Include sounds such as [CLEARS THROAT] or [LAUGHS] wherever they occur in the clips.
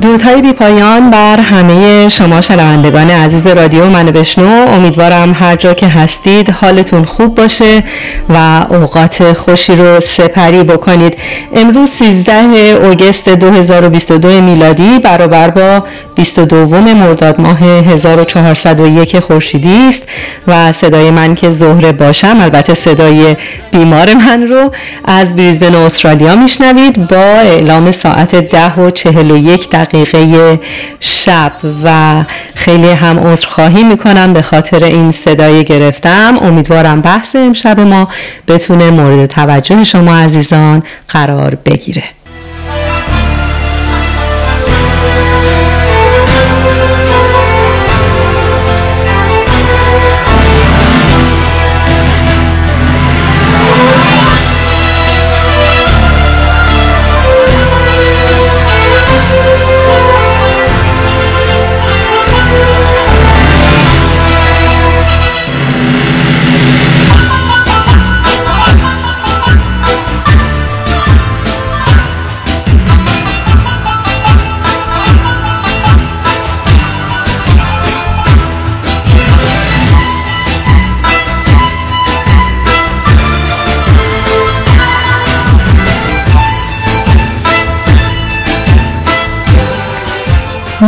درودهای بی پایان بر همه شما شنوندگان عزیز رادیو منو بشنو. امیدوارم هر جا که هستید حالتون خوب باشه و اوقات خوشی رو سپری بکنید. امروز 13 اوگست 2022 میلادی برابر با 22 مرداد ماه 1401 خورشیدی است و صدای من که زهره باشم البته صدای بیمار من رو از بریزبن استرالیا میشنوید با اعلام ساعت 10 و 41 دقیقه شب و خیلی هم عذرخواهی می‌کنم به خاطر این صدای گرفتم. امیدوارم بحث امشب ما بتونه مورد توجه شما عزیزان قرار بگیره.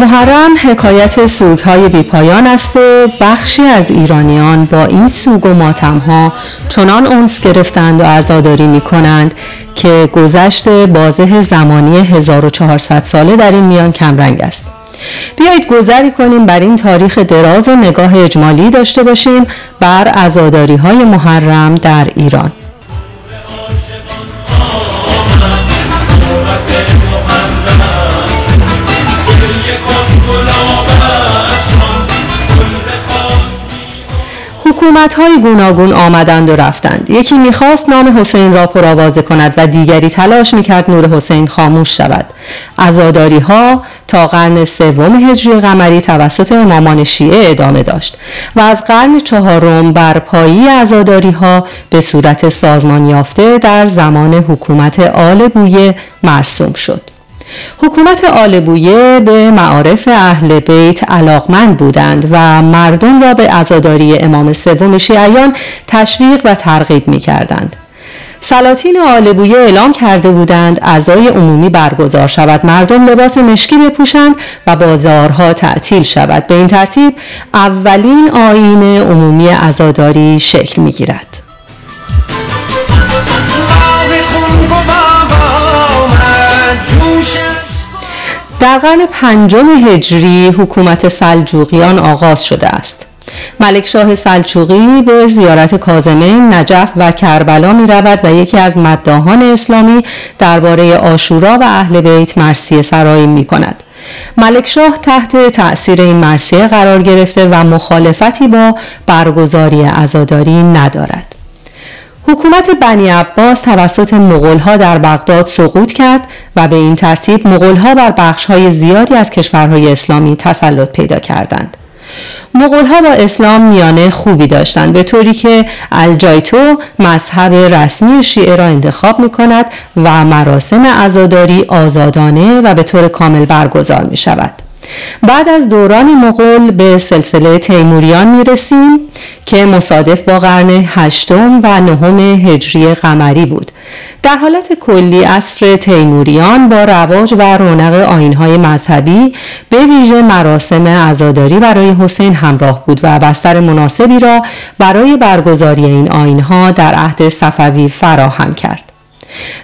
محرم حکایت سوگ های بیپایان است و بخشی از ایرانیان با این سوگ و ماتم ها چنان اونس گرفتند و عزاداری می کنند که گذشت بازه زمانی 1400 ساله در این میان کمرنگ است. بیایید گذری کنیم بر این تاریخ دراز و نگاه اجمالی داشته باشیم بر عزاداری های محرم در ایران. حکومت های گوناگون آمدند و رفتند. یکی می‌خواست نام حسین را پرآوازه کند و دیگری تلاش می‌کرد نور حسین خاموش شود. عزاداری ها تا قرن سوم هجری قمری توسط امامان شیعه ادامه داشت و از قرن چهارم برپایی عزاداری ها به صورت سازمان یافته در زمان حکومت آل بویه مرسوم شد. حکومت آل بویه به معارف اهل بیت علاقمند بودند و مردم را به عزاداری امام سوم شیعیان تشویق و ترغیب می کردند. سلاطین آل بویه اعلام کرده بودند اعضای عمومی برگزار شود مردم لباس مشکی بپوشند و بازارها تعطیل شود به این ترتیب اولین آیین عمومی عزاداری شکل می گیرد. در قرن پنجم هجری حکومت سلجوقیان آغاز شده است ملک شاه سلجوقی به زیارت کازمین، نجف و کربلا می رود و یکی از مداهان اسلامی درباره آشورا و اهل بیت مرسیه سرایی می کند. ملک شاه تحت تأثیر این مرسیه قرار گرفته و مخالفتی با برگزاری عزاداری ندارد. حکومت بنی عباس توسط مغولها در بغداد سقوط کرد و به این ترتیب مغولها بر بخشهای زیادی از کشورهای اسلامی تسلط پیدا کردند. مغولها با اسلام میانه خوبی داشتند به طوری که الجایتو مذهب رسمی شیعه را انتخاب می کند و مراسم عزاداری آزادانه و به طور کامل برگزار می شود. بعد از دوران مغول به سلسله تیموریان می‌رسیم که مصادف با قرن هشتم و نهم هجری قمری بود. در حالت کلی اصر تیموریان با رواج و رونق آینهای مذهبی به ویژه مراسم عزاداری برای حسین همراه بود و بستر مناسبی را برای برگزاری این آینها در عهد صفوی فراهم کرد.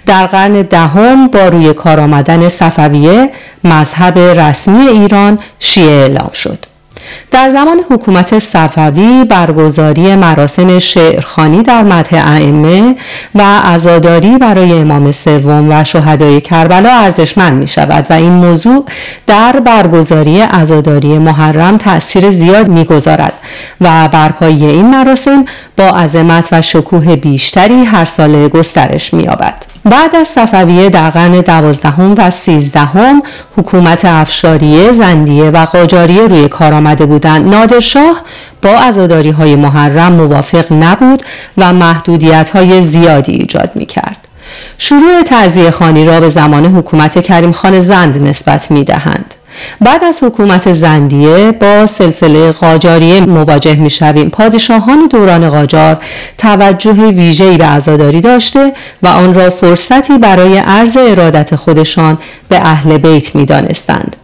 در قرن دهم با روی کار آمدن صفویه مذهب رسمی ایران شیعه اعلام شد. در زمان حکومت صفوی برگزاری مراسم شعرخانی در مدح ائمه و عزاداری برای امام سوم و شهدای کربلا ارزشمند می شود و این موضوع در برگزاری عزاداری محرم تأثیر زیاد می‌گذارد و برپایی این مراسم با عظمت و شکوه بیشتری هر ساله گسترش می‌یابد. بعد از صفویه در قرن دوازدهم و سیزدهم حکومت افشاریه زندیه و قاجاریه روی کار آمده بودند نادرشاه با عزاداری های محرم موافق نبود و محدودیت های زیادی ایجاد می کرد. شروع تعذیه خانی را به زمان حکومت کریم خان زند نسبت می دهند. بعد از حکومت زندیه با سلسله قاجاریه مواجه می شویم پادشاهان دوران قاجار توجه ویژه‌ای به عزاداری داشته و آن را فرصتی برای عرض ارادت خودشان به اهل بیت می دانستند.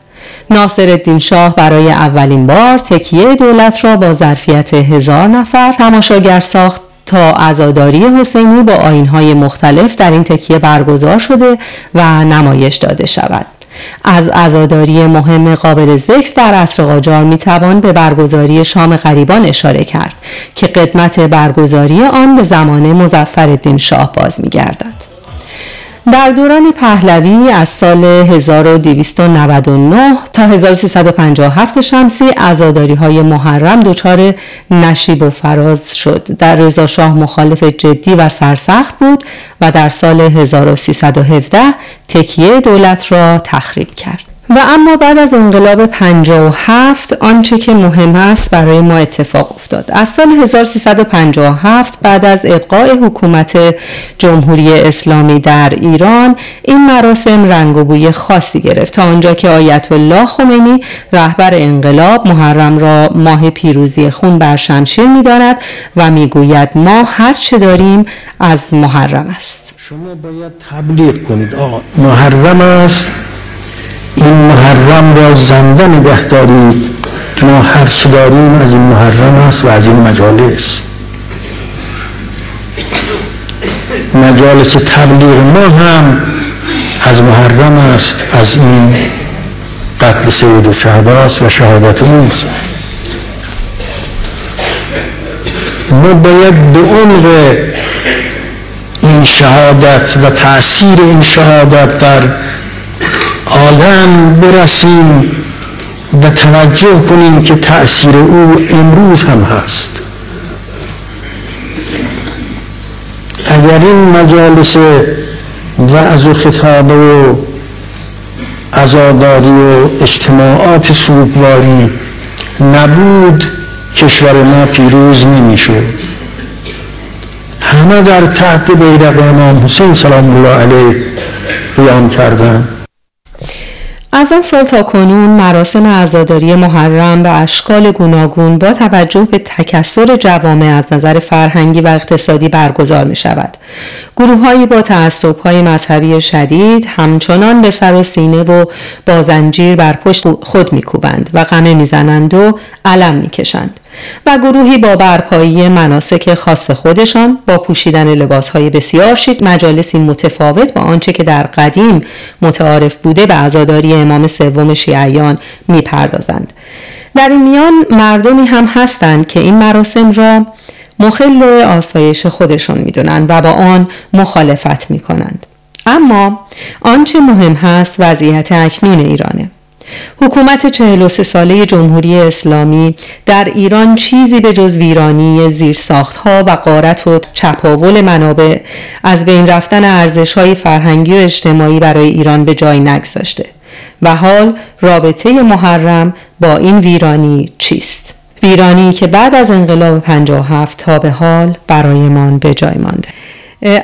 ناصر الدین شاه برای اولین بار تکیه دولت را با ظرفیت هزار نفر تماشاگر ساخت تا عزاداری حسینی با آینهای مختلف در این تکیه برگزار شده و نمایش داده شود. از عزاداری مهم قابل ذکر در عصر قاجار می‌توان به برگزاری شام غریبان اشاره کرد که قدمت برگزاری آن به زمان مزفر شاه باز میگردد. در دوران پهلوی از سال 1299 تا 1357 شمسی عزاداری های محرم دچار نشیب و فراز شد. در رضا شاه مخالف جدی و سرسخت بود و در سال 1317 تکیه دولت را تخریب کرد. و اما بعد از انقلاب 57 آنچه که مهم است برای ما اتفاق افتاد. از سال 1357 بعد از ابقاء حکومت جمهوری اسلامی در ایران این مراسم رنگ و بوی خاصی گرفت. تا آنجا که آیت الله خمینی رهبر انقلاب محرم را ماه پیروزی خون بر شمشیر می‌داند و می‌گوید ما هر چه داریم از محرم است. شما باید تبلیغ کنید. آقا محرم است. این محرم را زنده نگه دارید. ما هر داریم از این محرم است و از این مجالس. مجالس تبلیغ ما هم از محرم است از این قتل سید و شهداست و شهادت اوست. ما باید به عمق این شهادت و تأثیر این شهادت در عالم برسیم و توجه کنیم که تأثیر او امروز هم هست. اگر این مجالس وعظ و خطاب و ازاداری و اجتماعات سوگواری نبود کشور ما پیروز نمی‌شد. همه در تحت بیرق امام حسین سلام الله علیه قیام کردند. از آن سال تا کنون مراسم عزاداری محرم به اشکال گوناگون با توجه به تکسر جوامع از نظر فرهنگی و اقتصادی برگزار می شود. گروههایی با تعصب های مذهبی شدید همچنان به سر و سینه و با زنجیر بر پشت خود میکوبند و غمه می‌زنند و علم می‌کشند و گروهی با برپایی مناسک خاص خودشان با پوشیدن لباسهای بسیار شیک مجالسی متفاوت با آنچه که در قدیم متعارف بوده به عزاداری امام سوم شیعیان می‌پردازند. در این میان مردمی هم هستند که این مراسم را مخل آسایش خودشون می‌دونند و با آن مخالفت می‌کنند. اما آنچه مهم هست وضعیت اکنون ایرانه. حکومت 43 ساله جمهوری اسلامی در ایران چیزی به جز ویرانی زیرساختها و قارت و چپاول منابع از بین رفتن ارزشهای فرهنگی و اجتماعی برای ایران به جای نگذاشته و حال رابطه محرم با این ویرانی چیست؟ ویرانی که بعد از انقلاب 57 تا به حال برایمان به جای مانده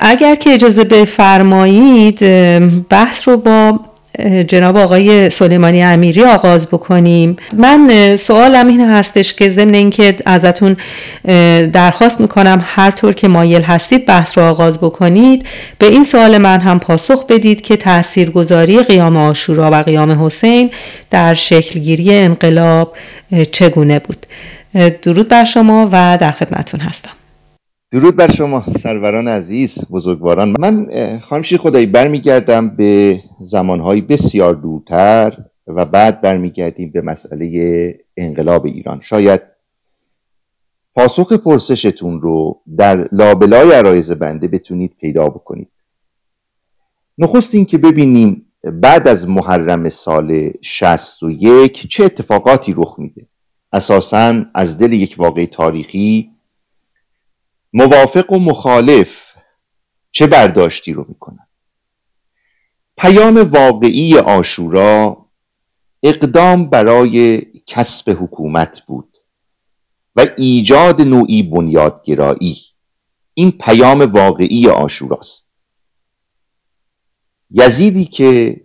اگر که اجازه بفرمایید بحث رو با جناب آقای سلیمانی امیری آغاز بکنیم. من سوالم این هستش که ضمن اینکه ازتون درخواست می‌کنم هر طور که مایل هستید بحث رو آغاز بکنید. به این سوال من هم پاسخ بدید که تاثیرگذاری قیام آشورا و قیام حسین در شکلگیری انقلاب چگونه بود. درود بر شما و در خدمتون هستم. درود بر شما سروران عزیز بزرگواران. من خانمشی خدایی برمیگردم به زمانهای بسیار دورتر و بعد برمیگردیم به مسئله انقلاب ایران. شاید پاسخ پرسشتون رو در لابلای عرایز بنده بتونید پیدا بکنید. نخست این که ببینیم بعد از محرم سال 61 چه اتفاقاتی رخ میده. اساسا از دل یک واقع تاریخی موافق و مخالف چه برداشتی رو می‌کنن؟ پیام واقعی آشورا اقدام برای کسب حکومت بود و ایجاد نوعی بنیادگرایی. این پیام واقعی آشوراست. یزیدی که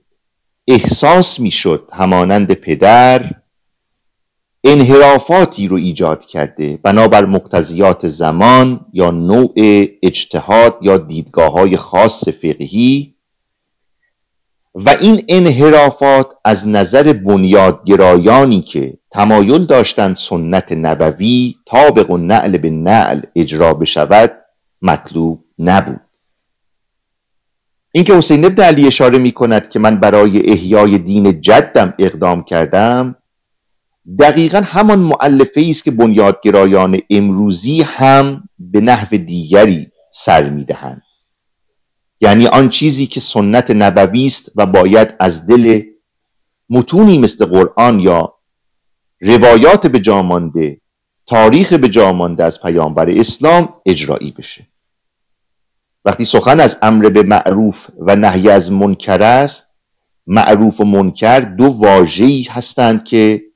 احساس می‌شد همانند پدر انحرافاتی رو ایجاد کرده. بنابر مقتضیات زمان یا نوع اجتهاد یا دیدگاه های خاص فقهی. و این انحرافات از نظر بنیادگرایانی که تمایل داشتند سنت نبوی طابق و نعل به نعل اجرا بشود مطلوب نبود. اینکه حسین ابن علی اشاره می کند که من برای احیای دین جدم اقدام کردم دقیقا همان معلفه است که بنیادگرایان امروزی هم به نحو دیگری سر می‌دهند. یعنی آن چیزی که سنت نبوی است و باید از دل متونی مثل قرآن یا روایات به جامانده تاریخ به جامانده از پیامبر اسلام اجرایی بشه. وقتی سخن از امر به معروف و نهی از منکر است معروف و منکر دو واژه‌ای هستند که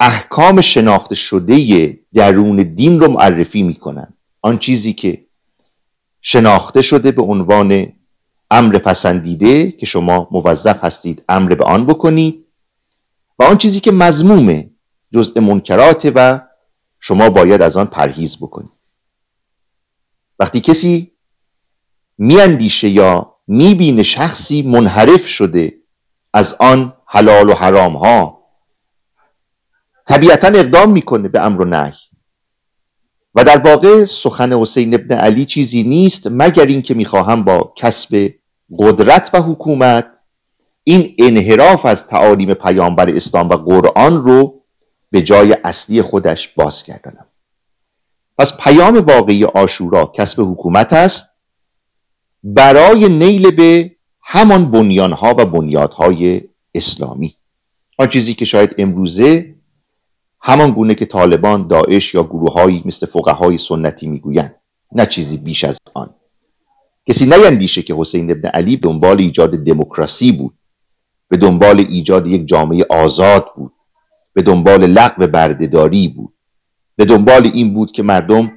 احکام شناخته شده درون دین رو معرفی می‌کنن. آن چیزی که شناخته شده به عنوان امر پسندیده که شما موظف هستید امر به آن بکنید و آن چیزی که مضمومه جزء منکرات و شما باید از آن پرهیز بکنید. وقتی کسی میاندیشه یا می‌بینه شخصی منحرف شده از آن حلال و حرام ها طبیعتا اقدام می‌کنه به امر و نهی. و در واقع سخن حسین ابن علی چیزی نیست مگر اینکه می‌خواهم با کسب قدرت و حکومت این انحراف از تعالیم پیامبر اسلام و قرآن رو به جای اصلی خودش بازگردانم. پس پیام واقعی آشورا کسب حکومت است برای نیل به همان بنیانها و بنیادهای اسلامی. آن چیزی که شاید امروزه همان گونه که طالبان داعش یا گروههایی مثل های سنتی می‌گویند نه چیزی بیش از آن. کسی نیندیشه که حسین ابن علی دنبال ایجاد دموکراسی بود به دنبال ایجاد یک جامعه آزاد بود به دنبال لغو بردهداری بود. به دنبال این بود که مردم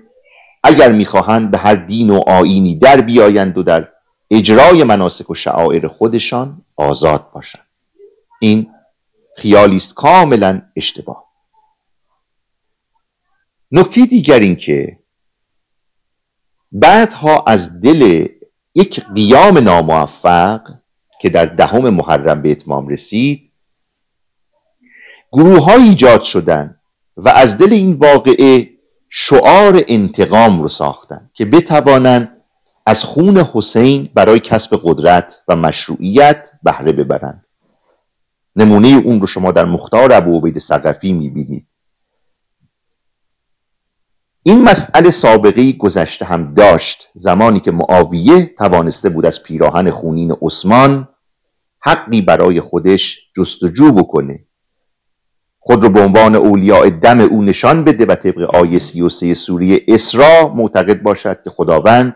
اگر می‌خواهند به هر دین و آینی در بیایند و در اجرای مناسک و شعائر خودشان آزاد باشند. این خیالی است کاملا اشتباه. نکته دیگر این که بعدها از دل یک قیام ناموفق که در دهم محرم به اتمام رسید گروه ها ایجاد شدن و از دل این واقعه شعار انتقام رو ساختن که بتوانند از خون حسین برای کسب قدرت و مشروعیت بهره ببرند. نمونه اون رو شما در مختار ابو عبید سقفی می‌بینید. این مسئله سابقه گذشته هم داشت. زمانی که معاویه توانسته بود از پیراهن خونین عثمان حقی برای خودش جستجو بکنه. خود رو به عنوان اولیاء دم او نشان بده و طبق آیه 33 سوریه اسرا معتقد باشد که خداوند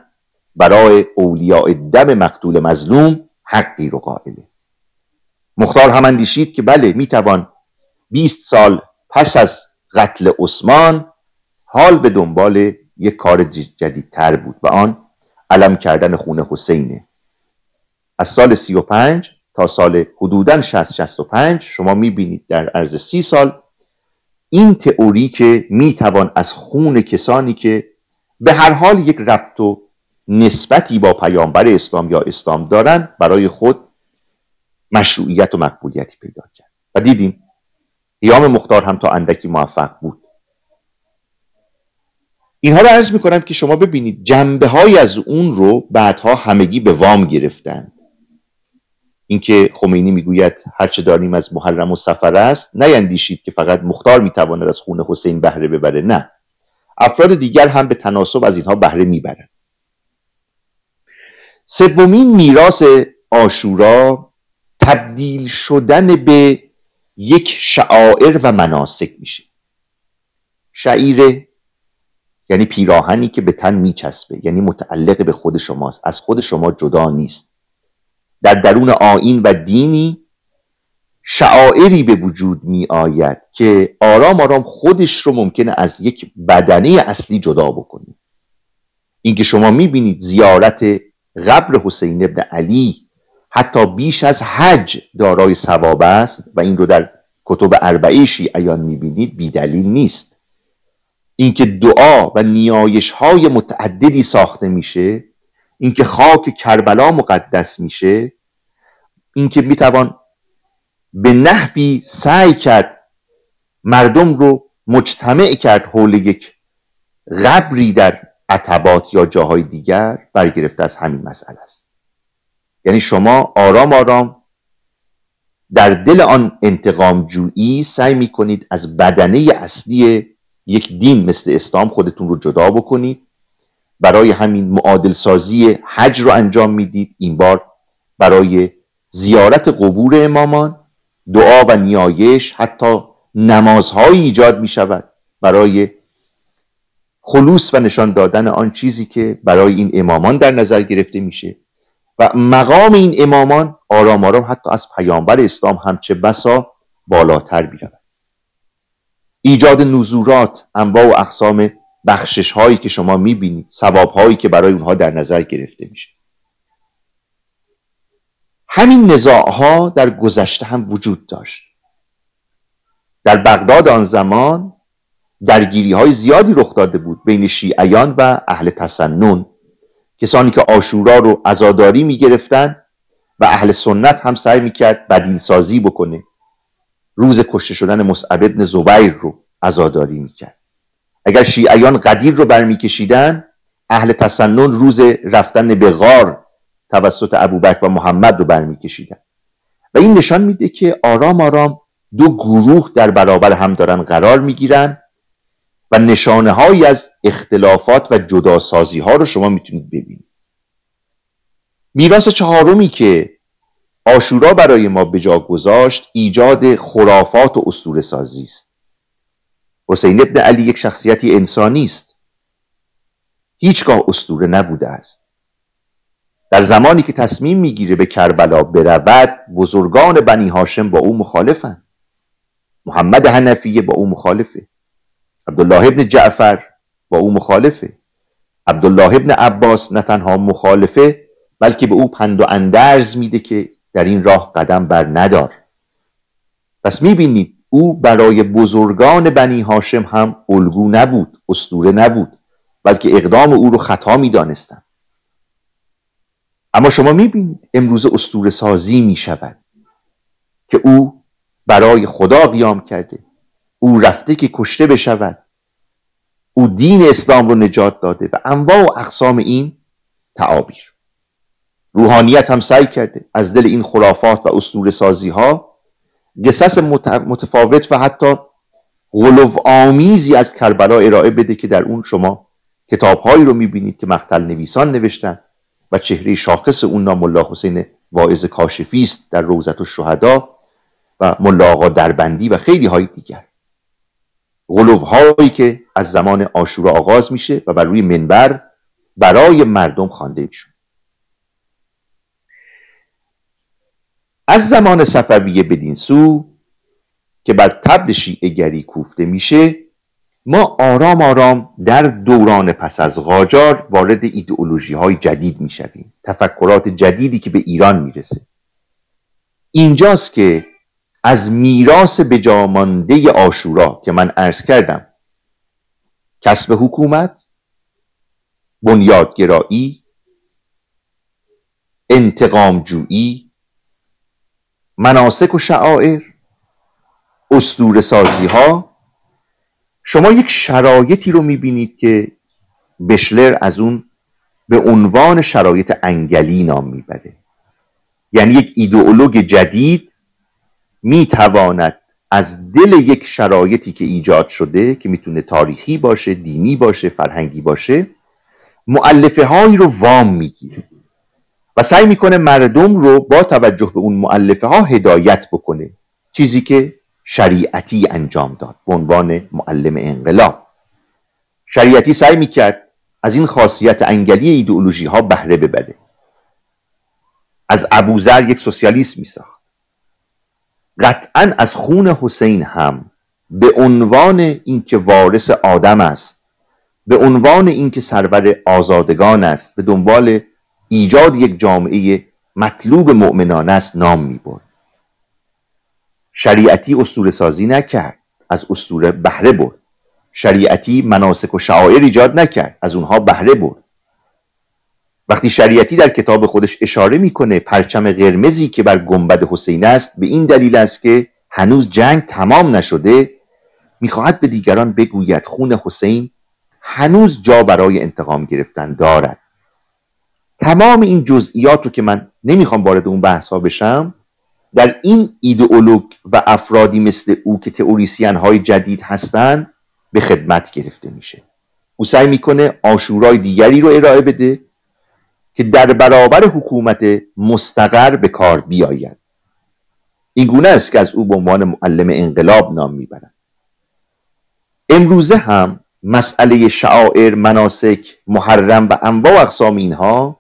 برای اولیاء دم مقتول مظلوم حقی رو قائله. مختار هم اندیشید که بله می‌توان 20 سال پس از قتل عثمان حال به دنبال یک کار جدیدتر بود و آن علم کردن خون حسینه. از سال 35 تا سال حدودا 60 65 شما می‌بینید در عرض سی سال این تئوری که می‌توان از خون کسانی که به هر حال یک ربط و نسبتی با پیامبر اسلام یا اسلام دارن برای خود مشروعیت و مقبولیتی پیدا کرد. و دیدیم قیام مختار هم تا اندکی موفق بود. اینها رو عرض می‌کنم که شما ببینید جنبه های از اون رو بعدها همگی به وام گرفتند اینکه خمینی می‌گوید هرچه داریم از محرم و سفر است نیندیشید که فقط مختار می‌تواند از خون حسین بهره ببره. نه. افراد دیگر هم به تناسب از اینها بهره می‌برند. سومین میراث آشورا تبدیل شدن به یک شعائر و مناسک میشه. شعیره یعنی پیراهنی که به تن میچسبه یعنی متعلق به خود شماست. از خود شما جدا نیست. در درون آین و دینی شعائری به وجود می آید که آرام آرام خودش رو ممکنه از یک بدنه اصلی جدا بکنه. اینکه شما می‌بینید زیارت قبر حسین ابن علی حتی بیش از حج دارای ثواب است و این رو در کتب اربعه شیعیان می‌بینید بیدلیل نیست. اینکه دعا و نیایش های متعددی ساخته میشه اینکه خاک کربلا مقدس میشه اینکه می‌توان به نحوی سعی کرد مردم رو مجتمع کرد حول یک قبری در عتبات یا جاهای دیگر برگرفته از همین مسئله است. یعنی شما آرام آرام در دل آن انتقام جویی سعی می کنید از بدنه اصلی یک دین مثل اسلام خودتون رو جدا بکنید. برای همین معادل سازی حج رو انجام می‌دید. این بار برای زیارت قبور امامان دعا و نیایش حتی نمازهایی ایجاد می شود برای خلوص و نشان دادن آن چیزی که برای این امامان در نظر گرفته میشه. و مقام این امامان آرام آرام حتی از پیامبر اسلام همچه بسا بالاتر بیرود ایجاد نزورات انواع و اقسام بخشش هایی که شما می‌بینید ثواب هایی که برای اونها در نظر گرفته میشه. همین نزاع ها در گذشته هم وجود داشت. در بغداد آن زمان درگیری های زیادی رخ داده بود بین شیعیان و اهل تسنن. کسانی که آشورا رو ازاداری می گرفتن و اهل سنت هم سعی می کرد بدیل سازی بکنه. روز کشته شدن مصعب ابن زبیر رو. ازاداری می کرد اگر شیعیان قدیر رو برمیکشیدن اهل تسنن روز رفتن به غار توسط ابوبکر و محمد رو برمیکشیدن. و این نشان میده که آرام آرام دو گروه در برابر هم دارن قرار می‌گیرن و نشانه هایی از اختلافات و جداسازی ها رو شما می‌تونید ببینید. میراث چهارمی که آشورا برای ما به جا گذاشت ایجاد خرافات و اسطوره سازی است. حسین ابن علی یک شخصیتی انسانی است. هیچگاه اسطوره نبوده است. در زمانی که تصمیم می‌گیره به کربلا برود بزرگان بنی هاشم با او مخالفند. محمد حنفیه با او مخالفه. عبدالله ابن جعفر با او مخالفه. عبدالله ابن عباس نه تنها مخالفه بلکه به او پند و اندرز میده که در این راه قدم بر ندار. پس می‌بینید او برای بزرگان بنی هاشم هم الگو نبود استوره نبود بلکه اقدام او رو خطا می‌دانستند. اما شما می‌بینید امروز استور سازی می‌شود که او برای خدا قیام کرده. او رفته که کشته بشود. او دین اسلام رو نجات داده و انواع و اقسام این تعابیر. روحانیت هم سعی کرده از دل این خرافات و اسطوره سازی ها قصص متفاوت و حتی غلو آمیزی از کربلا ارائه بده که در اون شما کتابهایی رو می‌بینید که مقتل نویسان نوشتن و چهره شاخص اون نام ملا حسین واعظ کاشفی است در روزت الشهدا و ملا آقا دربندی و خیلی های دیگر. هایی که از زمان آشورا آغاز میشه و بر روی منبر برای مردم خوانده میشه از زمان صفویه بدین سو که بر تبل شیعه کوفته میشه ما آرام آرام در دوران پس از غاجار وارد ایدئولوژی های جدید می‌شویم تفکرات جدیدی که به ایران می‌رسه. اینجاست که از میراث بجامانده آشورا که من عرض کردم کسب حکومت بنیادگرایی انتقام جویی مناسک و شعائر استور سازی ها. شما یک شرایطی رو می‌بینید که بشلر از اون به عنوان شرایط انگلی نام می‌بره. یعنی یک ایدئولوگ جدید می‌تواند از دل یک شرایطی که ایجاد شده که می‌تونه تاریخی باشه دینی باشه فرهنگی باشه معلفه هایی رو وام می‌گیره. و سعی می‌کنه مردم رو با توجه به اون معلفه ها هدایت بکنه. چیزی که شریعتی انجام داد به عنوان معلم انقلاب. شریعتی سعی می‌کرد از این خاصیت انگلی ایدئولوژی ها بهره ببره. از ابوذر یک سوسیالیسم میساخت. قطعا از خون حسین هم به عنوان اینکه وارث آدم است به عنوان اینکه سرور آزادگان است به دنبال ایجاد یک جامعه مطلوب مؤمنان است نام می‌برد. شریعتی استور سازی نکرد از استور بهره برد. شریعتی مناسک و شعائر ایجاد نکرد از اونها بهره برد. وقتی شریعتی در کتاب خودش اشاره می‌کنه پرچم قرمزی که بر گنبد حسین است به این دلیل است که هنوز جنگ تمام نشده می‌خواهد به دیگران بگوید خون حسین هنوز جا برای انتقام گرفتن دارد. تمام این جزئیات رو که من نمی‌خوام وارد اون بحث ها بشم در این ایدئولوگ و افرادی مثل او که تئوریسین های جدید هستند به خدمت گرفته میشه. او سعی می‌کنه آشورای دیگری رو ارائه بده که در برابر حکومت مستقر به کار بیاید. این گونه است که از او به عنوان معلم انقلاب نام می‌برند امروزه هم مسئله شعائر مناسک محرم و انواع اقسام اینها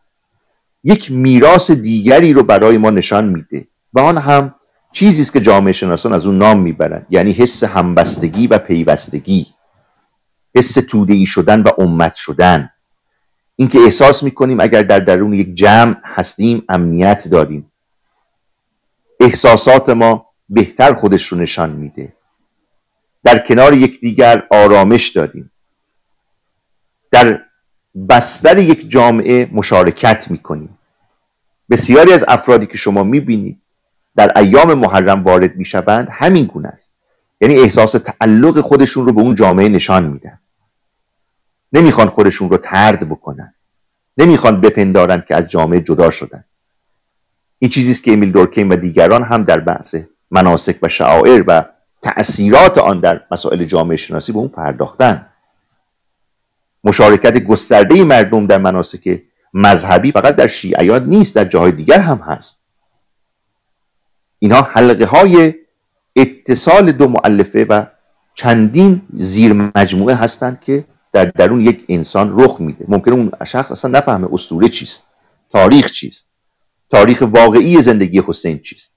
یک میراث دیگری رو برای ما نشان میده. و آن هم چیزی است که جامعه شناسان از اون نام می‌برند. یعنی حس همبستگی و پیوستگی. حس تودهی شدن و امت شدن. اینکه احساس می‌کنیم اگر در درون یک جمع هستیم امنیت داریم. احساسات ما بهتر خودش رو نشان میده. در کنار یکدیگر آرامش داریم. در بستر یک جامعه مشارکت می‌کنیم. بسیاری از افرادی که شما می‌بینید در ایام محرم وارد می‌شوند همین گونه است. یعنی احساس تعلق خودشون رو به اون جامعه نشان میدن. نمی‌خوان خودشون رو ترد بکنن. نمی‌خوان بپندارن که از جامعه جدا شدن. این چیزی است که امیل دورکیم و دیگران هم در بحث مناسک و شعائر و تأثیرات آن در مسائل جامعه شناسی به اون پرداختن. مشارکت گسترده مردم در مناسک مذهبی فقط در شیعیان نیست در جاهای دیگر هم هست. اینها حلقه های اتصال دو معلفه و چندین زیر مجموعه هستند که در درون یک انسان رخ میده. ممکنه اون شخص اصلا نفهمه اسطوره چیست تاریخ چیست تاریخ واقعی زندگی حسین چیست.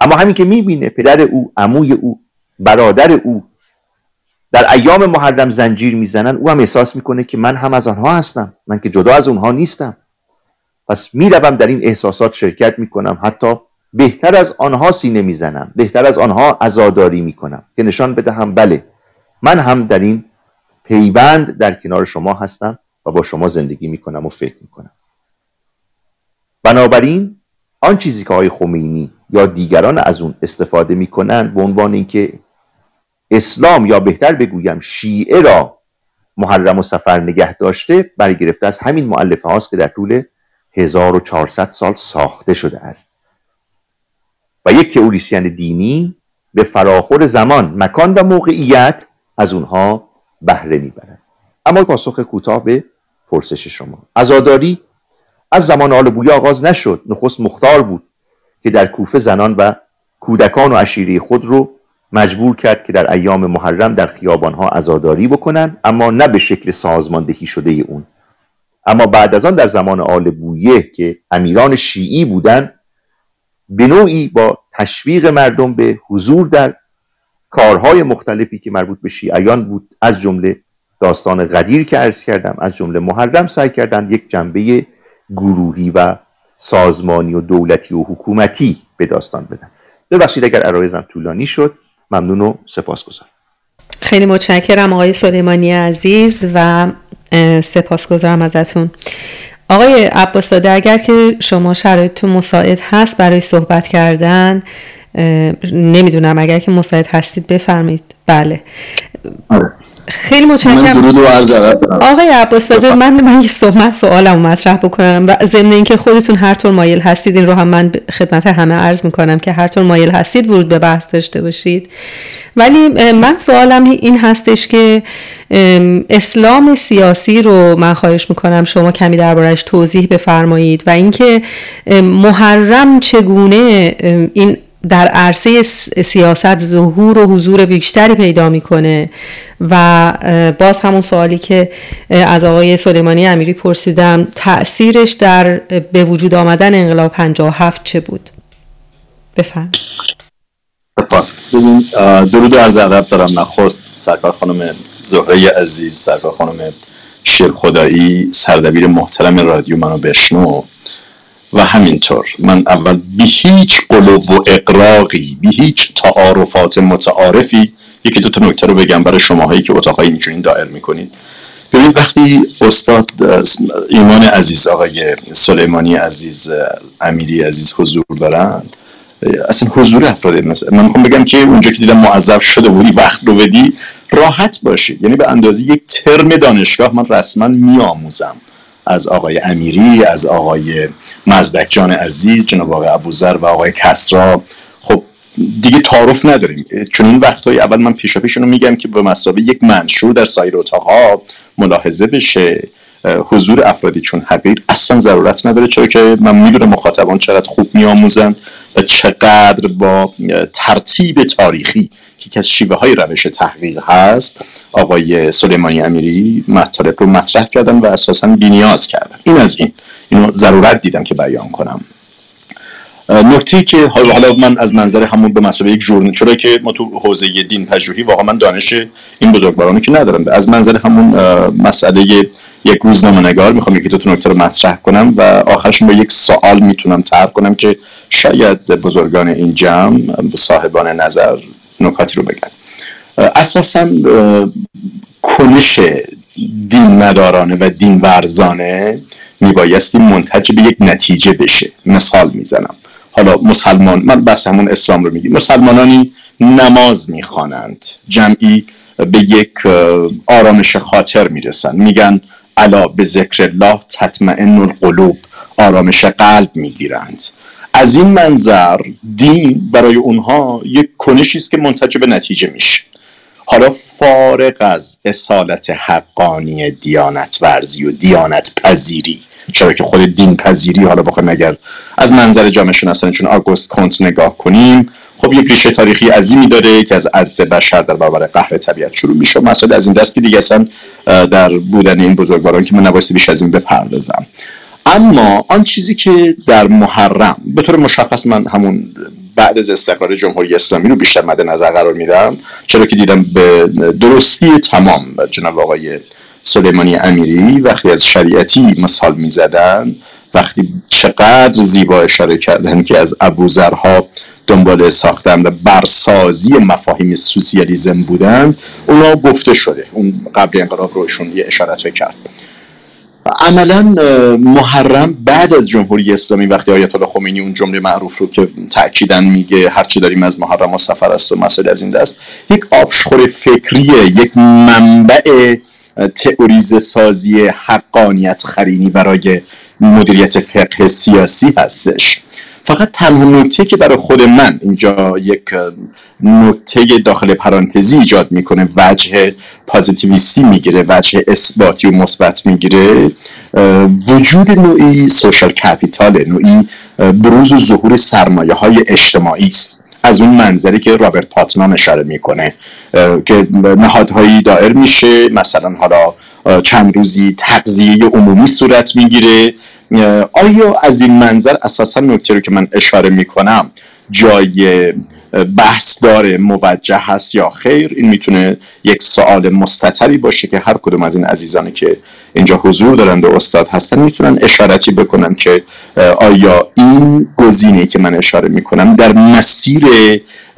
اما همین که می‌بینه پدر او عموی او برادر او در ایام محرم زنجیر می‌زنن او هم احساس می‌کنه که من هم از آنها هستم من که جدا از اونها نیستم. پس می‌روم در این احساسات شرکت می‌کنم حتی بهتر از آنها سینه می‌زنم بهتر از آنها عزاداری می‌کنم که نشان بدهم بله من هم در این پیوند در کنار شما هستم و با شما زندگی می‌کنم و فکر می‌کنم. بنابراین آن چیزی که آقای خمینی یا دیگران از اون استفاده می‌کنن به عنوان اینکه اسلام یا بهتر بگویم شیعه را محرم و سفر نگه داشته برگرفته از همین معلفه هاست که در طول 1400 سال ساخته شده است. و یک تئوریسین دینی به فراخور زمان مکان و موقعیت از اونها بهره می‌برد. اما پاسخ کوتاه به پرسش شما. عزاداری از زمان آل بویا آغاز نشد. نخست مختار بود که در کوفه زنان و کودکان و عشیره خود رو مجبور کرد که در ایام محرم در خیابانها عزاداری بکنن اما نه به شکل سازماندهی شده اون. اما بعد از آن در زمان آل بویه که امیران شیعی بودند به نوعی با تشویق مردم به حضور در کارهای مختلفی که مربوط به شیعیان بود از جمله داستان قدیر که عرض کردم از جمله محرم سعی کردند یک جنبه گروهی و سازمانی و دولتی و حکومتی به داستان بدن. ببخشید اگر عرایزم طولانی شد. ممنون و سپاسگزارم. خیلی متشکرم آقای سلیمانی عزیز و سپاسگزارم ازتون. آقای عباساده اگر که شما شرایطتون مساعد هست برای صحبت کردن نمی‌دونم اگر که مساعد هستید بفرمایید. بله. آره. خیلی متشکرم. درود و عرض آقای عباس من من یه صحبت سوالم مطرح بکنم. و ضمن اینکه خودتون هر طور مایل هستید این رو هم من خدمت همه عرض می‌کنم که هر طور مایل هستید ورود به بحث داشته باشید. ولی من سوالم این هستش که اسلام سیاسی رو من خواهش می‌کنم شما کمی دربارش توضیح بفرمایید و اینکه محرم چگونه این در عرصه سیاست ظهور و حضور بیشتری پیدا می‌کنه و باز همون سوالی که از آقای سلیمانی امیری پرسیدم تاثیرش در به وجود آمدن انقلاب 57 چه بود؟ بفهم سپاس. ببین درود عرض ادب دارم. نخست سرکار خانم زهره عزیز سرکار خانم شیر خدایی سردبیر محترم رادیو منو بشنو. و همینطور من اول به هیچ قلوب و اقراقی به هیچ تعارفات متعارفی یکی دو تا نکته رو بگم برای شماهایی که اتاقای اینجوری دائر می‌کنید. ببینید وقتی استاد ایمان عزیز آقای سلیمانی عزیز امیری عزیز حضور دارند اصلا حضور افراد من می‌خوام بگم که اونجا که دیدم معذب شده بودی وقت رو بدی راحت باشید. یعنی به اندازه یک ترم دانشگاه من رسما میآموزم. از آقای امیری از آقای مزدک جان عزیز جناب آقای ابوذر و آقای کسرا. خب دیگه تعارف نداریم. چون این وقتهای اول من پیشا پیش میگم که به مسابقه یک منشور در سایر اتاقها ملاحظه بشه. حضور افرادی چون حقیر اصلا ضرورت نداره چرا که من می‌دونم مخاطبان چقدر خوب میآموزن و چقدر با ترتیب تاریخی که از شیوه های روش تحقیق هست. آقای سلیمانی امیری مطالب رو مطرح کردن و اساسا بینیاز کردن. این از این. اینو ضرورت دیدم که بیان کنم. نکته که حالا من از منظر همون به مسابقه یک ژورنال چرا که ما تو حوزه دین پژوهی واقعا من دانش این بزرگوارانی که ندارم. از منظر همون مسئله یک روزنامه نگار می‌خوام یکی دو نکته رو مطرح کنم و آخرشون با یک سوال می‌تونم طرح کنم که شاید بزرگان این جمع صاحبان نظر نکاتی رو بگن اساسا کنش دین ندارانه و دین ورزانه میبایستی منتج به یک نتیجه بشه. مثال می‌زنم. حالا مسلمان من بس همون اسلام رو میگیم. مسلمانانی نماز می‌خوانند. جمعی به یک آرامش خاطر می‌رسن. میگن الا به ذکر الله تطمئن القلوب. آرامش قلب می‌گیرند. از این منظر دین برای اونها یک کنشی است که منتج به نتیجه میشه. حالا فارغ از اصالت حقانی دیانت ورزی و دیانت پذیری چرا که خود دین پذیری حالا بخوایم اگر از منظر جامعه شناسانی چون آگوست کونت نگاه کنیم خب یک ریشه تاریخی عظیمی داره که از عجز بشر در برابر قهر طبیعت شروع میشه. مسئله از این دست که دیگه اصلا در بودن این بزرگواران که من نبایستی بیش از این بپردازم. اما آن چیزی که در محرم به طور مشخص من همون بعد از استقرار جمهوری اسلامی رو بیشتر مد نظر قرار میدم چرا که دیدم به درستی تمام جناب آقای سلیمانی امیری وقتی از شریعتی مثال می‌زدن وقتی چقدر زیبا اشاره کردن که از ابوذرها دنبال ساختن و برسازی مفاهیم سوسیالیزم بودن اونا گفته شده اون قبل انقلاب روشون یه اشارت کرد عملا محرم بعد از جمهوری اسلامی وقتی آیت الله خمینی اون جمله معروف رو که تاکیدا میگه هرچی داریم از محرم و سفر است و مسئله از این دست یک آبشخور فکریه یک منبع تئوریز سازی حقانیت خرینی برای مدیریت فقه سیاسی هستش. فقط تنها نکته که برای خود من اینجا یک نکته داخل پرانتزی ایجاد می‌کنه وجه پازیتیویستی می‌گیره وجه اثباتی و مثبت می‌گیره وجود نوعی سوشال کپیتال نوعی بروز و ظهور سرمایه های اجتماعی است. از اون منظری که رابرت پاتنام اشاره می‌کنه که نهادهایی دائر میشه مثلا حالا چند روزی تقضیه عمومی صورت می‌گیره آیا از این منظر اساسا نکته رو که من اشاره می‌کنم جای بحث داره موجه هست یا خیر؟ این می‌تونه یک سوال مستطری باشه که هر کدوم از این عزیزانی که اینجا حضور دارند و استاد هستن می‌تونن اشارتی بکنن که آیا این گزینه که من اشاره می‌کنم در مسیر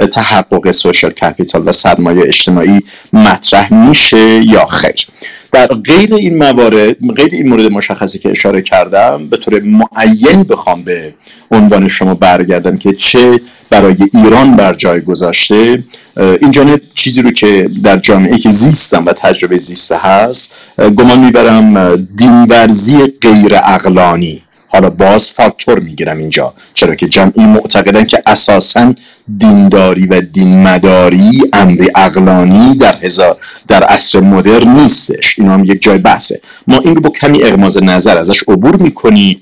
تحقق سوشال کپیتال و سرمایه اجتماعی مطرح میشه یا خیر؟ در غیر این موارد غیر این مورد مشخصی که اشاره کردم به طور معین بخوام به عنوان شما برگردم که چه برای ایران بر جای گذاشته این جانب چیزی رو که در جامعه که زیستم و تجربه زیسته هست گمان می‌برم دینورزی غیر اقلانی حالا باز فاکتور می‌گیرم اینجا. چرا که جمعی معتقدن که اساسا دینداری و دین مداری امری اقلانی در هزار در عصر مدرن نیستش. این هم یک جای بحثه. ما این رو با کمی اغماز نظر ازش عبور می‌کنیم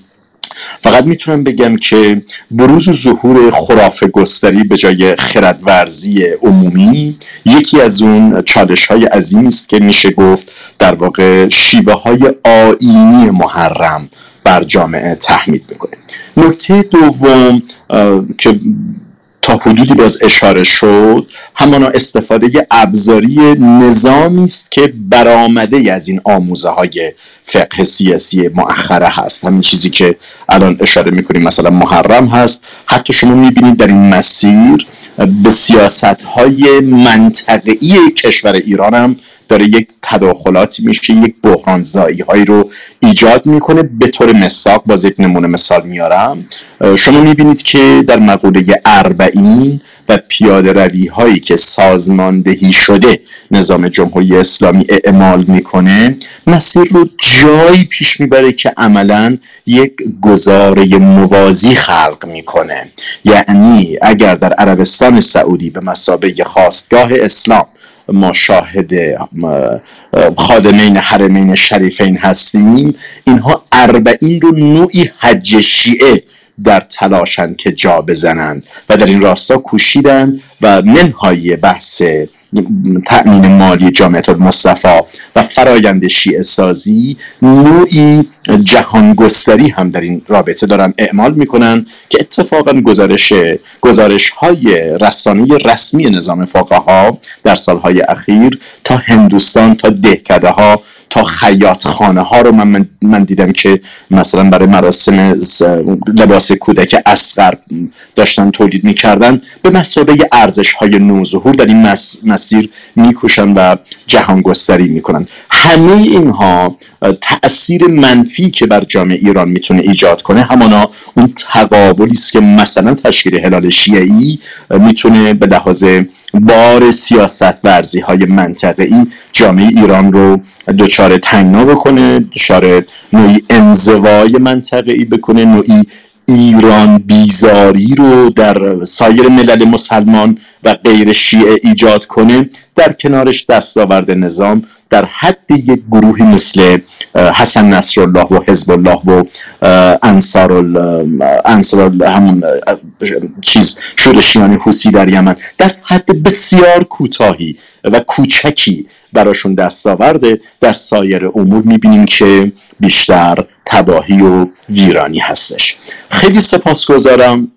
فقط می‌تونم بگم که بروز و ظهور خرافه گستری به جای خردورزی عمومی یکی از اون چالش های عظیمی است که میشه گفت در واقع شیوه های آینی محرم بر جامعه تحمیل می‌کنه. نکته دوم که تا حدودی باز اشاره شد همانا استفاده ابزاری نظامی است که برآمده از این آموزه های فقه سیاسی مؤخره هست. همین چیزی که الان اشاره می‌کنیم مثلا محرم هست. حتی شما می‌بینید در این مسیر به سیاست های منطقی کشور ایران هم داره یک تداخلاتی میشه یک بحران زایی هایی رو ایجاد می‌کنه. به طور مساق باز یک نمونه مثال میارم. شما می‌بینید که در مقوله اربعین و پیاده روی هایی که سازماندهی شده نظام جمهوری اسلامی اعمال می‌کنه مسیر رو جایی پیش می‌بره که عملا یک گزاره موازی خلق می‌کنه. یعنی اگر در عربستان سعودی به مسابه خواستگاه اسلام ما شاهد خادمین حرمین شریفین هستیم. اینها اربعین رو نوعی حج شیعه در تلاشند که جا بزنند و در این راستا کوشیدند و منهای بحث تأمین مالی جامعه المصطفى و فرایند شیعه سازی نوعی جهانگستری هم در این رابطه دارن اعمال می‌کنن که اتفاقا گزارش گزارش های رسانه رسمی نظام فقها ها در سالهای اخیر تا هندوستان تا دهکده ها تا خیاط خانه ها رو من, من دیدم که مثلا برای مراسم لباس کودک اسقر داشتن تولید می‌کردن به مسابقه ارزش های نوظهور در این مسیر میکوشن و جهان گستری می‌کنن. همه اینها تاثیر منفی که بر جامعه ایران می‌تونه ایجاد کنه همانا اون تقابلی است که مثلا تشکیل هلال شیعی می‌تونه به لحاظ بار سیاست ورزی های منطقه‌ای جامعه ایران رو دچار تنگنا بکنه دچار نوعی انزوای منطقه‌ای بکنه نوعی ایران بیزاری رو در سایر ملل مسلمان و غیر شیعه ایجاد کنه. در کنارش دستاورد نظام در حد یک گروهی مثل حسن نصرالله و حزب الله و انصار انصار همون چیز شورشیان حوسی در یمن در حد بسیار کوتاهی و کوچکی براشون دست آورده در سایر امور می‌بینیم که بیشتر تباهی و ویرانی هستش خیلی سپاسگزارم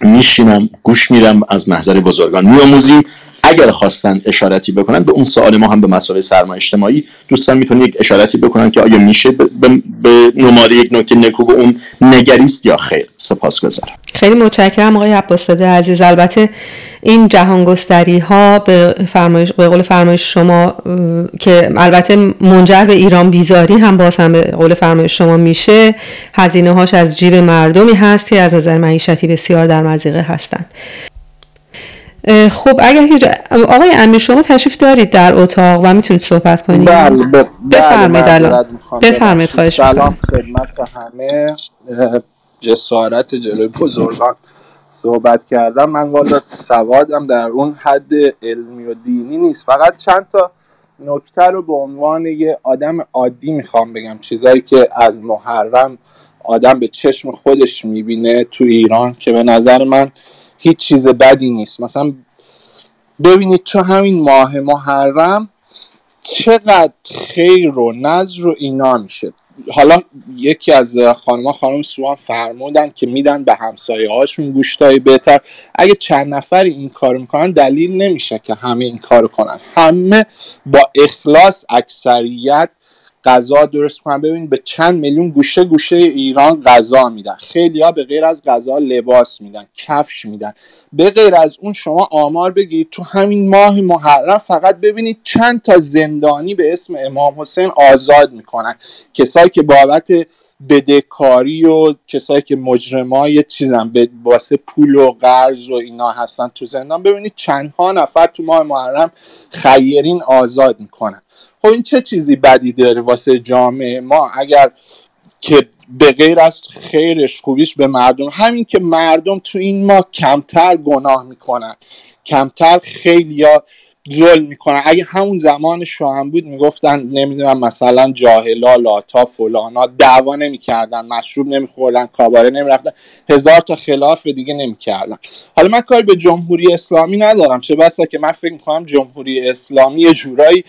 میشینم گوش میرم از محضر بزرگان میآموزیم اگر خواستن اشارتی بکنن به اون سوال ما هم به مسائل سرمایه اجتماعی دوستان می‌تونن یک اشارتی بکنن که آیا میشه به, نماد یک نکته نکو به اون نگریست یا خیر. سپاسگزارم. خیلی متشکرم آقای عباسده عزیز. البته این جهانگستری ها به, فرمایش، به قول فرمایش شما که البته منجر به ایران بیزاری هم باز هم به قول فرمایش شما میشه هزینه هاش از جیب مردمی هست که از نظر معیشتی بسیار در مزیقه هستند. خب اگر که آقای امیر شما تشریف دارید در اتاق و می‌تونید صحبت کنید. بله بفرمایید الان. بفرمایید خواهش سلام خدمت همه. جسارت جلوی بزرگان. صحبت کردم. من والا سوادم در اون حد علمی و دینی نیست. فقط چند تا نکته رو به عنوان یه آدم عادی می‌خوام بگم. چیزایی که از محرم آدم به چشم خودش می‌بینه تو ایران که به نظر من هیچ چیز بدی نیست. مثلا ببینید تو همین ماه محرم چقدر خیر و نظر و اینا میشه. حالا یکی از خانم خانم سوان فرمودن که میدن به همسایه هاشون گوشتای بهتر. اگه چند نفری این کار می‌کنن دلیل نمیشه که همه این کار کنن. همه با اخلاص اکثریت غذا درست کنن. ببینید به چند میلیون گوشه گوشه ایران غذا میدن. خیلی ها به غیر از غذا لباس میدن کفش میدن. به غیر از اون شما آمار بگیرید. تو همین ماه محرم فقط ببینید چند تا زندانی به اسم امام حسین آزاد می‌کنن. کسایی که بابت بدهکاری و کسایی که مجرمای چیزن به واسه پول و قرض و اینا هستن تو زندان. ببینید چندها نفر تو ماه محرم خیرین آزاد می‌کنن. خب این چه چیزی بدی داره واسه جامعه؟ ما اگر که به غیر از خیرش خوبیش به مردم همین که مردم تو این ما کمتر گناه می‌کنن. کمتر خیلی ظلم می‌کنن. اگه همون زمان شاهم بود می‌گفتن نمی‌دونم مثلا جاهلا لاتا فلانا دعوا نمی‌کردن مشروب نمیخوردن کاباره نمی‌رفتن. هزار تا خلاف دیگه نمی‌کردن. حالا من کاری به جمهوری اسلامی ندارم. چه بسا که من فکر می‌کنم جمهوری اسلامی یه جورایی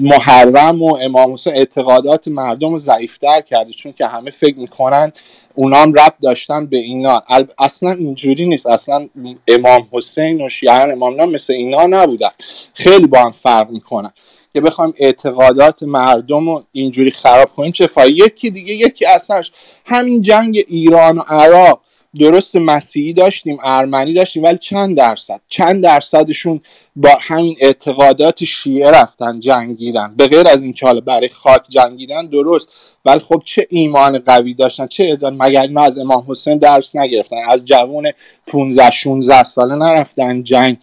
محرم و امام حسین اعتقادات مردم رو ضعیفتر کرده چون که همه فکر می‌کنن اونام رب داشتن به اینا. اصلا اینجوری نیست. اصلا امام حسین و شیعان امام مثل اینا نبودن. خیلی با هم فرق می‌کنن. که بخوایم اعتقادات مردم رو اینجوری خراب کنیم چه فایده؟ یکی دیگه یکی اصلاش همین جنگ ایران و عراق. درست مسیحی داشتیم ارمنی داشتیم ولی چند درصد؟ چند درصدشون با همین اعتقادات شیعه رفتن جنگیدن. به غیر از اینکه حالا برای خاک جنگیدن درست ولی خب چه ایمان قوی داشتن چه ادان مگر اینا از امام حسین درس نگرفتن از جوون 15 16 ساله نرفتن جنگ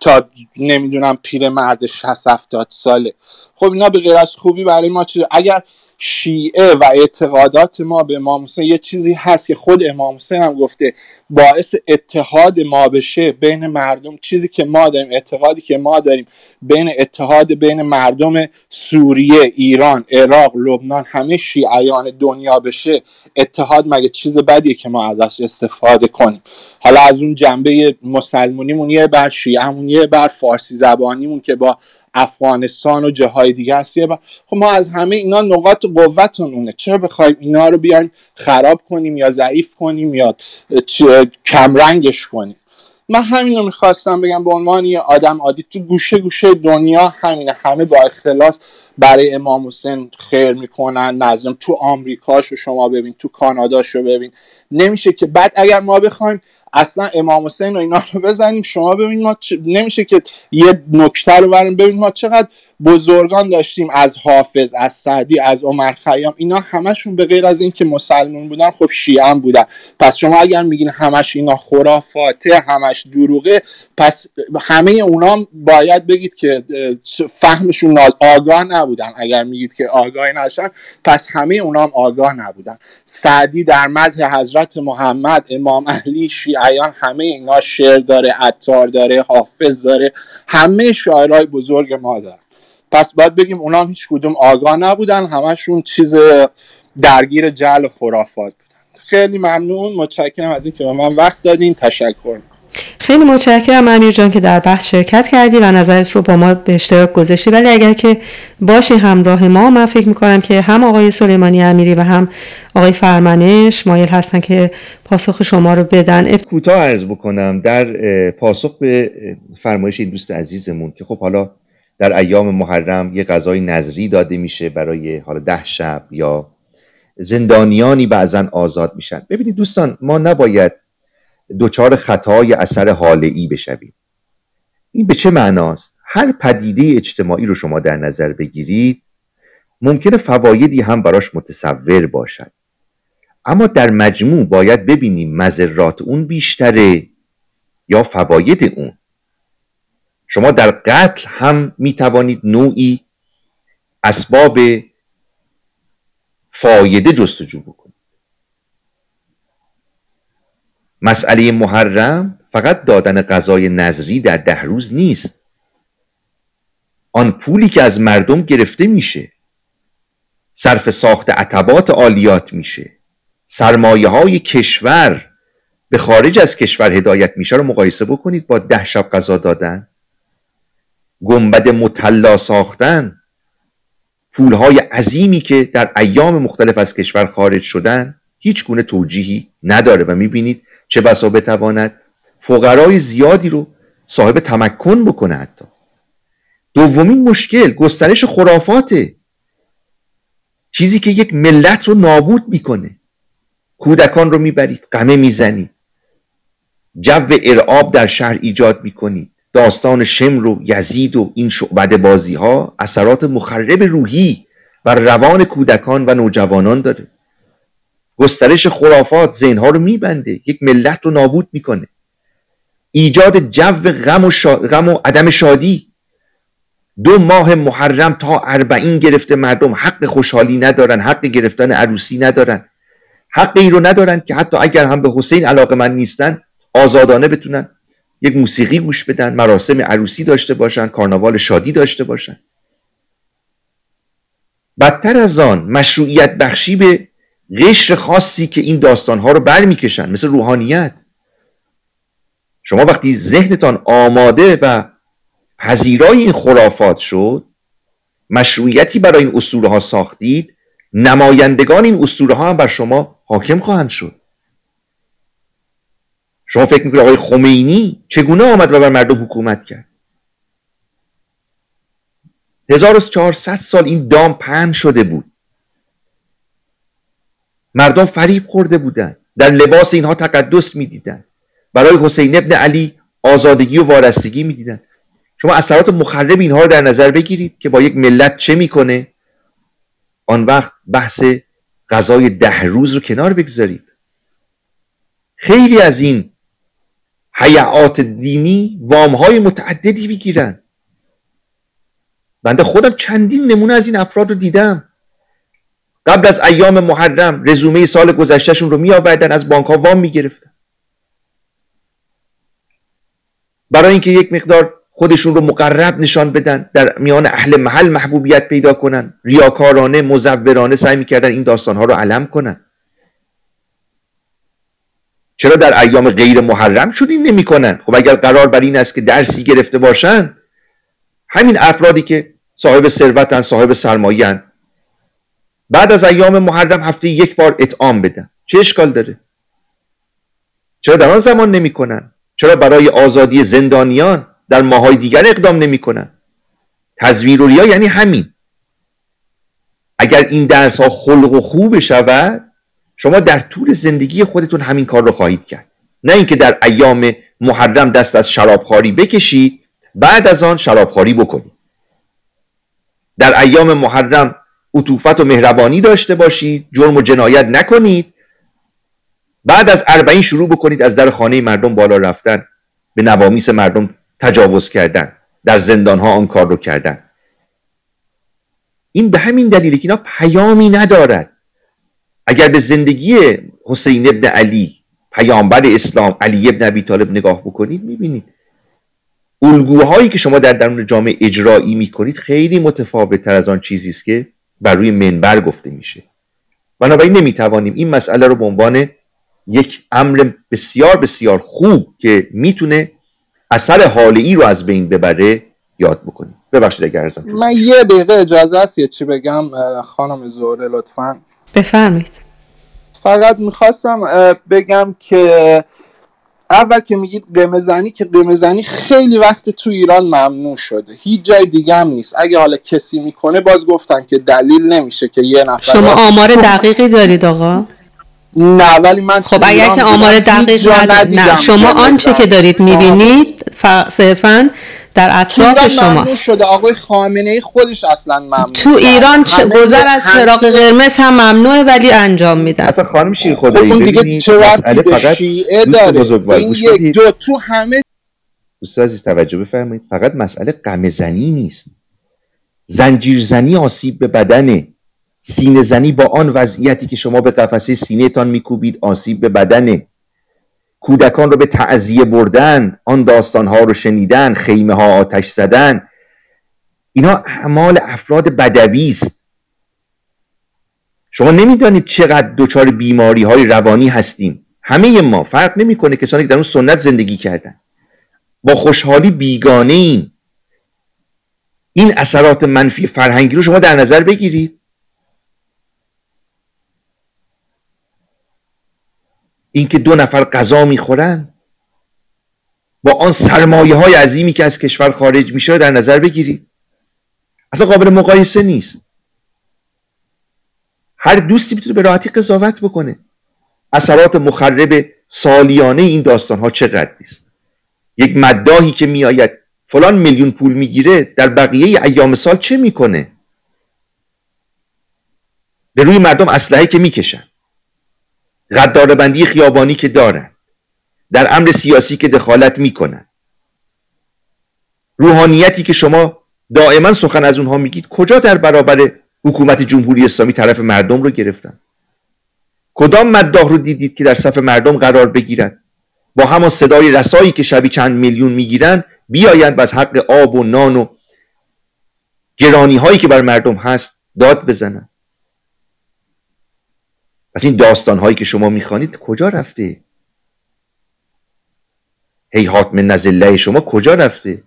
تا نمی‌دونم پیرمرد 60 70 ساله. خب اینا به غیر از خوبی برای ما چیز اگر شیعه و اعتقادات ما به امام حسین یه چیزی هست که خود امام حسین هم گفته باعث اتحاد ما بشه بین مردم. چیزی که ما داریم اعتقادی که ما داریم بین اتحاد بین مردم سوریه ایران عراق لبنان همه شیعیان دنیا بشه اتحاد مگه چیز بدیه که ما ازش استفاده کنیم؟ حالا از اون جنبه مسلمونیمون یه بر شیعهمون یه بر فارسی زبانیمون که با افغانستان و جاهای دیگه هستیه خب ما از همه اینا نقاط قوتمونه. چرا بخوایم اینا رو بیایم خراب کنیم یا ضعیف کنیم یا کمرنگش کنیم؟ من همین رو می‌خواستم بگم به عنوان یه آدم عادی. تو گوشه گوشه دنیا همینه. همه با اختلاس برای امام حسین خیر می‌کنن نظرم تو آمریکاشو شما ببین تو کاناداشو ببین. نمیشه که بعد اگر ما بخوایم اصلا امام حسین و اینا رو بزنیم. شما ببینید ما نمیشه که یه نکته رو بریم. ببینید ما چقدر بزرگان داشتیم از حافظ از سعدی از عمر خیام. اینا همشون به غیر از اینکه مسلمون بودن خب شیعه هم بودن. پس شما اگر میگین همش اینا خرافاته همش دروغه پس همه اونا باید بگید که فهمشون آگاه نبودن. اگر میگید که آگاه نشن پس همه اونا هم آگاه نبودن. سعدی در مدح حضرت محمد امام علی شیعیان همه اینا شعر داره عطار داره حافظ داره همه شاعرای بزرگ ما دارن. پس باید بگیم اونا هیچ کدوم آگاه نبودن همشون چیز درگیر جل و خرافات بودن. خیلی ممنون متشکرم از اینکه به من وقت دادین تشکر. خیلی متشکرم امیر جان که در بحث شرکت کردی و نظرت رو با ما به اشتراک گذاشتی. ولی اگر که باشی همراه ما من فکر می‌کنم که هم آقای سلیمانی امیری و هم آقای فرمنش مایل هستن که پاسخ شما رو بدن. کوتاه عرض بکنم در پاسخ به فرمایش این دوست عزیزمون که خب حالا در ایام محرم یه غذای نظری داده میشه برای حالا ده شب یا زندانیانی بعضا آزاد میشن. ببینید دوستان ما نباید دچار خطای اثر حاله ای بشویم. این به چه معناست؟ هر پدیده اجتماعی رو شما در نظر بگیرید ممکنه فوایدی هم براش متصور باشد. اما در مجموع باید ببینیم مذرات اون بیشتره یا فواید اون. شما در قتل هم می توانید نوعی اسباب فایده جستجو بکنید. مسئله محرم فقط دادن غذای نظری در ده روز نیست. آن پولی که از مردم گرفته میشه صرف ساخت عطبات عالیات میشه. سرمایه های کشور به خارج از کشور هدایت میشه رو مقایسه بکنید با ده شب غذا دادن. گنبد مطلا ساختن پولهای عظیمی که در ایام مختلف از کشور خارج شدن هیچ گونه توجیهی نداره و می‌بینید چه بسا بتواند فقرای زیادی رو صاحب تمکن بکنه حتی. دومین مشکل گسترش خرافاته. چیزی که یک ملت رو نابود می‌کنه. کودکان رو می‌برید قمه می‌زنید. جو ارعاب در شهر ایجاد می‌کنید. داستان شمر و یزید و این شعبد بازی ها اثرات مخرب روحی و روان کودکان و نوجوانان داره. گسترش خرافات ذهنها رو میبنده یک ملت رو نابود می‌کنه. ایجاد جو غم و, غم و عدم شادی. دو ماه محرم تا اربعین گرفته مردم حق خوشحالی ندارن حق گرفتن عروسی ندارن. حق این رو ندارن که حتی اگر هم به حسین علاقه من نیستن آزادانه بتونن. یک موسیقی گوش بدن مراسم عروسی داشته باشن کارناوال شادی داشته باشن. بدتر از آن مشروعیت بخشی به قشر خاصی که این داستانها رو برمیکشن مثل روحانیت. شما وقتی ذهنتان آماده و پذیرای این خرافات شد مشروعیتی برای این اسطوره ها ساختید نمایندگان این اسطوره ها هم بر شما حاکم خواهند شد. شما فکر می‌کنید آقای خمینی چگونه آمد و بر مردم حکومت کرد؟ 1400 سال این دام پهن شده بود. مردم فریب خورده بودند. در لباس اینها تقدس می‌دیدند. برای حسین ابن علی آزادگی و وارستگی می‌دیدند. شما اثرات مخرب اینها رو در نظر بگیرید که با یک ملت چه می‌کنه؟ آن وقت بحث غذای ده روز رو کنار بگذارید. خیلی از این حیعات دینی وام های متعددی بگیرن بنده خودم چندین نمونه از این افراد رو دیدم. قبل از ایام محرم رزومه سال گذشتهشون رو می آوردن از بانک ها وام می گرفتن برای اینکه یک مقدار خودشون رو مقرب نشان بدن در میان اهل محل محبوبیت پیدا کنن ریاکارانه مزورانه سعی می‌کردن این داستانها رو علم کنن. چرا در ایام غیر محرم چنین نمی‌کنن؟ خب اگر قرار بر این است که درسی گرفته باشن همین افرادی که صاحب ثروتن صاحب سرمایه‌اند بعد از ایام محرم هفته یک بار اطعام بدن. چه اشکال داره؟ چرا در آن زمان نمی‌کنن؟ چرا برای آزادی زندانیان در ماهای دیگر اقدام نمی‌کنن؟ تزویر و ریا یعنی همین. اگر این درس ها خلق و خوب شود شما در طول زندگی خودتون همین کار رو خواهید کرد. نه اینکه در ایام محرم دست از شرابخواری بکشید بعد از آن شرابخواری بکنید. در ایام محرم عطوفت و مهربانی داشته باشید جرم و جنایت نکنید. بعد از اربعین شروع بکنید از در خانه مردم بالا رفتن به نوامیس مردم تجاوز کردن در زندان ها آن کار رو کردن. این به همین دلیله که اینا پیامی ندارد. اگر به زندگی حسین ابن علی پیامبر اسلام علی ابن ابی طالب نگاه بکنید می‌بینید. الگوهایی که شما در درون جامعه اجرایی می‌کنید خیلی متفاوت تر از آن چیزی است که بر روی منبر گفته میشه. بنابراین نمی‌توانیم این مسئله رو به عنوان یک امر بسیار بسیار خوب که می‌تونه اثر حالی ای رو از بین ببره یاد بکنیم. ببخشید اگر ارزم من یه دقیقه اجازه است یه چی بگم خانم زهره لطفا. بفرمایید. فقط می‌خواستم بگم که اول که میگید قمه که قمه خیلی وقت تو ایران ممنوع شده. هیچ جای دیگه هم نیست. اگه حالا کسی می‌کنه باز گفتن که دلیل نمیشه که یه نفر شما آمار دقیقی دارید آقا؟ نه ولی من خب اگر که آمار دقیق نه شما آنچه که دارید می‌بینید صرفا در اطراف شماست. شده. آقای خامنه ای خودش اصلا ممنوع تو ایران گذر از چراغ قرمز هم ممنوعه ولی انجام میدن. اصلا خانم شیر خدایی خب دیگه چه فقط شیعه داره؟ این یک دو تو همه دوست عزیز توجه بفرمایید. فقط مسئله قمه زنی نیست. زنجیر زنی آسیب به بدنه سینه زنی با آن وضعیتی که شما به قفسه سینه تان میکوبید آسیب به بدنه کودکان رو به تعذیه بردن آن داستانها رو شنیدن خیمه ها آتش زدن. اینا اعمال افراد بدوی است. شما نمی‌دانید چقدر دچار بیماری های روانی هستیم. همه ما فرق نمی‌کنه کسانی که در اون سنت زندگی کردن. با خوشحالی بیگانه ایم این اثرات منفی فرهنگی رو شما در نظر بگیرید. اینکه دو نفر غذا می‌خورن با آن سرمایه های عظیمی که از کشور خارج میشه در نظر بگیرید. اصلا قابل مقایسه نیست. هر دوستی می‌تونه به راحتی قضاوت بکنه. اثرات مخرب سالیانه این داستان ها چقدر نیست؟ یک مداهی که میآید فلان میلیون پول می‌گیره در بقیه ایام سال چه می‌کنه؟ به روی مردم اسلحه که می‌کشن. بندی خیابانی که دارن. در امر سیاسی که دخالت می‌کنن. روحانیتی که شما دائما سخن از اونها میگید کجا در برابر حکومت جمهوری اسلامی طرف مردم رو گرفتن؟ کدام مداح رو دیدید که در صف مردم قرار بگیرد با همان صدای رسایی که شبی چند میلیون می‌گیرند بیایند و از حق آب و نان و گرانی هایی که بر مردم هست داد بزنند. پس این داستان هایی که شما می‌خوانید کجا رفته؟ هیهات من نزله شما کجا رفته؟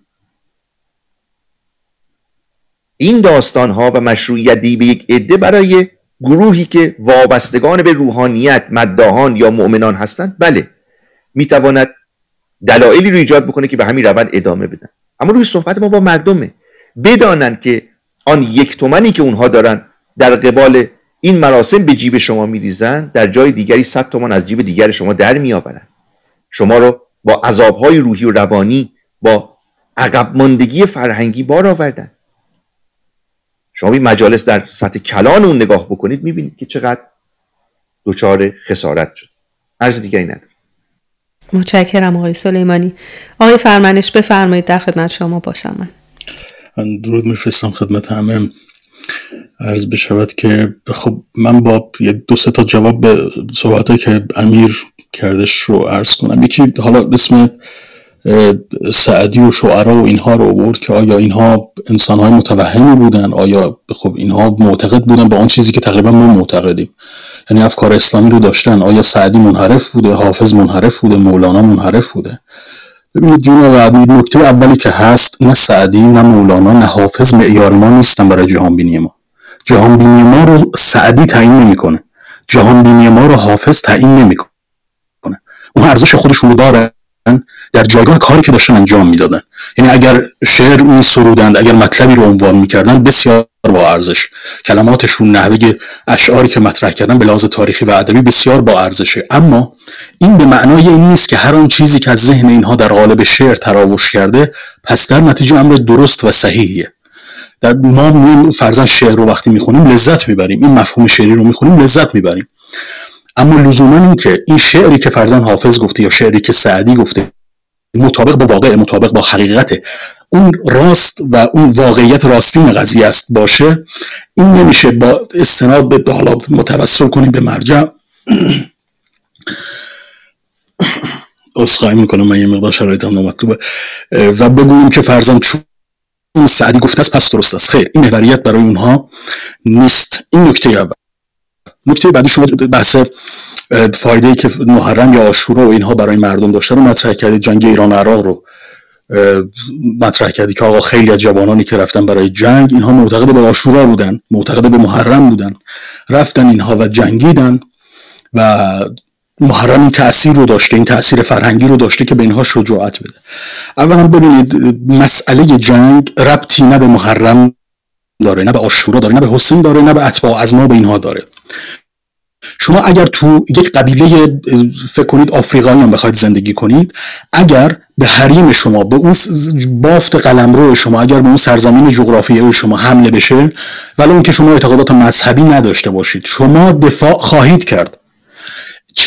این داستان ها و مشروعیتی به یک عده برای گروهی که وابستگان به روحانیت مداهان یا مؤمنان هستند بله می‌تواند دلایلی رو ایجاد بکنه که به همین روند ادامه بدن. اما روی صحبت ما با مردمه. بدانند که آن یک تومنی که اونها دارن در قبال این مراسم به جیب شما میریزن در جای دیگری صد تومان از جیب دیگر شما در میآورند شما رو با عذابهای روحی و روانی با عقب ماندگی فرهنگی بار آوردن. شما این مجالس در سطح کلان اون نگاه بکنید می‌بینید که چقدر دچار خسارت شد. عرض دیگری نداره متشکرم آقای سلیمانی. آقای فرمانش بفرمایید در خدمت شما باشم من. من درود میفرستم خدمت همه. عرض بشود که خب من با دو سه تا جواب به صحبت که امیر کردش رو عرض کنم. یکی حالا اسم سعدی و شعرا و اینها رو آورد که آیا اینها انسان های متوهمی بودن؟ آیا خب اینها معتقد بودن با آن چیزی که تقریبا ما معتقدیم؟ یعنی افکار اسلامی رو داشتن. آیا سعدی منحرف بوده؟ حافظ منحرف بوده؟ مولانا منحرف بوده؟ ببینید جون آقا نکته اولی که هست نه سعدی نه مولانا نه حافظ معیار ما نیستن برای جهان بینی ما. جهان بینی ما رو سعدی تعیین نمی‌کنه. جهان بینی ما رو حافظ تعیین نمی‌کنه. اون ارزش خودشون رو داره در جایگاه کاری که داشتن انجام می‌دادن. یعنی اگر شعر می سرودند اگر مطلبی رو عنوان می‌کردن بسیار با ارزش. کلماتشون نحوه اشعاری که مطرح کردن به لحاظ تاریخی و ادبی بسیار با ارزشه. اما این به معنای این نیست که هر آن چیزی که از ذهن اینها در قالب شعر تراوش کرده پس در نتیجه امر درست و صحیحیه. در ما فرزن شعر رو وقتی می‌خونیم لذت می‌بریم. این مفهوم شعری رو می‌خونیم لذت می‌بریم. اما لزوما این که این شعری که فرزن حافظ گفته یا شعری که سعدی گفته مطابق با واقع مطابق با حقیقت اون راست و اون واقعیت راستین قضیه است باشه. این نمیشه با استناد به حالا متوسل کنیم به مرجع. [COUGHS] اصخایی می‌کنم من یه مقدار شرایطم نامطلوبه. و بگوییم که فرزن چون سعدی گفته است پس درست است. خیر این محوریت برای اونها نیست. این نکته اول. نکته بعدی شما بحث فایده ای که محرم یا آشورا و اینها برای مردم داشته رو مطرح کردید. جنگ ایران عراق رو مطرح کردی که آقا خیلی از جوانانی که رفتن برای جنگ اینها معتقد به آشورا بودن معتقد به محرم بودن. رفتن اینها و جنگیدن و محرم این تاثیر رو داشته این تاثیر فرهنگی رو داشته که به اینها شجاعت بده. اولا ببینید مسئله جنگ ربطی نه به محرم داره نه به آشورا داره نه به حسین داره نه به اتباع از ما به اینها داره. شما اگر تو یک قبیله فکر کنید آفریقایی هم بخواید زندگی کنید اگر به حریم شما به اون بافت قلمرو شما اگر به اون سرزمین جغرافیایی شما حمله بشه ولی اون که شما اعتقادات مذهبی نداشته باشید شما دفاع خواهید کرد.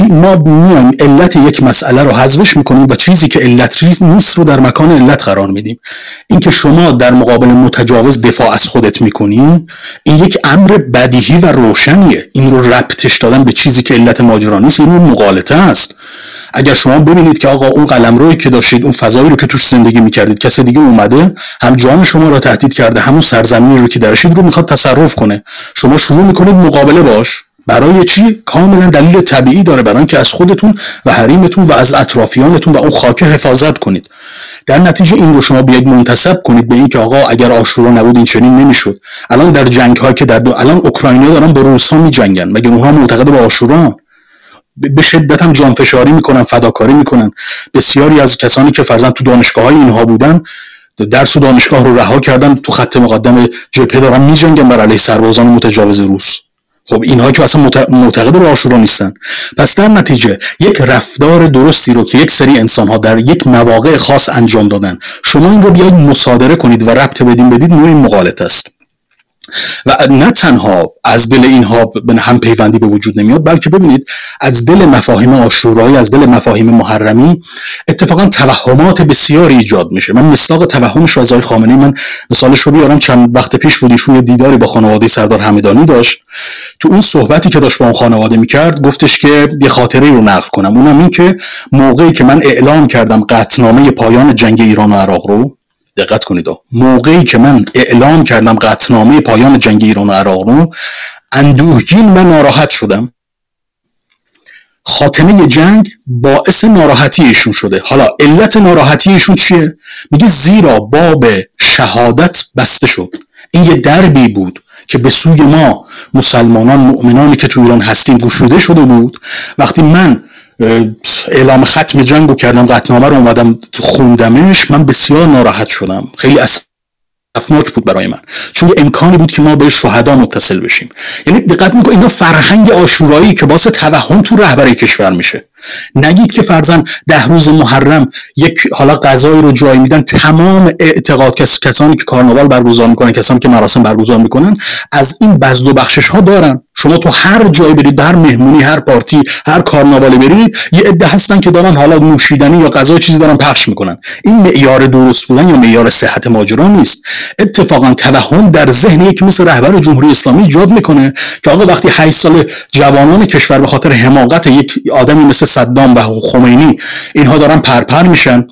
ما میایم علت یک مسئله رو حذفش می‌کنیم و چیزی که علت نیست رو در مکان علت قرار میدیم. اینکه شما در مقابل متجاوز دفاع از خودت می‌کنی این یک امر بدیهی و روشنیه. این رو ربطش دادن به چیزی که علت ماجرا نیست این مقالطه است. اگر شما ببینید که آقا اون قلم روی که داشتید اون فضایی رو که توش زندگی می‌کردید کسی دیگه اومده هم جان شما را تهدید کرده همون سرزمینی رو که درشید رو می‌خواد تصرف کنه. شما شروع می‌کنید مقابله باش. برای چی؟ کاملا دلیل طبیعی داره برای اینکه از خودتون و حریمتون و از اطرافیانتون و اون خاکه حفاظت کنید. در نتیجه این رو شما بیاید منتسب کنید به اینکه آقا اگر آشورا نبود این چنین نمی‌شد. الان در جنگ هایی که در دو... الان اوکراینیا دارن با روس ها میجنگن. مگه اونها معتقد به آشورا؟ به شدت هم جانفشاری می‌کنن فداکاری می‌کنن. بسیاری از کسانی که فرزن تو دانشگاه های اینها بودن درس و دانشگاه رو رها کردن تو خط مقدم جبهه دارن میجنگن بر علیه سربازان متجاوز روس. خب اینها که اصلا معتقد به آشورا نیستن. پس در نتیجه یک رفتار درستی رو که یک سری انسان ها در یک مواقع خاص انجام دادن شما این رو بیاید مصادره کنید و ربط بدین بدید نوع مقالط است. و نه تنها از دل اینها به هم پیوندی به وجود نمیاد بلکه ببینید از دل مفاهیم آشورایی از دل مفاهیم محرمی اتفاقا توهمات بسیاری ایجاد میشه. من مصداق توهمش رضای خامنه‌ای من مثالش رو بیارم چند وقت پیش بود ایشون دیداری با خانواده سردار همدانی داشت. تو اون صحبتی که داشت با اون خانواده می‌کرد گفتش که یه خاطره رو نقل کنم. اونم این که موقعی که من اعلام کردم قطنامه پایان جنگ ایران و عراق رو دقت کنید. موقعی که من اعلام کردم قطنامه پایان جنگ ایران و عراق رو اندوهگین و ناراحت شدم. خاتمه جنگ باعث ناراحتی ایشون شده. حالا علت ناراحتی ایشون چیه؟ میگه زیرا باب شهادت بسته شد. این یه دربی بود که به سوی ما مسلمانان مؤمنانی که تو ایران هستیم گشوده شده بود. وقتی من اعلام ختم جنگ رو کردم قطنامه رو اومدم خوندمش من بسیار ناراحت شدم. خیلی افناک بود برای من. چون امکانی بود که ما به شهدا متصل بشیم. یعنی دقت می‌کنید اینا فرهنگ آشورایی که باعث توهم تو رهبری کشور میشه. نگید که فرزن ده روز محرم یک حالا غذایی رو جای میدن تمام اعتقاد کس کسانی که کارناوال برگزار می‌کنن کسانی که مراسم برگزار می‌کنن از این بزد و بخشش ها دارن. شما تو هر جایی برید هر مهمونی هر پارتی هر کارناوالی برید یه عده هستن که دارن حالا نوشیدنی یا غذا چیزی دارن پخش می‌کنن. این معیار درست بودن یا معیار صحت ماجرا نیست. اتفاقا توهم در ذهن یک مثل رهبر جمهوری اسلامی ایجاد می‌کنه که آقا وقتی 8 سال جوانان کشور به خاطر حماقت یک آدمی مثل صدام و خمینی اینها دارن پرپر میشن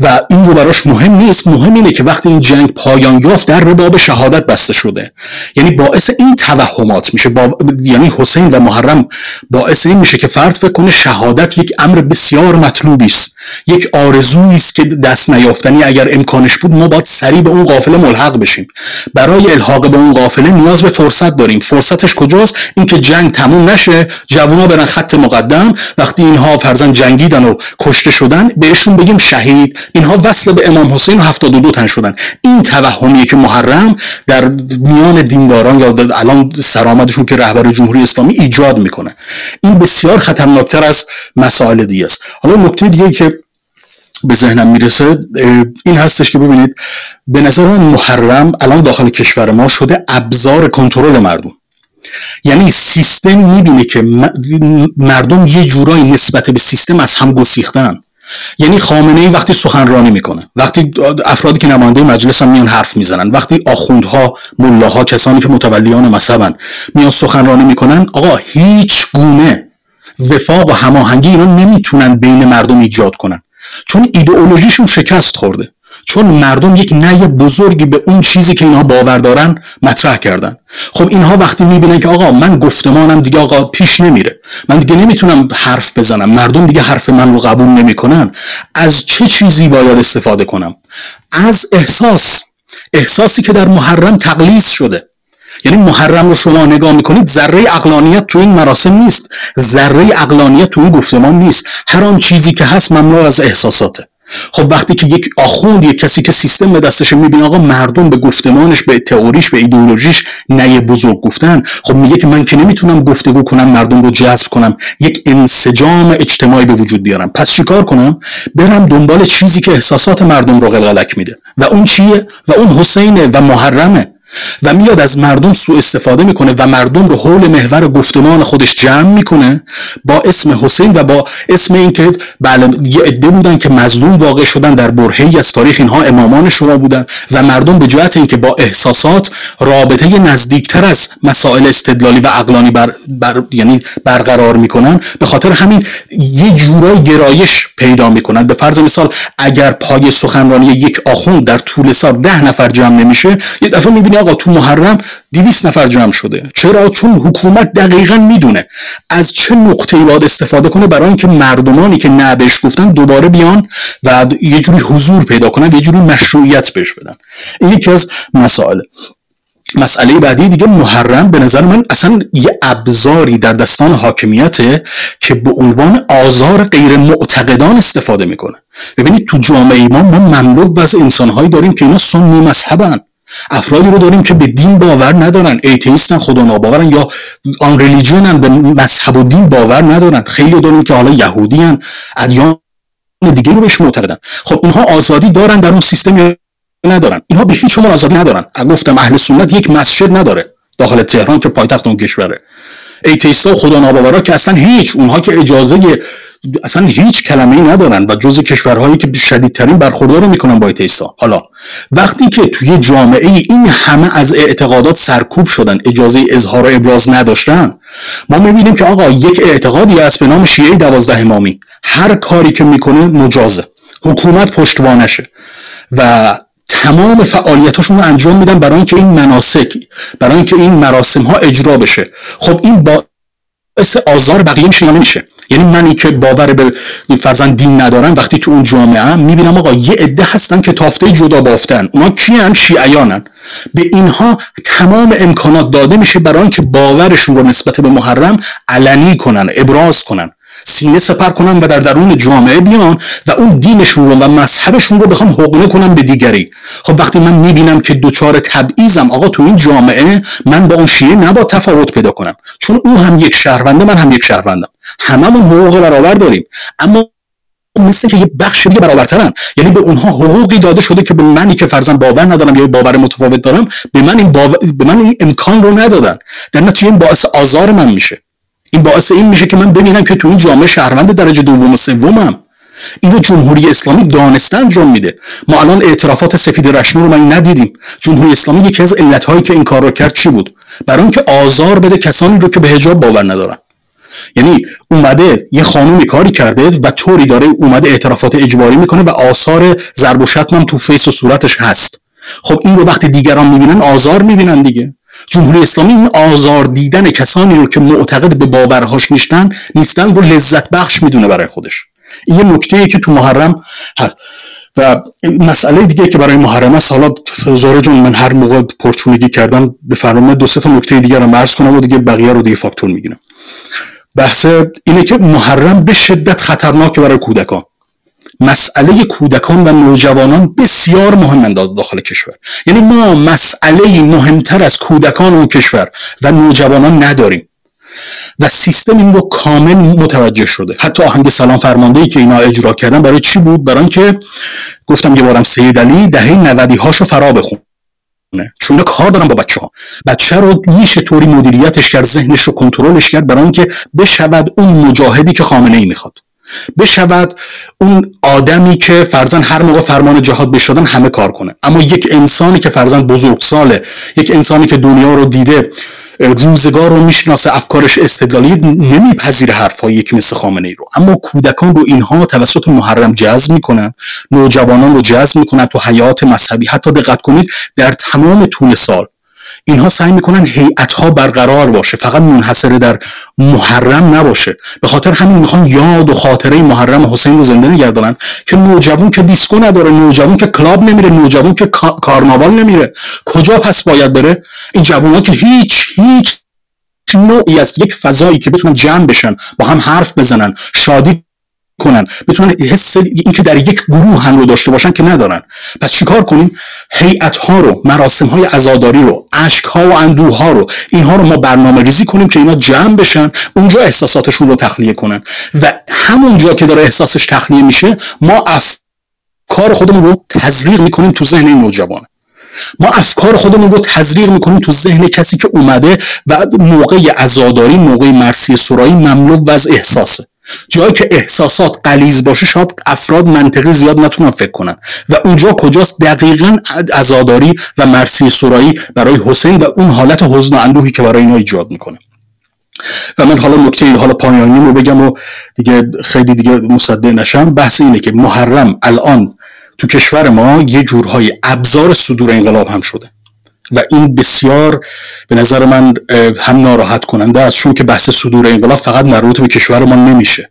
و این رو براش مهم نیست مهم اینه که وقتی این جنگ پایان یافت در باب شهادت بسته شده. یعنی باعث این توهمات میشه. با... یعنی حسین و محرم باعث این میشه که فرد فکر کنه شهادت یک امر بسیار مطلوبی است. یک آرزویی است که دست نیافتنی اگر امکانش بود ما باید سریع به اون قافله ملحق بشیم. برای الحاق به اون قافله نیاز به فرصت داریم. فرصتش کجاست؟ اینکه جنگ تموم نشه. جوونا برن خط مقدم. وقتی اینها فرزن جنگیدن و کشته شدن بهشون بگیم شهید. اینها وصل به امام حسین و 72 تن شدن. این توهمیه که محرم در میان دینداران یا الان سرآمدشون که رهبر جمهوری اسلامی ایجاد می‌کنه. این بسیار خطرناکتر از مسائل دیگه است. حالا نکته دیگه که به ذهنم می‌رسه این هستش که ببینید به نظر من محرم الان داخل کشور ما شده ابزار کنترل مردم. یعنی سیستم می‌بینه که مردم یه جورایی نسبت به سیستم از هم گسیختن. یعنی خامنه ای وقتی سخنرانی می‌کنه وقتی افرادی که نماینده مجلس هم میان حرف می‌زنن وقتی آخوندها ملاها کسانی که متولیان مذهبن میان سخنرانی می‌کنن آقا هیچ گونه وفاق و هماهنگی اینا نمی‌تونن بین مردم ایجاد کنن. چون ایدئولوژیشون شکست خورده. چون مردم یک نهی بزرگی به اون چیزی که اینها باور دارن مطرح کردن. خب اینها وقتی می‌بینن که آقا من گفتمانم دیگه آقا پیش نمیره. من دیگه نمی‌تونم حرف بزنم. مردم دیگه حرف من رو قبول نمی‌کنن. از چه چیزی باید استفاده کنم؟ از احساس. احساسی که در محرم تقلیص شده. یعنی محرم رو شما نگاه می‌کنید ذره اقلانیت تو این مراسم نیست. ذره اقلانیت تو این گفتمان نیست. هر آن چیزی که هست ممنوع از احساساته. خب وقتی که یک آخوند یک کسی که سیستم به دستش می‌بینه آقا مردم به گفتمانش به تئوریش به ایدئولوژیش نه بزرگ گفتن خب میگه که من که نمی‌تونم گفتگو کنم مردم رو جذب کنم یک انسجام اجتماعی به وجود بیارم. پس چیکار کنم؟ برم دنبال چیزی که احساسات مردم رو قلقلک میده. و اون چیه؟ و اون حسینه و محرمه. و میاد از مردم سوء استفاده می‌کنه و مردم رو حول محور گفتمان خودش جمع می‌کنه با اسم حسین و با اسم اینکه بله یه عده بودن که مظلوم واقع شدن در برهی از تاریخ اینها امامان شما بودن و مردم به جهت اینکه با احساسات رابطه نزدیکتر از مسائل استدلالی و عقلانی بر, بر یعنی برقرار می‌کنن به خاطر همین یه جورای گرایش پیدا می‌کنن. به فرض مثال اگر پای سخنرانی یک آخوند در طول سال ده نفر جمع نمیشه یه دفعه می‌بینی آقا تو محرم 200 نفر جمع شده. چرا؟ چون حکومت دقیقا می‌دونه از چه نقطه باید استفاده کنه برای اینکه مردمانی که نه گفتن دوباره بیان و یه جوری حضور پیدا کنن یه جوری مشروعیت بهش بدن. این یکی از مسائل. مسئله بعدی دیگه محرم به نظر من اصلا یه ابزاری در دستان حاکمیته که به عنوان آزار غیر معتقدان استفاده می‌کنه. ببینید تو جامعه ما ما مملو از انسانهایی داریم که اینا سنی مذهبن. افرادی رو داریم که به دین باور ندارن ایتیستن خدا ناباورن یا آن ریلیجنن به مذهب و دین باور ندارن. خیلی داریم که حالا یهودی هن ادیان دیگه رو بهش معتقدن. خب اینها آزادی دارن در اون سیستم ندارن؟ اینها به هیچ عنوان آزادی ندارن. گفتم اهل سنت یک مسجد نداره داخل تهران که پایتخت اون کشوره. ایتیستا و خدا ناباورا که اصلا هیچ اونها که اجازه اصلا هیچ کلمه ای ندارن و جز کشورهایی که شدیدترین برخوردار رو می‌کنن با ایتیستا. حالا وقتی که توی جامعه این همه از اعتقادات سرکوب شدن اجازه اظهار و ابراز نداشتن ما می‌بینیم که آقا یک اعتقادی هست به نام شیعه دوازده امامی. هر کاری که می‌کنه مجازه. حکومت پشتوانشه. و تمام فعالیتاشون رو انجام میدن برای اینکه این مناسک برای اینکه این مراسم ها اجرا بشه. خب این باعث آزار بقیه میشه یا نمیشه؟ یعنی منی که باور به فرزن دین ندارم وقتی که اون جامعه هم می‌بینم آقا یه عده هستن که تافته جدا بافتن. اونا کیان؟ شیعیانن. به اینها تمام امکانات داده میشه برای اینکه باورشون رو نسبت به محرم علنی کنن ابراز کنن. سینه سپر کنن و در درون جامعه بیان و اون دینشون رو و مذهبشون رو بخوام حقنه کنن به دیگری. خب وقتی من می‌بینم که دوچار تبعیضم آقا تو این جامعه من با اون شیعه نباید تفاوت پیدا کنم. چون او هم یک شهرونده من هم یک شهروندم. هممون حقوق برابر داریم. اما مثل که یه بخش دیگه برابرترن. یعنی به اونها حقوقی داده شده که به منی که فرزن باور ندارم یا باور متفاوت دارم به من این, باور... به من این امکان رو ندادن. در نتیجه این باعث آزار من میشه. این باعث این میشه که من ببینم که تو این جامعه شهروند درجه دوم و سومم. اینو جمهوری اسلامی دانسته انجام میده. ما الان اعترافات سپیده رشنو رو من ندیدیم. جمهوری اسلامی یکی از علتهایی که این کار رو کرد چی بود؟ برای اینکه آزار بده کسانی رو که به حجاب باور ندارن. یعنی اومده یه خانومی کاری کرده و طوری داره اومده اعترافات اجباری می‌کنه و آثار ضرب و شتم تو face و صورتش هست. خب این رو وقتی دیگران می‌بینن آزار می‌بینن دیگه. جمهوری اسلامی این آزار دیدن کسانی رو که معتقد به باورهاش نیستن نیستن رو لذت بخش می‌دونه برای خودش. این یه نکته که تو محرم هست. و مسئله دیگه که برای محرم است حالا زاره جون من هر موقع پرچونگی کردم به فرامه دو سه تا نکته دیگه رو مرز کنم و دیگه بقیه رو دیگه فاکتور می‌گیرم. بحث اینه که محرم به شدت خطرناک برای کودکان. مسئله کودکان و نوجوانان بسیار مهم داخل کشور. یعنی ما مسئله مهمتر از کودکان اون کشور و نوجوانان نداریم. و سیستم این رو کامل متوجه شده. حتی آهنگ سلام فرمانده ای که اینا اجرا کردن برای چی بود؟ برای اینکه گفتم یه بارم سید علی دهه 90 هاشو فرا بخون چون کار دارن با بچه ها بچه رو میشه طوری مدیریتش کرد ذهنش رو کنترلش کرد برای اینکه بشود اون مجاهدی که خامنه ای می‌خواد. بشود اون آدمی که فرزن هر موقع فرمان جهاد بشدن همه کار کنه. اما یک انسانی که فرزن بزرگ ساله یک انسانی که دنیا رو دیده روزگار رو می‌شناسه افکارش استدلالی نمیپذیره حرفایی که مثل خامنه ای رو. اما کودکان رو اینها توسط محرم جذب می‌کنن نوجوانان رو جذب می‌کنن تو حیات مذهبی. حتی دقت کنید در تمام طول سال اینها سعی می‌کنن هیئت ها برقرار باشه فقط منحصره در محرم نباشه. به خاطر همین می‌خوان یاد و خاطره محرم و حسین رو زنده نگردانن که نوجوان که دیسکو نداره نوجوان که club نمیره نوجوان که کارناوال نمیره. کجا پس باید بره؟ این جوان که هیچ هیچ نوعی از یک فضایی که بتونن جمع بشن با هم حرف بزنن شادی کنن. بتونن حس این که در یک گروه هم رو داشته باشن که ندارن. پس چیکار کنیم؟ هیئت ها رو مراسم های عزاداری رو اشک ها و اندوه ها رو اینها رو ما برنامه ریزی کنیم که اینا جمع بشن اونجا احساساتشون رو تخلیه کنن. و همونجا که داره احساسش تخلیه میشه ما افکار خودمون رو تزریق می‌کنیم تو ذهن این نوجوان ما افکار خودمون رو تزریق می‌کنیم تو ذهن کسی که اومده و موقع عزاداری موقع مرسی سرایی مملو از احساسه. جایی که احساسات قلیز باشه شاید افراد منطقی زیاد نتونن فکر کنن. و اونجا کجاست؟ دقیقا عزاداری و مرسی سرایی برای حسین و اون حالت حزن و اندوهی که برای اینا ایجاد می‌کنه. و من حالا نکته حالا پایانی رو بگم و دیگه خیلی دیگه مصدق نشم. بحث اینه که محرم الان تو کشور ما یه جورهای ابزار صدور انقلاب هم شده. و این بسیار به نظر من هم ناراحت کننده است. چون که بحث صدور انقلاب فقط مربوط به کشور ما نمیشه.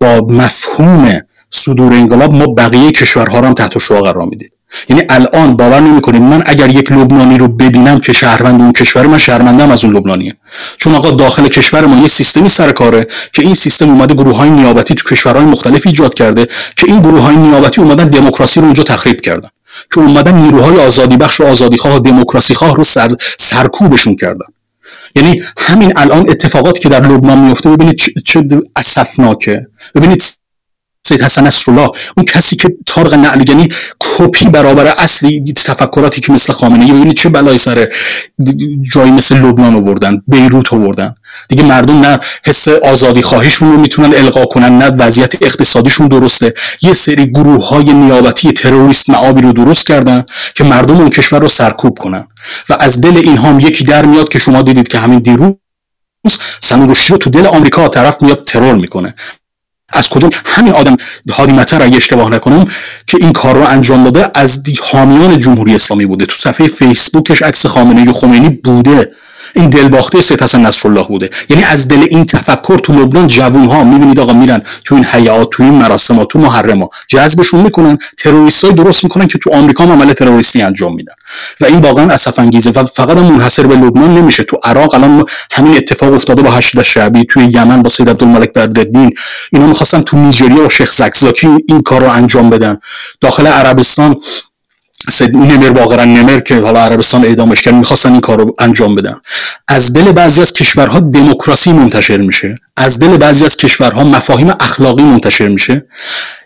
با مفهوم صدور انقلاب ما بقیه کشورها رو هم تحت شعا قرار میدیم. یعنی الان باور نمی‌کنید من اگر یک لبنانی رو ببینم که شهروند اون کشور من شهروندم از اون لبنانیه. چون آقا داخل کشور ما یه سیستمی سر کاره که این سیستم اومده گروه های نیابتی تو کشورهای مختلف ایجاد کرده که این گروه های نیابتی اومدن دموکراسی رو اونجا تخریب کردن. که اومدن نیروهای آزادی بخش و آزادی خواه و دموکراسی خواه رو سر سرکوبشون کردن. یعنی همین الان اتفاقاتی که در لبنان میفته ببینید چه اسفناکه. ببینید سید حسن نصرالله اون کسی که طارق نعلیگنی کپی برابر اصلی تفکراتی که مثل خامنه ای ببینید چه بلایی سر جایی مثل لبنان آوردن بیروت آوردن. دیگه مردم نه حس آزادی خواهیشون رو می‌تونن القا کنن نه وضعیت اقتصادیشون درسته. یه سری گروه های نیابتی تروریست معابی رو درست کردن که مردم اون کشور رو سرکوب کنن. و از دل اینها هم یکی در میاد که شما دیدید که همین دیروز سنوروشی رو تو دل آمریکا طرف میاد ترور می‌کنه. از کجا همین آدم هادی متر اگه اشتباه نکنم که این کار رو انجام داده از حامیان جمهوری اسلامی بوده. تو صفحه فیسبوکش عکس خامنه ای خمینی بوده. این دلباخته سید حسن نصرالله بوده. یعنی از دل این تفکر تو لبنان جوون ها می‌بینید آقا میرن تو این حیات تو این مراسم ها تو محرم ها جذبشون می‌کنن تروریست های درست می‌کنن که تو آمریکا هم عمل تروریستی انجام میدن. و این واقعا اسف انگیزه و فقط منحصر به لبنان نمیشه. تو عراق الان همین اتفاق افتاده با هشت شعبی توی یمن با سید عبدالملک بدرالدین. اینا می‌خواستن تو نیجریه با شیخ زکزاکی این کار رو انجام بدن. داخل عربستان نمر باقرا نمر که حالا عربستان اعدامش کرد می‌خواستن این کار انجام بدن. از دل بعضی از کشورها دموکراسی منتشر میشه. از دل بعضی از کشورها مفاهیم اخلاقی منتشر میشه.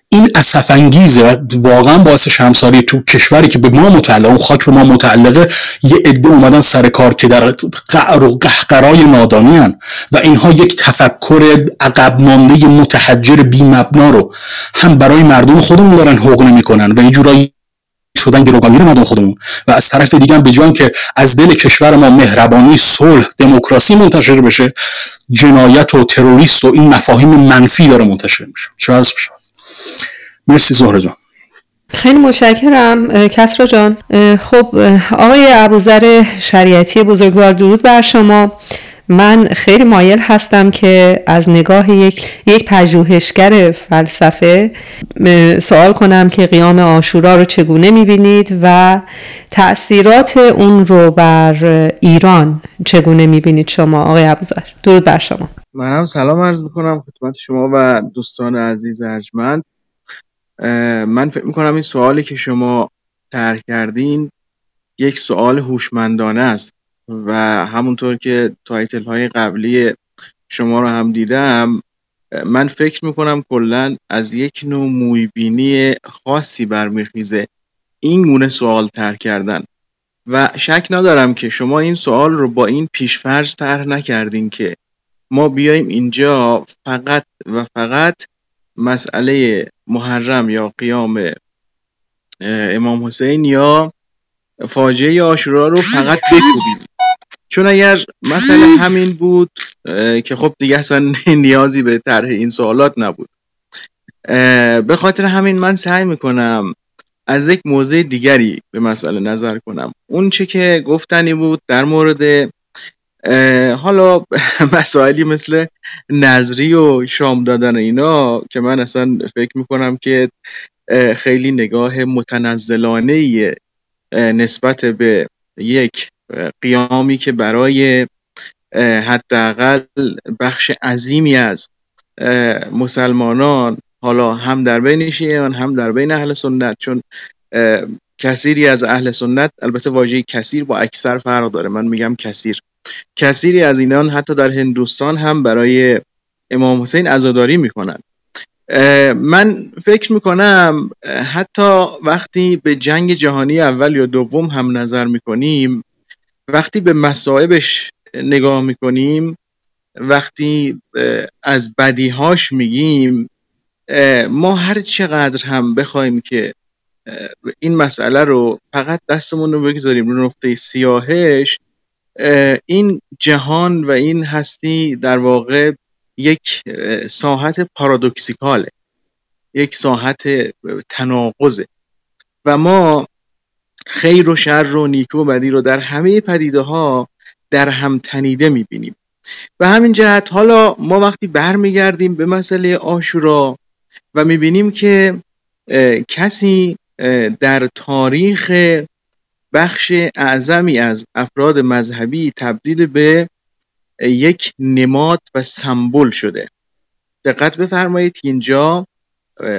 این اسف انگیزه واقعا باعث شرمساری تو کشوری که به ما متعلق اون خاک به ما متعلقه یه عده اومدن سر کار که در قعر و قهقرای نادانی هن و اینها یک تفکر عقب مانده متحجر بی مبنا رو هم برای مردم خودمون دارن حقوق نمی‌کنن. و یه جورایی شدن گروگانگیر مردم خودمون. و از طرف دیگه به جان که از دل کشور ما مهربانی صلح دموکراسی منتشر بشه جنایت و تروریست و این مفاهیم منفی داره منتشر میشه. چه بشه مرسی زهره جان. خیلی متشکرم کسرا جان. خب آقای ابوذر شریعتی بزرگوار درود بر شما. من خیلی مایل هستم که از نگاه یک, یک پژوهشگر فلسفه سوال کنم که قیام آشورا رو چگونه می‌بینید و تأثیرات اون رو بر ایران چگونه می‌بینید شما آقای ابوذر؟ درود بر شما. منم سلام عرض می‌کنم خدمت شما و دوستان عزیز ارجمند. من فکر می‌کنم این سوالی که شما طرح کردین یک سوال هوشمندانه است. و همونطور که تایتل های قبلی شما رو هم دیدم من فکر می‌کنم کلا از یک نوع مویبینی خاصی برمیخیزه این گونه سوال طرح کردن. و شک ندارم که شما این سوال رو با این پیشفرض طرح نکردین که ما بیایم اینجا فقط و فقط مسئله محرم یا قیام امام حسین یا فاجعه آشورا رو فقط بکوبیم. چون اگر مسئله همین بود که خب دیگه اصلا [LAUGHS] نیازی به طرح این سوالات نبود. به خاطر همین من سعی می‌کنم از یک موضع دیگری به مسئله نظر کنم. اون چه که گفتنی بود در مورد حالا [LAUGHS] مسائلی مثل نظری و شام دادن اینا که من اصلا فکر می‌کنم که خیلی نگاه متنزلانه نسبت به یک قیامی که برای حداقل بخش عظیمی از مسلمانان حالا هم در بین شیعیان هم در بین اهل سنت چون کثیری از اهل سنت البته واژه کثیر با اکثر فرق داره. من میگم کثیر. کثیری از اینان حتی در هندوستان هم برای امام حسین عزاداری می‌کنن. من فکر می‌کنم حتی وقتی به جنگ جهانی اول یا دوم هم نظر می‌کنیم وقتی به مصائبش نگاه می‌کنیم وقتی از بدیهاش میگیم ما هر چقدر هم بخوایم که این مسئله رو فقط دستمون رو بگذاریم رو نقطه سیاهش این جهان و این هستی در واقع یک ساحت پارادوکسیکاله. یک ساحت تناقضه. و ما خیر و شر و نیکو و بدی رو در همه پدیده ها در هم تنیده می‌بینیم. به همین جهت حالا ما وقتی برمیگردیم به مسئله آشورا و می‌بینیم که کسی در تاریخ بخش اعظمی از افراد مذهبی تبدیل به یک نماد و سمبل شده. دقت بفرمایید اینجا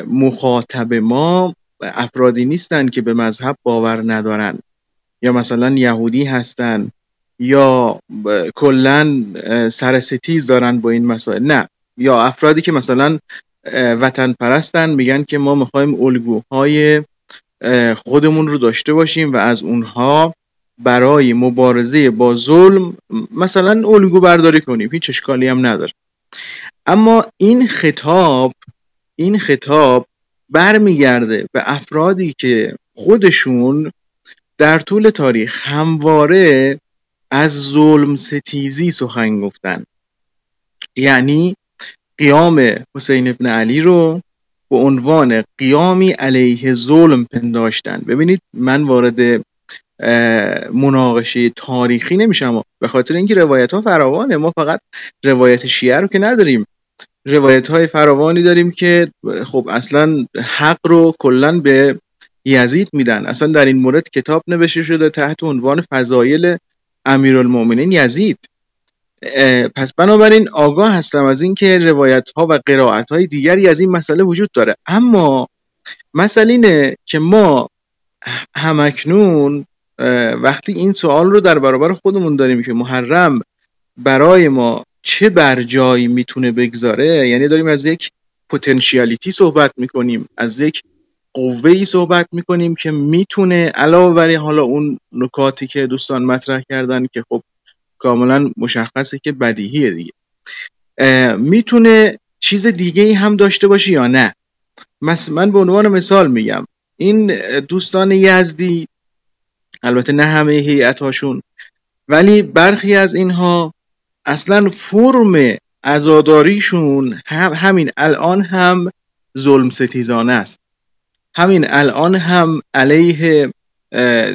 مخاطب ما افرادی نیستند که به مذهب باور ندارن. یا مثلا یهودی هستند یا کلا سر ستیز دارن با این مسائل. نه. یا افرادی که مثلا وطن پرستن میگن که ما می‌خوایم الگوهای خودمون رو داشته باشیم و از اونها برای مبارزه با ظلم مثلا الگو برداری کنیم هیچ اشکالی هم نداره. اما این خطاب این خطاب برمیگرده به افرادی که خودشون در طول تاریخ همواره از ظلم ستیزی سخن گفتن. یعنی قیام حسین ابن علی رو به عنوان قیامی علیه ظلم پنداشتن. ببینید من وارد مناقشه تاریخی نمیشم. به خاطر اینکه روایت ها فراوانه. ما فقط روایت شیعه رو که نداریم. روایت های فراوانی داریم که خب اصلا حق رو کلا به یزید میدن. اصلا در این مورد کتاب نوشته شده تحت عنوان فضایل امیرالمؤمنین یزید. پس بنابراین آگاه هستم از اینکه روایت ها و قرائت های دیگری از این مسئله وجود داره. اما مسئله اینه که ما همکنون وقتی این سوال رو در برابر خودمون داریم که محرم برای ما چه بر جایی می‌تونه بگذاره یعنی داریم از یک پتانسیالیتی صحبت می‌کنیم از یک قوه ای صحبت می‌کنیم که می‌تونه علاوه بر حالا اون نکاتی که دوستان مطرح کردن که خب کاملا مشخصه که بدیهیه دیگه. می‌تونه چیز دیگه ای هم داشته باشه یا نه؟ من به عنوان مثال میگم این دوستان یزدی البته نه همه هیئت‌هاشون. ولی برخی از اینها اصلا فرم عزاداریشون هم همین الان هم ظلم ستیزانه است. همین الان هم علیه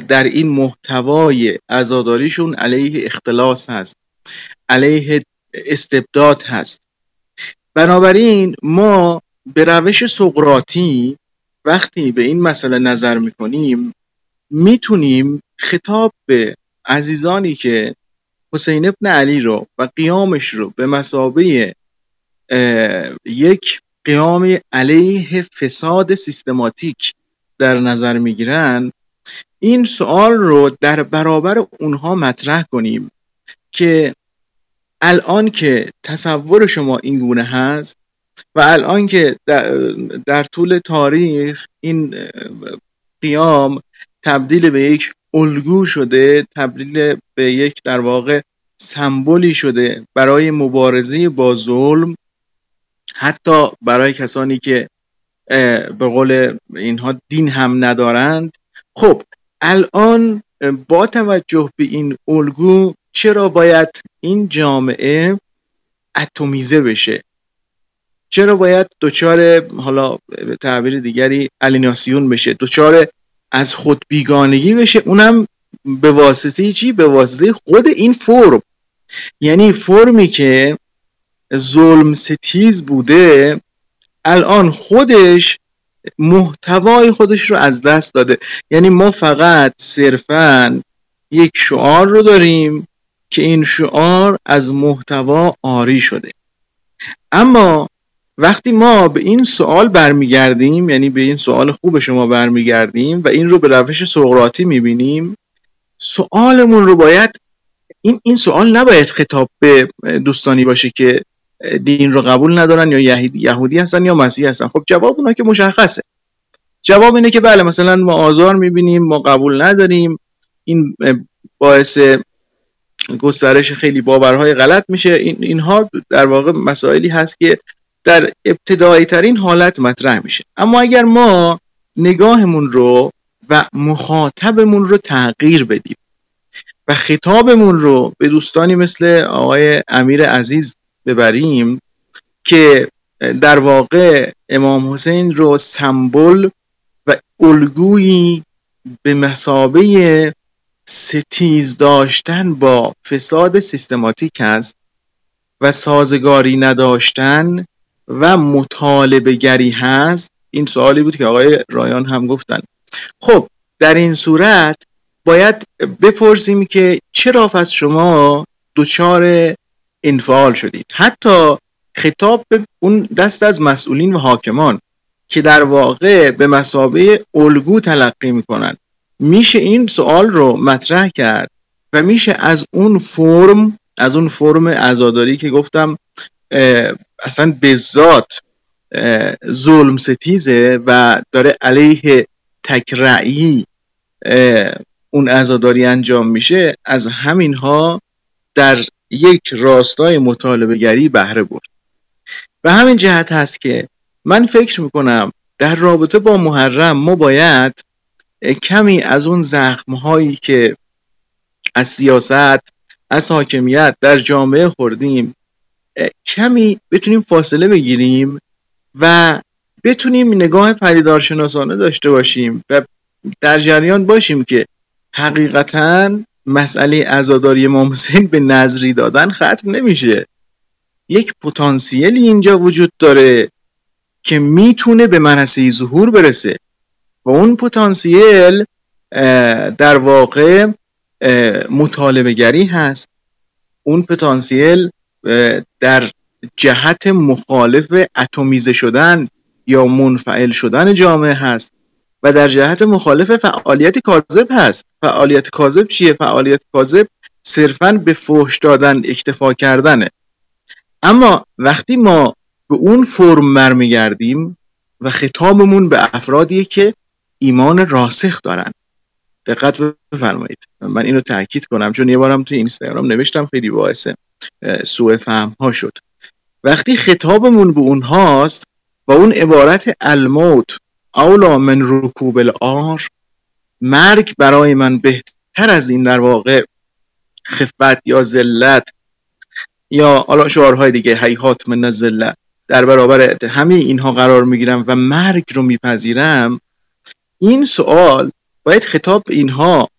در این محتوای عزاداریشون علیه اختلاس هست. علیه استبداد هست. بنابراین ما به روش سقراطی وقتی به این مسئله نظر می‌کنیم می‌تونیم خطاب به عزیزانی که حسین ابن علی رو و قیامش رو به مسابه یک قیام علیه فساد سیستماتیک در نظر می‌گیرن این سوال رو در برابر اونها مطرح کنیم که الان که تصور شما این گونه هست و الان که در, طول تاریخ این قیام تبدیل به یک الگو شده تبدیل به یک در واقع سمبولی شده برای مبارزه با ظلم حتی برای کسانی که به قول اینها دین هم ندارند. خب الان با توجه به این الگو چرا باید این جامعه اتمیزه بشه؟ چرا باید دچار حالا به تعبیر دیگری الیناسیون بشه؟ دچار از خود بیگانگی بشه اونم به واسطه چی؟ به واسطه خود این فرم. یعنی فرمی که ظلم ستیز بوده الان خودش محتوای خودش رو از دست داده. یعنی ما فقط صرفا یک شعار رو داریم که این شعار از محتوا آری شده. اما وقتی ما به این سوال برمیگردیم یعنی به این سوال خوب شما برمیگردیم و این رو به روش سقراطی می‌بینیم سوالمون رو باید این این سوال نباید خطاب به دوستانی باشه که دین رو قبول ندارن یا یهودی هستن یا مسیحی هستن. خب جواب اونا که مشخصه. جواب اینه که بله مثلا ما آزار می‌بینیم ما قبول نداریم. این باعث گسترش خیلی باورهای غلط میشه. این اینها در واقع مسائلی هست که در ابتدایی ترین حالت مطرح میشه. اما اگر ما نگاهمون رو و مخاطبمون رو تغییر بدیم و خطابمون رو به دوستانی مثل آقای امیر عزیز ببریم که در واقع امام حسین رو سمبل و الگویی به مسابه ستیز داشتن با فساد سیستماتیک است و سازگاری نداشتن و مطالبه گری هست؟ این سوالی بود که آقای رایان هم گفتن. خب در این صورت باید بپرسیم که چرا پس شما دچار انفعال شدید؟ حتی خطاب به اون دست از مسئولین و حاکمان که در واقع به مسابه الگو تلقی می‌کنن. میشه این سوال رو مطرح کرد و میشه از اون فرم از اون فرم عزاداری که گفتم اصلا به ذات ظلم ستیزه و داره علیه تکرعی اون عزاداری انجام میشه. از همینها در یک راستای مطالبه گری بهره برد. و همین جهت هست که من فکر می‌کنم در رابطه با محرم ما باید کمی از اون زخم هایی که از سیاست از حاکمیت در جامعه خوردیم. کمی بتونیم فاصله بگیریم و بتونیم نگاه پدیدارشناسانه داشته باشیم و در جریان باشیم که حقیقتا مسئله ازاداری امام حسین به نظری دادن ختم نمیشه. یک پتانسیلی اینجا وجود داره که می‌تونه به منصه ظهور برسه و اون پتانسیل در واقع مطالبه گری هست. اون پتانسیل در جهت مخالف اتمیزه شدن یا منفعل شدن جامعه هست و در جهت مخالف فعالیت کاذب هست. فعالیت کاذب چیه؟ فعالیت کاذب صرفا به فحش دادن اکتفا کردنه. اما وقتی ما به اون فرم برمیگردیم و خطابمون به افرادیه که ایمان راسخ دارن. دقت بفرمایید. من اینو تاکید کنم چون یه بارم تو اینستاگرام نوشتم خیلی باعث سوء فهم ها شد. وقتی خطابمون به اونهاست و اون عبارت الموت اولا من رکوب الار مرگ برای من بهتر از این در واقع خفت یا ذلت یا حالا شعارهای دیگه هیهات من ذلت در برابر همه اینها قرار می‌گیرم و مرگ رو میپذیرم این سوال باید خطاب اینها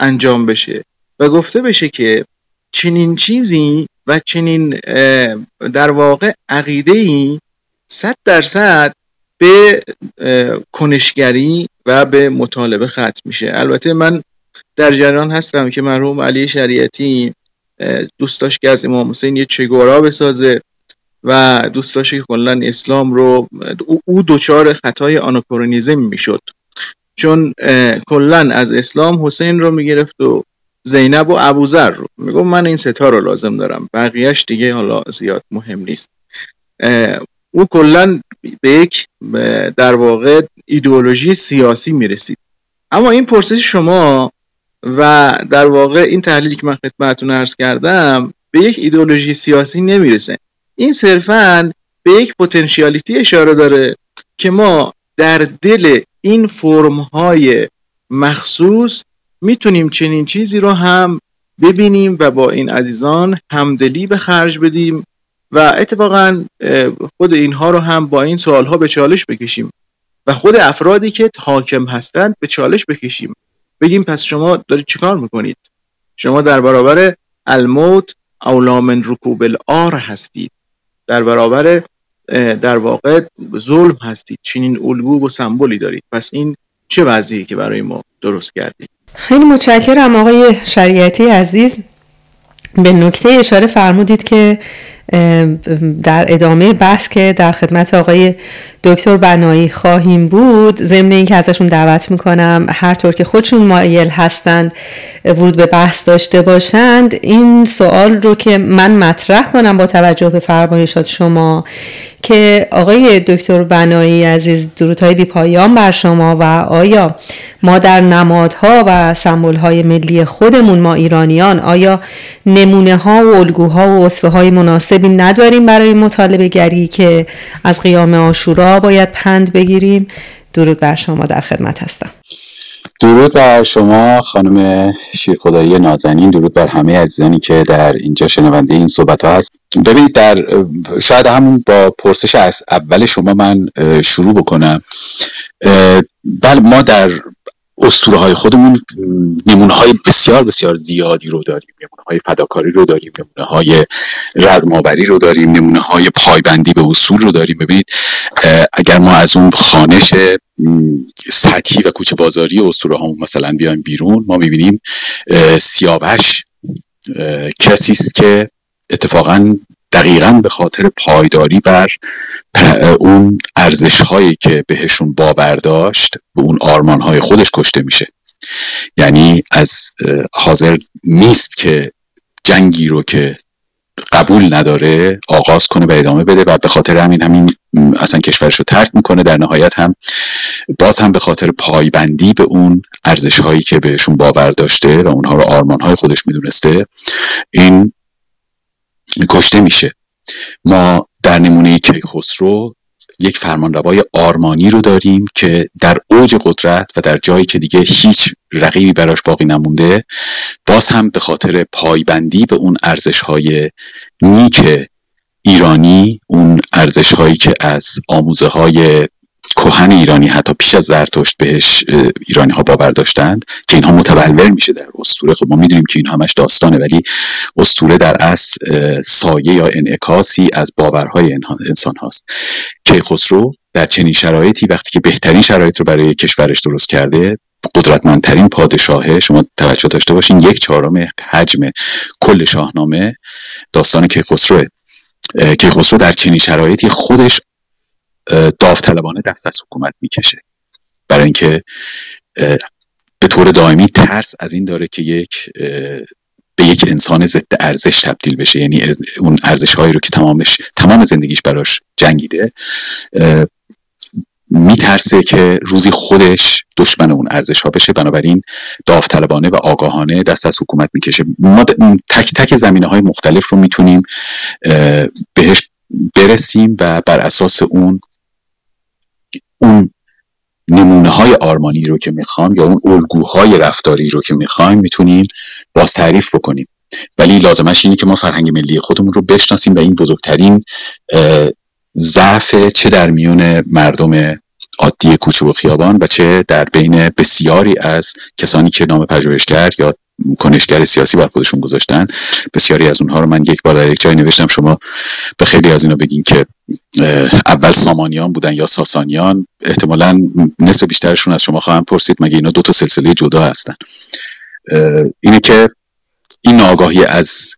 انجام بشه و گفته بشه که چنین چیزی و چنین در واقع عقیده ای صد درصد به کنشگری و به مطالبه ختم میشه. البته من در جریان هستم که مرحوم علی شریعتی دوست داشت که از امام حسین یه چگورا بسازه و دوست داشت که کلا اسلام رو او دوچار خطای آناکرونیزم می‌شد. چون کلا از اسلام حسین رو می‌گرفت و زینب و ابوذر رو. میگم من این ستا رو لازم دارم. بقیهش دیگه حالا زیاد مهم نیست. او کلا به یک در واقع ایدئولوژی سیاسی می‌رسید. اما این پرسش شما و در واقع این تحلیلی که من خدمتتون عرض کردم به یک ایدئولوژی سیاسی نمی‌رسه. این صرفا به یک پتانسیالیتی اشاره داره که ما در دل این فرم های مخصوص می‌تونیم چنین چیزی رو هم ببینیم و با این عزیزان همدلی به خرج بدیم و اتفاقا خود اینها رو هم با این سوال ها به چالش بکشیم و خود افرادی که حاکم هستند به چالش بکشیم. بگیم پس شما دارید چیکار می‌کنید؟ شما در برابر الموت اولا من رکوب الار هستید. در برابر در واقع ظلم هستید. چنین الگو و سمبولی دارید. پس این چه وضعی که برای ما درست کردید؟ خیلی متشکرم آقای شریعتی عزیز. به نکته اشاره فرمودید که در ادامه بحث که در خدمت آقای دکتر بنایی خواهیم بود ضمن اینکه ازشون دعوت می‌کنم هر طور که خودشون مایل هستند ورود به بحث داشته باشند. این سوال رو که من مطرح کنم با توجه به فرمایشات شما که آقای دکتر بنایی عزیز درودهای بی پایان بر شما و آیا ما در نمادها و های ملی خودمون ما ایرانیان آیا نمونه ها و الگوها و وصفه های مناسبی نداریم برای مطالبه گری که از قیام آشورا باید پند بگیریم. درود بر شما در خدمت هستم. درود بر شما خانم شیرخدایی نازنین. درود بر همه عزیزانی که در اینجا شنونده این صحبت ها هست. ببینید در شاید همون با پرسش از اول شما من شروع بکنم. بله ما در اسطوره های خودمون نمونه های بسیار بسیار زیادی رو داریم. نمونه های فداکاری رو داریم نمونه های رزماوری رو داریم نمونه های پایبندی به اصول رو داریم. ببینید اگر ما از اون خانش سطحی و کوچه بازاری اسطوره ها مثلا بیایم بیرون ما می‌بینیم سیاوش کسی است که اتفاقا دقیقا به خاطر پایداری بر اون ارزش هایی که بهشون باور داشت به اون آرمان های خودش کشته میشه. یعنی از حاضر نیست که جنگی رو که قبول نداره آغاز کنه و ادامه بده و به خاطر همین همین اصلا کشورش رو ترک می‌کنه. در نهایت هم باز هم به خاطر پایبندی به اون ارزش هایی که بهشون باور داشته و اونها رو آرمان های خودش می‌دونسته این کشته میشه. ما در نمونه کیخسرو یک فرمانروای آرمانی رو داریم که در اوج قدرت و در جایی که دیگه هیچ رقیبی براش باقی نمونده باز هم به خاطر پایبندی به اون ارزش های نیک ایرانی اون ارزش هایی که از آموزه های کهن ایرانی حتی پیش از زرتشت بهش ایرانی ها باور داشتند که اینها متبلور میشه در اسطوره. خب ما می‌دونیم که این همش داستانه ولی اسطوره در اصل سایه یا انعکاسی از باورهای انسان هاست کیخسرو در چنین شرایطی وقتی که بهترین شرایط رو برای کشورش درست کرده قدرتمندترین پادشاهه شما توجه داشته باشین یک چهارم حجم کل شاهنامه داستان کیخسروه. کیخسرو در چنین شرایطی خودش داوطلبانه دست از حکومت می‌کشه. برای اینکه به طور دائمی ترس از این داره که یک به یک انسان ضد ارزش تبدیل بشه. یعنی اون ارزش هایی رو که تمامش تمام زندگیش براش جنگیده میترسه که روزی خودش دشمن اون ارزش ها بشه. بنابراین داوطلبانه و آگاهانه دست از حکومت می‌کشه. ما تک تک زمینه های مختلف رو می‌تونیم بهش برسیم و بر اساس اون اون نمونه های آرمانی رو که می‌خوام یا اون الگوهای رفتاری رو که می‌خوایم می‌تونیم باز تعریف بکنیم. ولی لازمش اینه که ما فرهنگ ملی خودمون رو بشناسیم و این بزرگترین ضعف چه در میون مردم عادی کوچه و خیابان و چه در بین بسیاری از کسانی که نام پژوهشگر یا کنشگر سیاسی بر خودشون گذاشتن. بسیاری از اونها رو من یک بار در یک جای نوشتم شما به خیلی از اینا بگین که اول سامانیان بودن یا ساسانیان. احتمالا نصف بیشترشون از شما خواهم پرسید مگه اینا دو تا سلسله جدا هستن؟ اینه که این آگاهی از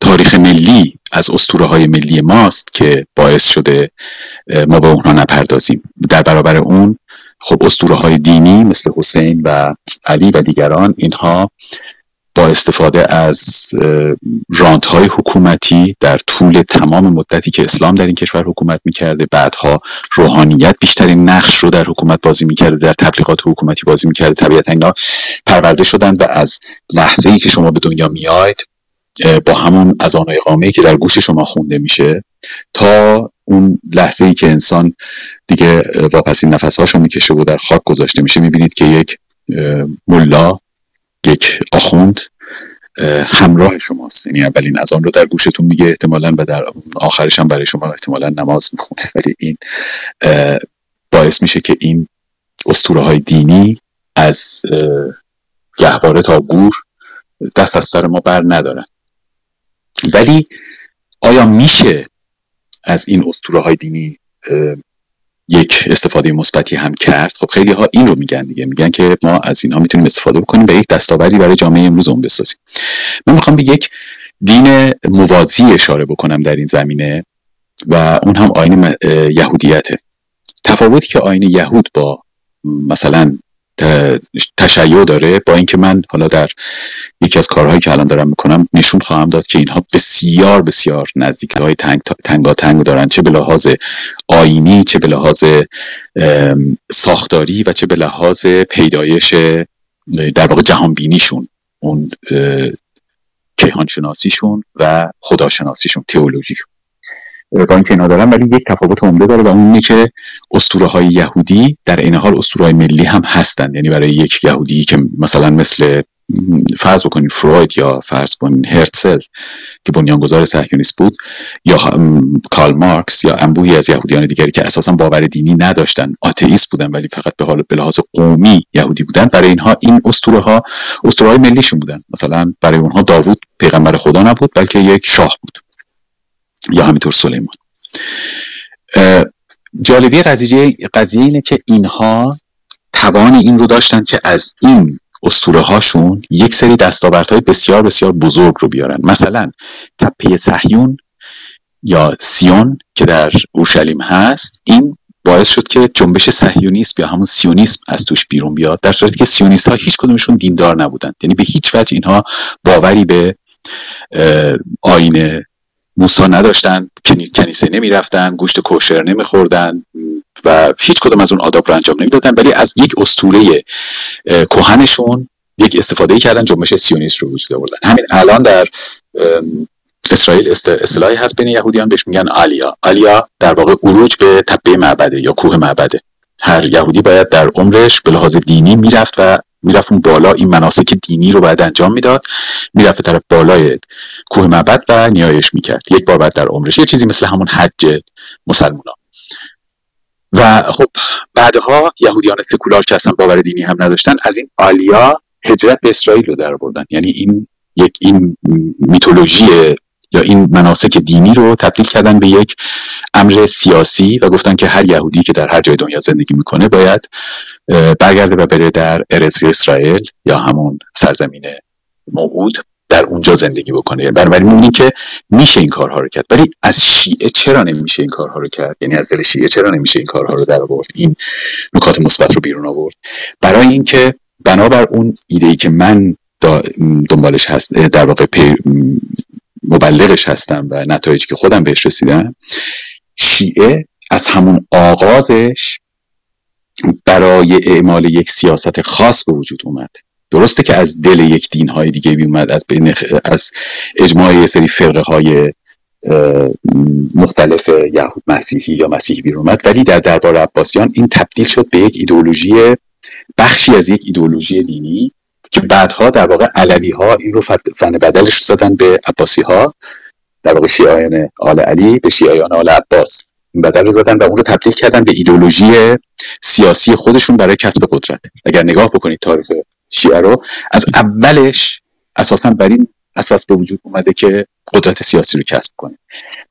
تاریخ ملی از اسطوره های ملی ماست که باعث شده ما به اونها نپردازیم. در برابر اون خب اسطوره های دینی مثل حسین و علی و دیگران اینها با استفاده از رانت های حکومتی در طول تمام مدتی که اسلام در این کشور حکومت می‌کرده بعدها روحانیت بیشترین نقش رو در حکومت بازی می‌کرده در تبلیغات حکومتی بازی می‌کرده طبیعتا اینا پرورده شدن و از لحظه ای که شما به دنیا میاید با همون از آن اقامه که در گوش شما خونده میشه تا اون لحظه ای که انسان دیگه واپسین نفس رو می‌کشه و در خاک گذاشته میشه می‌بینید که یک ملا یک آخوند همراه شماست. یعنی اولین از آن رو در گوشتون میگه احتمالا و در آخرش هم برای شما احتمالا نماز می‌خونه. ولی این باعث میشه که این اسطوره های دینی از گهواره تا گور دست از سر ما بر ندارن. ولی آیا میشه از این اسطوره های دینی یک استفاده مثبتی هم کرد. خب خیلی ها این رو میگن دیگه. میگن که ما از اینها می‌تونیم استفاده بکنیم و یک دستاوردی برای جامعه امروز اون بسازیم. من می‌خوام به یک دین موازی اشاره بکنم در این زمینه و اون هم آین یهودیته. تفاوتی که آین یهود با مثلا تشیع داره با اینکه من حالا در یکی از کارهایی که الان دارم می‌کنم نشون خواهم داد که اینها بسیار بسیار نزدیکی های تنگ تنگا تنگ دارن چه به لحاظ آینی چه به لحاظ ساختاری و چه به لحاظ پیدایش در واقع جهان بینیشون اون کیهان شناسیشون و خداشناسیشون تئولوژیشون. با اینکه اینا دارن ولی یک تفاوت عمده داره و اون که اسطوره های یهودی در این حال اسطوره های ملی هم هستند یعنی برای یک یهودی که مثلا مثل فرض بکنین فروید یا فرض کنین هرتسل که بنیانگذار صهیونیست بود یا کارل مارکس یا انبوهی از یهودیان دیگری که اساسا باور دینی نداشتن آتئیست بودن ولی فقط به حال به لحاظ قومی یهودی بودن برای اینها این اسطوره ها اسطوره های ملیشون بودن. مثلا برای اونها داوود پیغمبر خدا نبود بلکه یک شاه بود. یا همینطور سلیمان. جالبی قضیه قضیه اینه که اینها توان این رو داشتن که از این اسطوره هاشون یک سری دستاوردهای بسیار بسیار بزرگ رو بیارن. مثلا تپه صهیون یا سیون که در اورشلیم هست این باعث شد که جنبش صهیونیسم یا همون سیونیسم از توش بیرون بیاد در صورتی که سیونیست ها هیچ کدومشون دیندار نبودند یعنی به هیچ وجه اینها باوری به آین موسا نداشتن کنیسه نمی‌رفتن گوشت کوشر نمیخوردن و هیچ کدوم از اون آداب رو انجام نمی‌دادن. ولی از یک اسطوره کهنشون یک استفاده کردن جنبش سیونیست رو وجود آوردن. همین الان در اسرائیل اصطلاحی هست بین یهودیان بهش میگن آلیا. آلیا در واقع عروج به تپه معبده یا کوه معبده. هر یهودی باید در عمرش به لحاظ دینی می‌رفت و می‌رفت اون بالا این مناسک دینی رو باید انجام می‌داد. می‌رفت طرف بالای کوه معبد و نیایش می‌کرد. یک بار بعد در عمرش. یه چیزی مثل همون حج مسلمان و خب بعدها یهودیان سکولار که اصلا باور دینی هم نداشتن از این آلیا هجرت به اسرائیل رو در بردن یعنی این یک این میتولوژی یا این مناسک دینی رو تبدیل کردن به یک امر سیاسی و گفتن که هر یهودی که در هر جای دنیا زندگی می‌کنه باید برگرده و بره در ارز اسرائیل یا همون سرزمین موعود در اونجا زندگی بکنه. بنابراین می‌بینیم که میشه این کارها رو کرد. ولی از شیعه چرا نمیشه این کارها رو کرد؟ یعنی از دل شیعه چرا نمیشه این کارها رو در آورد؟ این نکات مثبت رو بیرون آورد. برای اینکه بنابر اون ایده ای که من دنبالش هست در واقع مبلغش هستم و نتایجی که خودم بهش رسیدم شیعه از همون آغازش برای اعمال یک سیاست خاص به وجود اومد. درسته که از دل یک دین های دیگه بی اومد از بین از اجماع یه سری فرقه های مختلف یهود مسیحی یا مسیحی بیرون اومد ولی در دربار عباسیان این تبدیل شد به یک ایدولوژی بخشی از یک ایدولوژی دینی. که بعدها در واقع علوی ها این رو فن بدلش زدن به عباسی ها در واقع شیعیان آل علی به شیعیان آل عباس این بدل رو زدن و اون رو تبدیل کردن به ایدولوژی سیاسی خودشون برای کسب قدرت. اگر نگاه بکنید تاریخ شیعه رو از اولش اساسا بر این اساس به وجود اومده که قدرت سیاسی رو کسب کنه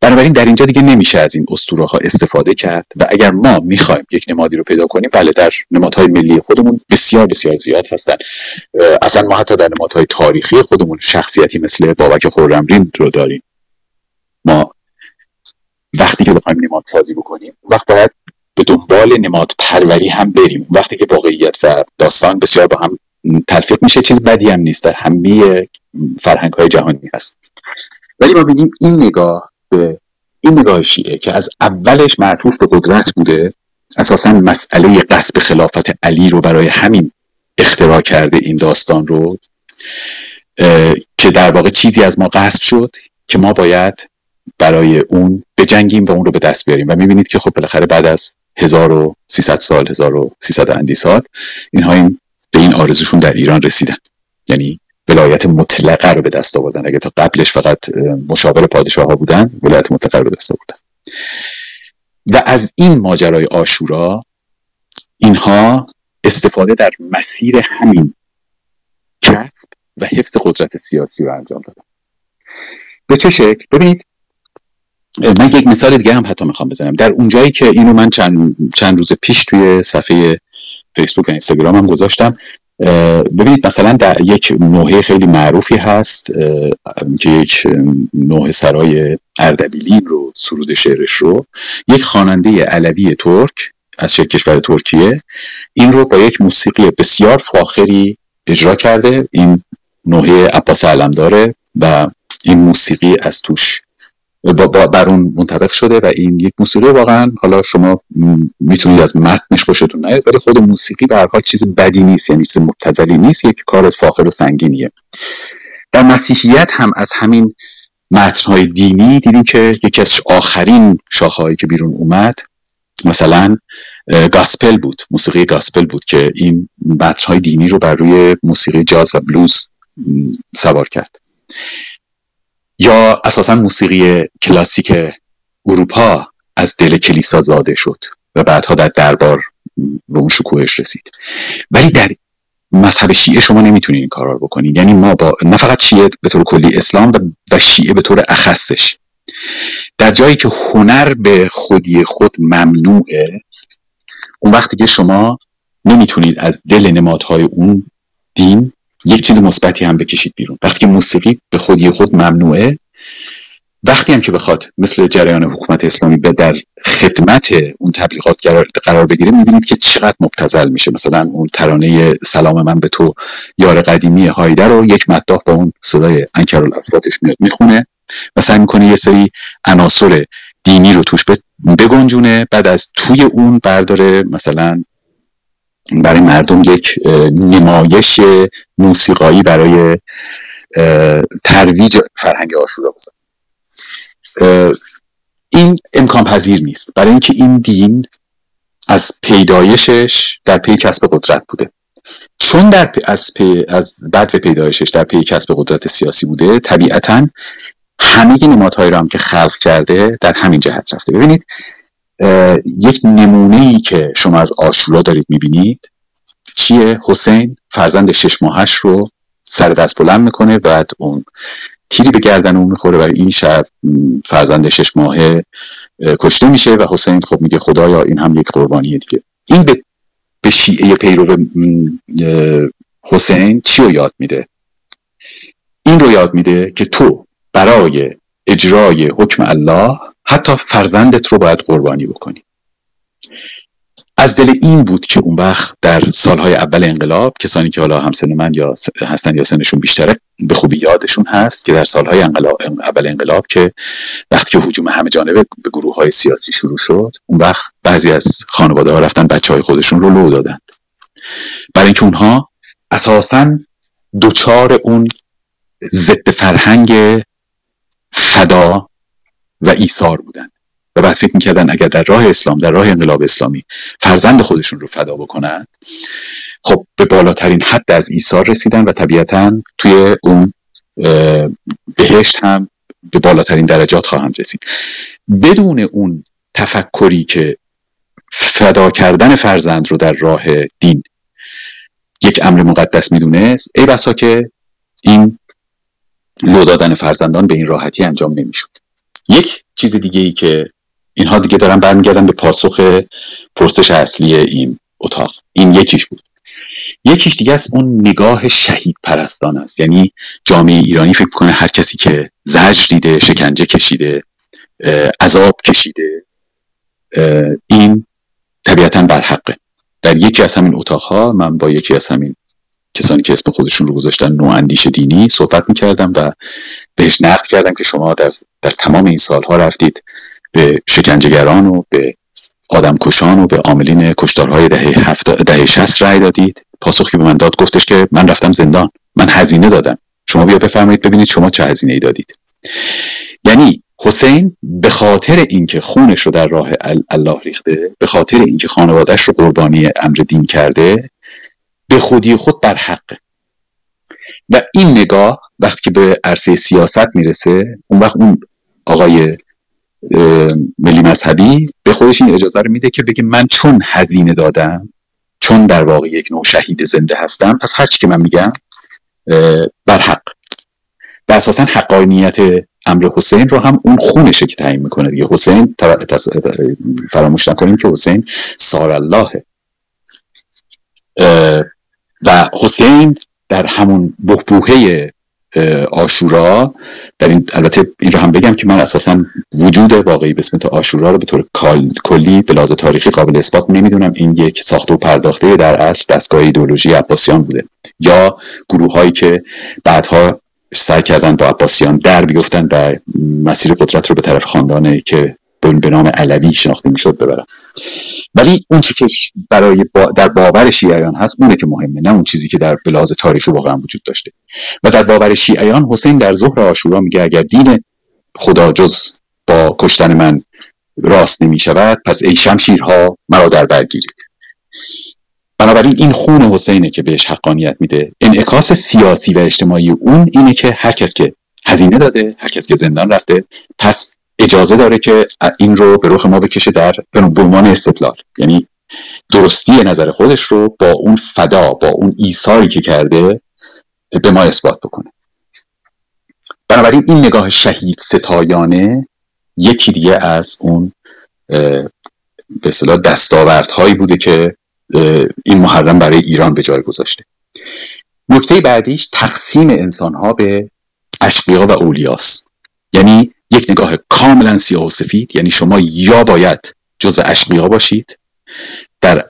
بنابراین در اینجا دیگه نمیشه از این اسطوره ها استفاده کرد و اگر ما می‌خوایم یک نمادی رو پیدا کنیم بله در نمادهای ملی خودمون بسیار بسیار زیاد هستن. اصلا ما حتی در نمادهای تاریخی خودمون شخصیتی مثل بابک خرمدین رو داریم. ما وقتی که بخوایم نماد سازی بکنیم وقت باید به دنبال نماد پروری هم بریم. وقتی که واقعیت و داستان بسیار با هم تلفیق میشه چیز بدی هم نیست. در همه فرهنگ های جهانی هست. ولی ما بینیم این نگاه به این نگاه شیعه که از اولش معطوف به قدرت بوده اساسا مسئله قصب خلافت علی رو برای همین اختراع کرده این داستان رو که در واقع چیزی از ما قصب شد که ما باید برای اون بجنگیم و اون رو به دست بیاریم. و می‌بینید که خب بالاخره بعد از 1300 سال 1300 اندی سال اینها این به این آرزوشون در ایران رسیدن. یعنی ولایت مطلقه رو به دست آوردن. اگه تا قبلش فقط مشاور پادشاه ها بودن ولایت مطلقه رو به دست آوردن. و از این ماجرای آشورا اینها استفاده در مسیر همین کسب و حفظ قدرت سیاسی رو انجام دادن. به چه شکل؟ ببینید من یک مثال دیگه هم حتی می‌خوام بزنم. در اونجایی که اینو من چند, چند روز پیش توی صفحه فیسبوک و اینستاگرام هم گذاشتم. ببینید مثلا در یک نوحه خیلی معروفی هست که یک نوحه سرای اردبیلی رو سرود شعرش رو. یک خواننده علوی ترک از کشور ترکیه این رو با یک موسیقی بسیار فاخری اجرا کرده. این نوحه عباس علمداره و این موسیقی از توش بر اون منطبق شده و این یک موسیقی واقعا حالا شما می‌تونید از متنش خوشتون نیاد ولی خود موسیقی به هر حال چیز بدی نیست یعنی چیز مبتذلی نیست یک کار فاخر و سنگینیه. در مسیحیت هم از همین متنهای دینی دیدیم که یکی از آخرین شاخهایی که بیرون اومد مثلا گاسپل بود موسیقی گاسپل بود که این متنهای دینی رو بر روی موسیقی جاز و بلوز سوار کرد. یا اساسا موسیقی کلاسیک اروپا از دل کلیسا زاده شد و بعدها در دربار به اون شکوهش رسید. ولی در مذهب شیعه شما نمی‌تونید این کار رو بکنید یعنی ما با نه فقط شیعه به طور کلی اسلام و شیعه به طور اخصش. در جایی که هنر به خودی خود ممنوعه اون وقتی که شما نمی‌تونید از دل نمادهای اون دین یک چیز مثبتی هم بکشید بیرون. وقتی موسیقی به خودی خود ممنوعه وقتی هم که بخواد مثل جریان حکومت اسلامی به در خدمت اون تبلیغات قرار بگیره می‌بینید که چقدر مبتزل میشه. مثلا اون ترانه سلام من به تو یار قدیمی هایده رو یک مداح با اون صدای انکرالافراتش میاد می‌خونه و سعی می‌کنه یه سری عناصر دینی رو توش بگنجونه بعد از توی اون برداره مثلا برای مردم یک نمایش موسیقایی برای ترویج فرهنگ عاشورا بزن. این امکان پذیر نیست. برای اینکه این دین از پیدایشش در پی کسب قدرت بوده. چون در از, پی از پیدایشش در پی کسب قدرت سیاسی بوده طبیعتا همه نمادهایی را هم که خلق کرده در همین جهت رفته. ببینید یک نمونه ای که شما از عاشورا دارید می‌بینید چیه؟ حسین فرزند شش ماهش رو سر دست بلند می‌کنه بعد اون تیری به گردن اون می‌خوره و این شب فرزند شش ماهه کشته میشه و حسین خب میگه خدایا این هم یک قربانیه دیگه. این به, به شیعه پیرو حسین چی رو یاد میده؟ این رو یاد میده که تو برای اجرای حکم الله حتی فرزندت رو باید قربانی بکنی. از دل این بود که اون وقت در سالهای اول انقلاب کسانی که حالا همسن من یا هستن یا سنشون بیشتره به خوبی یادشون هست که در سالهای انقلاب اول انقلاب که وقتی که حجوم همه جانبه به گروه های سیاسی شروع شد اون وقت بعضی از خانواده ها رفتن بچه های خودشون رو لو دادند برای اینکه اونها اساسا دوچار اون ضد فرهنگ فدا و ایثار بودن. و بعد فکر می‌کردن اگر در راه اسلام در راه انقلاب اسلامی فرزند خودشون رو فدا بکنند خب به بالاترین حد از ایثار رسیدن و طبیعتا توی اون بهشت هم به بالاترین درجات خواهند رسید. بدون اون تفکری که فدا کردن فرزند رو در راه دین یک امر مقدس می‌دونست ای بسا که این لو دادن فرزندان به این راحتی انجام نمی‌شد. یک چیز دیگه ای که اینها دیگه دارن برمیگردن به پاسخ پرسش اصلی این اتاق. این یکیش بود. یکیش دیگه از اون نگاه شهید پرستان است. یعنی جامعه ایرانی فکر کنه هر کسی که زجر دیده شکنجه کشیده عذاب کشیده این طبیعتا برحقه در یکی از همین اتاقها من با یکی از همین کسانی که اسم خودشون رو گذاشتن نواندیش دینی صحبت می‌کردم و بهش نقد کردم که شما در, در تمام این سالها رفتید به شکنجهگران و به آدمکشان و به عاملین کشتارهای دهه هفت دهه 60 رأی دادید. پاسخی به من داد گفتش که من رفتم زندان. من هزینه دادم. شما بیا بفرمایید ببینید شما چه هزینه ای دادید. یعنی حسین به خاطر اینکه خونش رو در راه الله ریخته به خاطر اینکه خانوادهش رو قربانی امر دین کرده به خودی خود بر حقه. و این نگاه وقتی به عرصه سیاست می‌رسه اون وقت اون آقای ملی مذهبی به خودش این اجازه رو میده که بگه من چون هزینه دادم چون در واقع یک نوع شهید زنده هستم پس هر چی که من میگم بر حق. و اساسا حقانیت امر حسین رو هم اون خونشه که تعیین می‌کنه دیگه. حسین فراموش نکنیم که حسین سار الله و حسین در همون بحبوهه آشورا در این البته این رو هم بگم که من اساسا وجود واقعی به اسم آشورا رو به طور کلی به لحاظ تاریخی قابل اثبات نمی‌دونم. این یک ساخته و پرداخته در اصل دستگاه ایدولوژی عباسیان بوده. یا گروه هایی که بعدها سعی کردن با عباسیان در بیفتن و مسیر قدرت رو به طرف خاندانه که به نام علوی شناخته می‌شد ببرن ولی اون چی که برای در باور شیعیان هست اونه که مهمه نه اون چیزی که در بلاز تاریخی واقعا وجود داشته. و در باور شیعیان حسین در ظهر آشورا میگه اگر دین خدا جز با کشتن من راست نمی شود پس ای شمشیرها مرا در برگیرید بنابراین این خون حسینه که بهش حقانیت میده. انعکاس سیاسی و اجتماعی اون اینه که هر کس که هزینه داده هر کس که زندان رفته پس اجازه داره که این رو به رخ ما بکشه در به عنوان استدلال. یعنی درستی نظر خودش رو با اون فدا با اون ایثاری که کرده به ما اثبات بکنه. بنابراین این نگاه شهید ستایانه یکی دیگه از اون به اصطلاح دستاوردهایی بوده که این محرم برای ایران به جای گذاشته. نکته بعدیش تقسیم انسانها به اشقیا و اولیاست. یعنی یک نگاه کاملا سیاه و سفید یعنی شما یا باید جزو اشقیا باشید در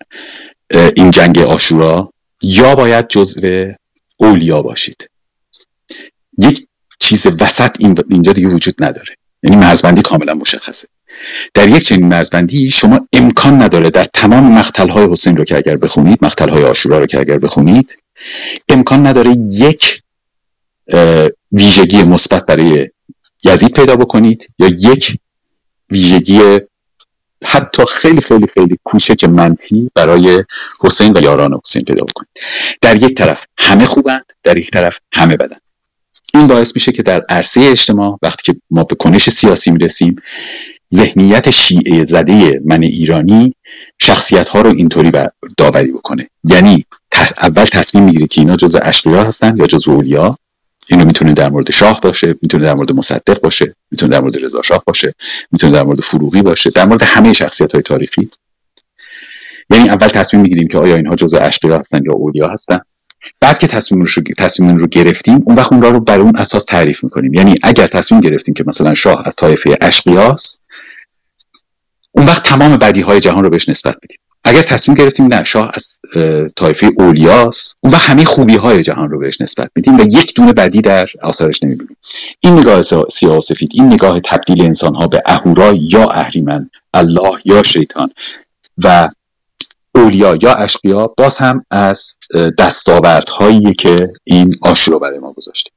این جنگ آشورا یا باید جزو اولیا باشید. یک چیز وسط اینجا دیگه وجود نداره یعنی مرزبندی کاملا مشخصه. در یک چنین مرزبندی شما امکان نداره در تمام مقتل های حسین رو که اگر بخونید مقتل های آشورا رو که اگر بخونید امکان نداره یک ویژگی مثبت برای یزید پیدا بکنید یا یک ویژگی حتی خیلی خیلی خیلی کوچک منفی برای حسین و یاران حسین پیدا بکنید. در یک طرف همه خوبند در یک طرف همه بدند این باعث میشه که در عرصه اجتماع وقتی که ما به کنش سیاسی می‌رسیم ذهنیت شیعه زده من ایرانی شخصیت ها رو اینطوری داوری بکنه. یعنی اول تصمیم می‌گیره که اینا جزء اشقیا هستن یا جزء اولیا. اینو می‌تونه در مورد شاه باشه می‌تونه در مورد مصدق باشه می‌تونه در مورد رضا شاه باشه می‌تونه در مورد فروغی باشه در مورد همه شخصیت های تاریخی. یعنی اول تصمیم می‌گیریم که آیا اینها جزء اشقیا هستن یا اولیا هستن. بعد که تصمیم رو تصمیم رو گرفتیم اون وقت اون رو بر اون اساس تعریف می‌کنیم. یعنی اگر تصمیم گرفتیم که مثلا شاه از طایفه اشقیاست اون وقت تمام بدی های جهان رو بهش نسبت میدیم اگر تصمیم گرفتیم نه شاه از طایفه اولیاس اون وقت همه خوبی های جهان رو بهش نسبت میدیم و یک دونه بدی در آثارش نمی‌بینیم. این نگاه سیاه سفید این نگاه تبدیل انسان ها به اهورا یا اهریمن الله یا شیطان و اولیا یا اشقیا باز هم از دستاوردهایی که این رو برای ما گذاشته.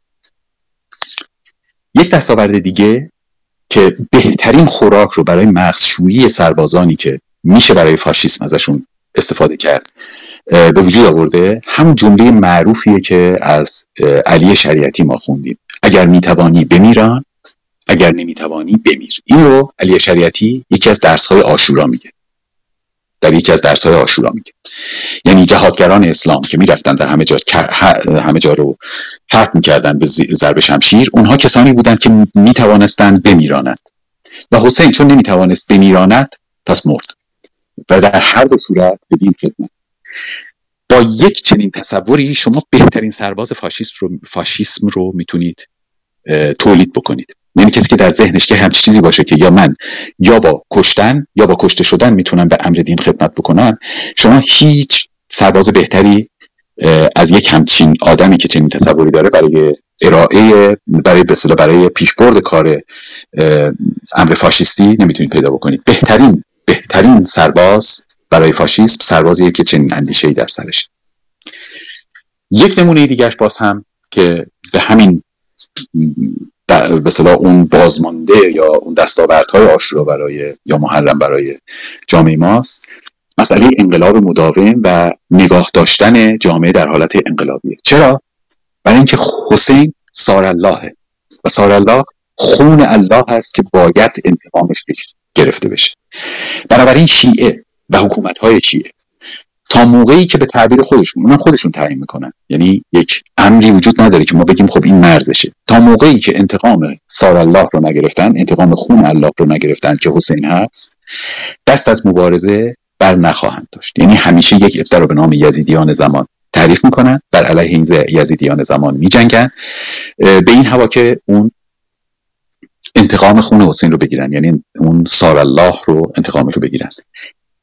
یک دستاورد دیگه که بهترین خوراک رو برای مغزشویی سربازانی که میشه برای فاشیسم ازشون استفاده کرد. به وجود آورده همون جمله معروفیه که از علی شریعتی ما خوندیم. اگر می‌توانی بمیران اگر نمی‌توانی بمیر. این رو علی شریعتی یکی از درسهای آشورا میگه. در یکی از درسهای آشورا میگه. یعنی جهادگران اسلام که می‌رفتن در همه جا همه جا رو فتح می‌کردن به ضرب شمشیر اونها کسانی بودند که می‌توانستند بمیرانند. و حسین چون نمی‌توانست بمیراند پس مرد. و در هر دو صورت به خدمت. با یک چنین تصوری شما بهترین سرباز فاشیسم رو, فاشیسم رو می‌تونید تولید بکنید. یعنی کسی که در ذهنش که همچین چیزی باشه که یا من یا با کشتن یا با کشته شدن می‌تونم به امر دین خدمت بکنم شما هیچ سرباز بهتری از یک همچین آدمی که چنین تصوری داره برای ارائه برای به برای پیشبرد کار امر فاشیستی نمی‌تونید پیدا بکنید. بهترین بهترین سرباز برای فاشیسم سربازیه که چنین اندیشه در سرش. یک نمونه دیگرش باز هم که به همین به اون بازمانده یا اون دستاوردهای آشورا برای یا محرم برای جامعه ماست مسئله انقلاب مداوم و نگاه داشتن جامعه در حالت انقلابیه. چرا؟ برای اینکه حسین سار اللهه و سار الله خون الله هست که باید انتقامش گرفته بشه. بنابراین شیعه و حکومت های شیعه تا موقعی که به تعبیر خودشون اونم خودشون تعیین می‌کنن. یعنی یک امری وجود نداره که ما بگیم خب این مرزشه. تا موقعی که انتقام سار الله رو نگرفتن انتقام خون الله رو نگرفتن که حسین هست دست از مبارزه بر نخواهند داشت. یعنی همیشه یک ابتر رو به نام یزیدیان زمان تعریف می‌کنن. بر علیه این یزیدیان زمان میجنگن. به این هوا که اون انتقام خون حسین رو بگیرن. یعنی اون سار الله رو انتقامش رو بگیرن.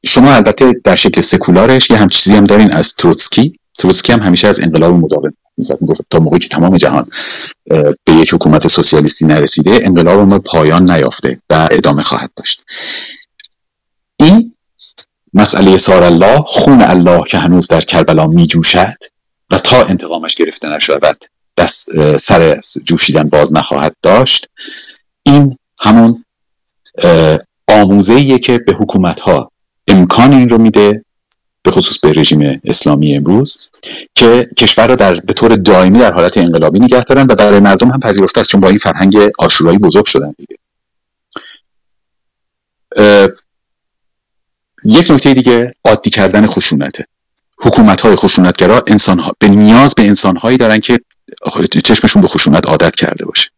شما البته در شکل سکولارش یه هم چیزی هم دارین از تروتسکی. تروتسکی هم همیشه از انقلاب مداوم می‌گفت تا موقعی که تمام جهان به یک حکومت سوسیالیستی نرسیده انقلاب ما پایان نیافته و ادامه خواهد داشت. این مسئله سار الله خون الله که هنوز در کربلا می جوشد و تا انتقامش گرفته نشود دست سر جوشیدن باز نخواهد داشت. این همون آموزه که به حکومت ها امکان این رو میده به خصوص به رژیم اسلامی امروز که کشور را در به طور دائمی در حالت انقلابی نگه دارن و برای مردم هم پذیرفته است چون با این فرهنگ آشورایی بزرگ شدن دیگه. یک نکته دیگه عادی کردن خشونته حکومت های خشونتگرا انسان ها به نیاز به انسان هایی دارن که چشمشون به خشونت عادت کرده باشه.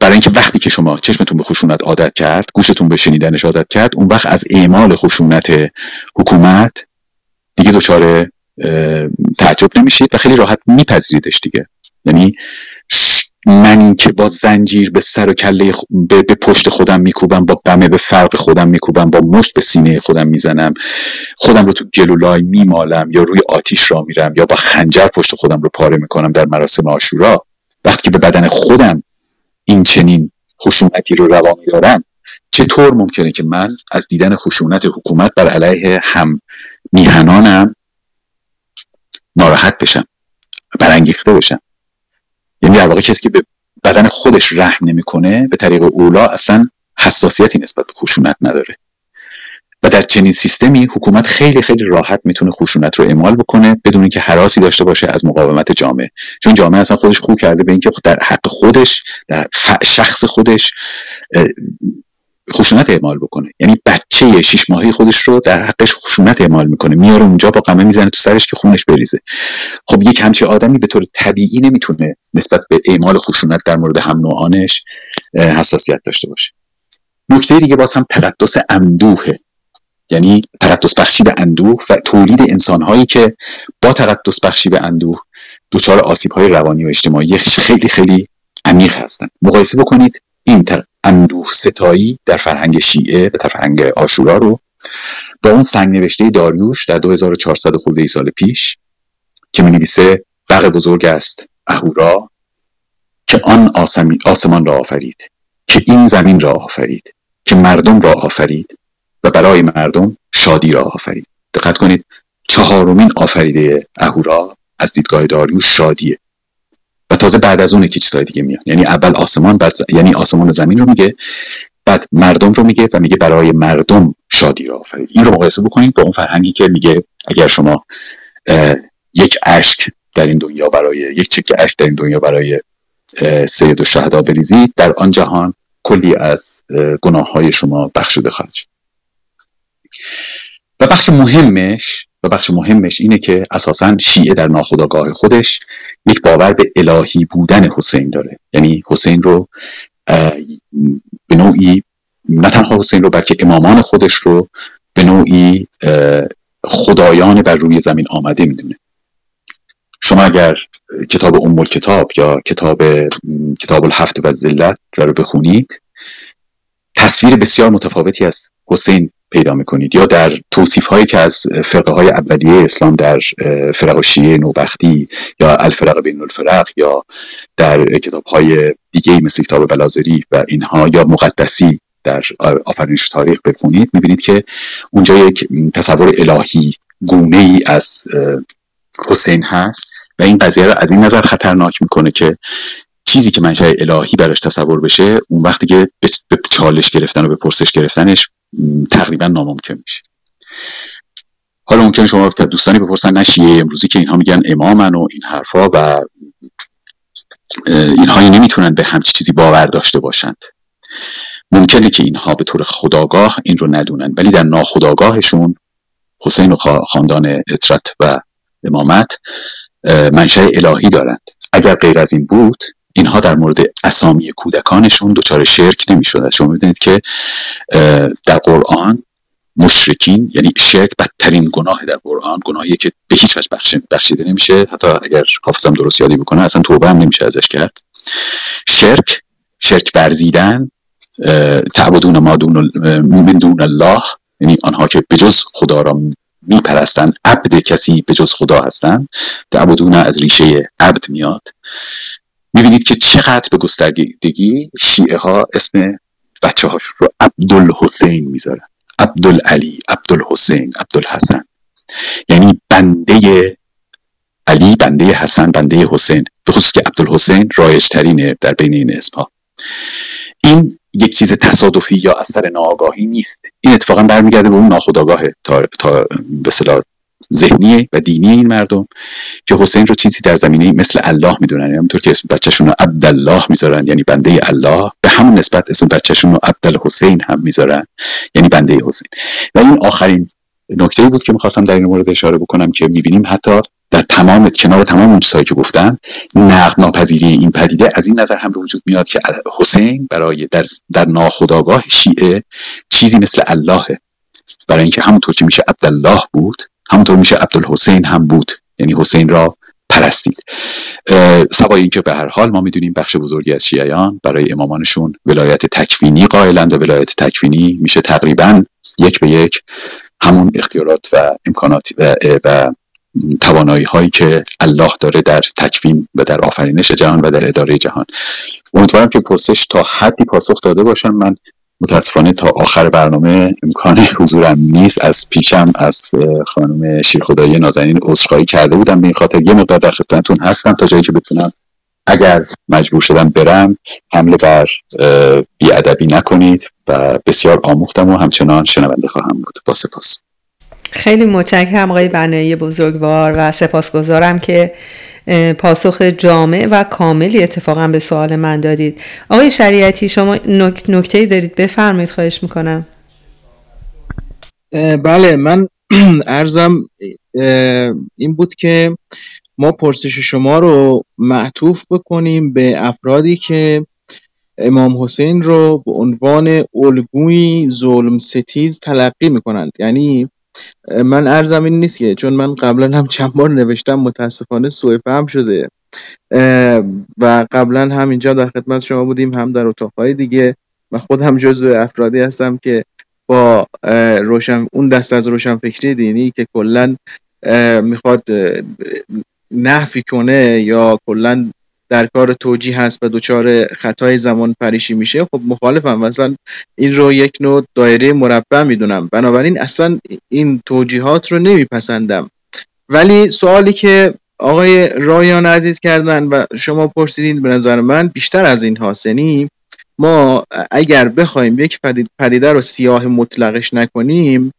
برای اینکه وقتی که شما چشمتون به خشونت عادت کرد گوشتون به شنیدنش عادت کرد اون وقت از اعمال خشونت حکومت دیگه دچار تعجب نمیشید و خیلی راحت میپذیریدش دیگه. یعنی منی که با زنجیر به سر و کله به, پشت خودم میکوبم با بمه به فرق خودم میکوبم با مشت به سینه خودم می‌زنم خودم رو تو گلولای میمالم یا روی آتیش را میرم یا با خنجر پشت خودم رو پاره می‌کنم در مراسم آشورا وقتی که به بدن خودم این چنین خشونتی رو روا میدارم چطور ممکنه که من از دیدن خشونت حکومت بر علیه هم میهنانم ناراحت بشم برانگیخته بشم؟ یعنی در واقع کسی که به بدن خودش رحم نمی‌کنه به طریق اولا اصلا حساسیتی نسبت به خشونت نداره. در چنین سیستمی حکومت خیلی خیلی راحت می‌تونه خشونت رو اعمال بکنه بدون اینکه حراسی داشته باشه از مقاومت جامعه. چون جامعه اصلا خودش خوب کرده به اینکه در حق خودش در شخص خودش خشونت اعمال بکنه. یعنی بچه شیش ماهی خودش رو در حقش خشونت اعمال می‌کنه. میاره اونجا با قمه می‌زنه تو سرش که خونش بریزه. خب یک همچی آدمی به طور طبیعی نمی‌تونه نسبت به اعمال خشونت در مورد هم نوعانش حساسیت داشته باشه. نکته دیگه باز هم تقدس اندوهه. یعنی تقدس بخشی به اندوه و تولید انسانهایی که با تقدس بخشی به اندوه دچار آسیب های روانی و اجتماعی خیلی خیلی عمیق هستن مقایسه بکنید این اندوه ستایی در فرهنگ شیعه و در فرهنگ آشورا رو با اون سنگ نوشته داریوش در 2400 خورده ای سال پیش که می نویسه بغ بزرگ است اهورا که آن آسمان را آفرید که این زمین را آفرید که مردم را آفرید و برای مردم شادی را آفرید دقت کنید چهارمین آفریده اهورا از دیدگاه داریوش شادیه. و تازه بعد از اون که چیزای دیگه میاد. یعنی اول آسمان بعد یعنی آسمان و زمین رو میگه بعد مردم رو میگه و میگه برای مردم شادی را آفرید این رو مقایسه بکنید با اون فرهنگی که میگه اگر شما یک اشک در این دنیا برای یک چکه اشک در این دنیا برای سید و شهدا بریزید در آن جهان کلی از گناه های شما بخشوده خواهد شد و بخش مهمش و بخش مهمش اینه که اساسا شیعه در ناخودآگاه خودش یک باور به الهی بودن حسین داره. یعنی حسین رو به نوعی نه تنها حسین رو بلکه امامان خودش رو به نوعی خدایان بر روی زمین آمده می‌دونه. شما اگر کتاب ام کتاب یا کتاب کتاب الهفت و زلت رو بخونید تصویر بسیار متفاوتی از حسین پیدا می‌کنید. یا در توصیف هایی که از فرقه های اولیه اسلام در فرق شیعه نوبختی یا الفرق بین الفرق یا در کتاب های دیگه مثل کتاب بلازری و اینها یا مقدسی در آفرینش تاریخ بخونید می‌بینید که اونجا یک تصور الهی گونه ای از حسین هست و این قضیه رو از این نظر خطرناک می‌کنه که چیزی که منشأ الهی براش تصور بشه اون وقتی که به چالش گرفتن و به پرسش گرفتنش تقریبا ناممکن میشه. حالا ممکن شما دوستانی بپرسن نه شیعه امروزی که اینها میگن امامن و این حرفا و اینها نمی‌تونن به همچی چیزی باور داشته باشند. ممکنه که اینها به طور خداگاه این رو ندونن ولی در ناخداگاهشون حسین و خاندان اطرت و امامت منشأ الهی دارند. اگر غیر از این بود اینها در مورد اسامی کودکانشون دچار شرک نمی‌شد شما می‌دونید که در قرآن مشرکین یعنی شرک بدترین گناه در قرآن گناهی که به هیچ وجه بخشیده نمیشه. حتی اگر حافظم درست یادی بکنه اصلا توبه هم نمیشه ازش کرد. شرک شرک برزیدن تعبدون ما دون من دون الله یعنی آنها که به جز خدا را میپرستند عبد کسی به جز خدا هستند تعبدون از ریشه عبد میاد. می‌بینید که چقدر به گستردگی شیعه ها اسم بچه هاش رو عبدالحسین می‌ذارن عبدالعلی عبدالحسین عبدالحسن. یعنی بنده علی بنده حسن بنده حسین. به خصوص که عبدالحسین رایج ترینه در بین این اسم ها این یک چیز تصادفی یا اثر ناآگاهی نیست. این اتفاقا برمیگرده به اون ناخودآگاه تا, تا به ذهنی و دینی این مردم که حسین رو چیزی در زمینه مثل الله می‌دونن. یعنی همونطور که اسم بچهشون رو عبدالله می‌ذارن یعنی بنده الله. به همون نسبت اسم بچهشون رو حسین هم می‌ذارن یعنی بنده حسین. و این آخرین نکته بود که می‌خواستم در این مورد اشاره بکنم که می‌بینیم حتی در تمام کنار تمام اون چیزهایی که گفتم نقد ناپذیری این پدیده از این نظر هم به وجود میاد که حسین برای در, در ناخودآگاه شیعه چیزی مثل اللهه برای اینکه همونطور که میشه عبدالله بود همونطور میشه عبدالحسین هم بود. یعنی حسین را پرستید. سوای اینکه به هر حال ما می‌دونیم بخش بزرگی از شیعیان برای امامانشون ولایت تکوینی قائلند و ولایت تکوینی میشه تقریبا یک به یک همون اختیارات و امکانات و, و توانایی هایی که الله داره در تکوین و در آفرینش جهان و در اداره جهان. امیدوارم که پرسش تا حدی پاسخ داده باشم. من متاسفانه تا آخر برنامه امکان حضورم نیست. از پیشم از خانم شیرخدایی نازنین عذرخواهی کرده بودم. به این خاطر یه مقدار در خدمتتون هستم تا جایی که بتونم اگر مجبور شدم برم حمله بر بیادبی نکنید و بسیار آموختم و همچنان شنونده خواهم بود. با سپاس. خیلی متشکرم آقای بنایی بزرگوار و سپاسگزارم که پاسخ جامع و کاملی اتفاقا به سوال من دادید. آقای شریعتی شما نکته دارید؟ بفرمایید خواهش می‌کنم. بله من [CLEARS THROAT] ارزم این بود که ما پرسش شما رو معطوف بکنیم به افرادی که امام حسین رو به عنوان الگوی ظلم ستیز تلقی می‌کنند. یعنی من ارزم این نیست که چون من قبلا هم چند بار نوشتم متاسفانه سوء فهم شده. و قبلا هم اینجا در خدمت شما بودیم هم در اتاقهای دیگه. من خودم جزو افرادی هستم که با روشن اون دست از روشنفکری دینی که کلا می‌خواد نحفی کنه یا کلا در کار توجیه هست و دچار خطای زمان پریشی میشه خب مخالفم. مثلا این رو یک نوع دایره مربع می‌دونم. بنابراین اصلا این توجیهات رو نمیپسندم. ولی سوالی که آقای رایان عزیز کردن و شما پرسیدین به نظر من بیشتر از این هاست. ما اگر بخوایم یک پدیده رو سیاه مطلقش نکنیم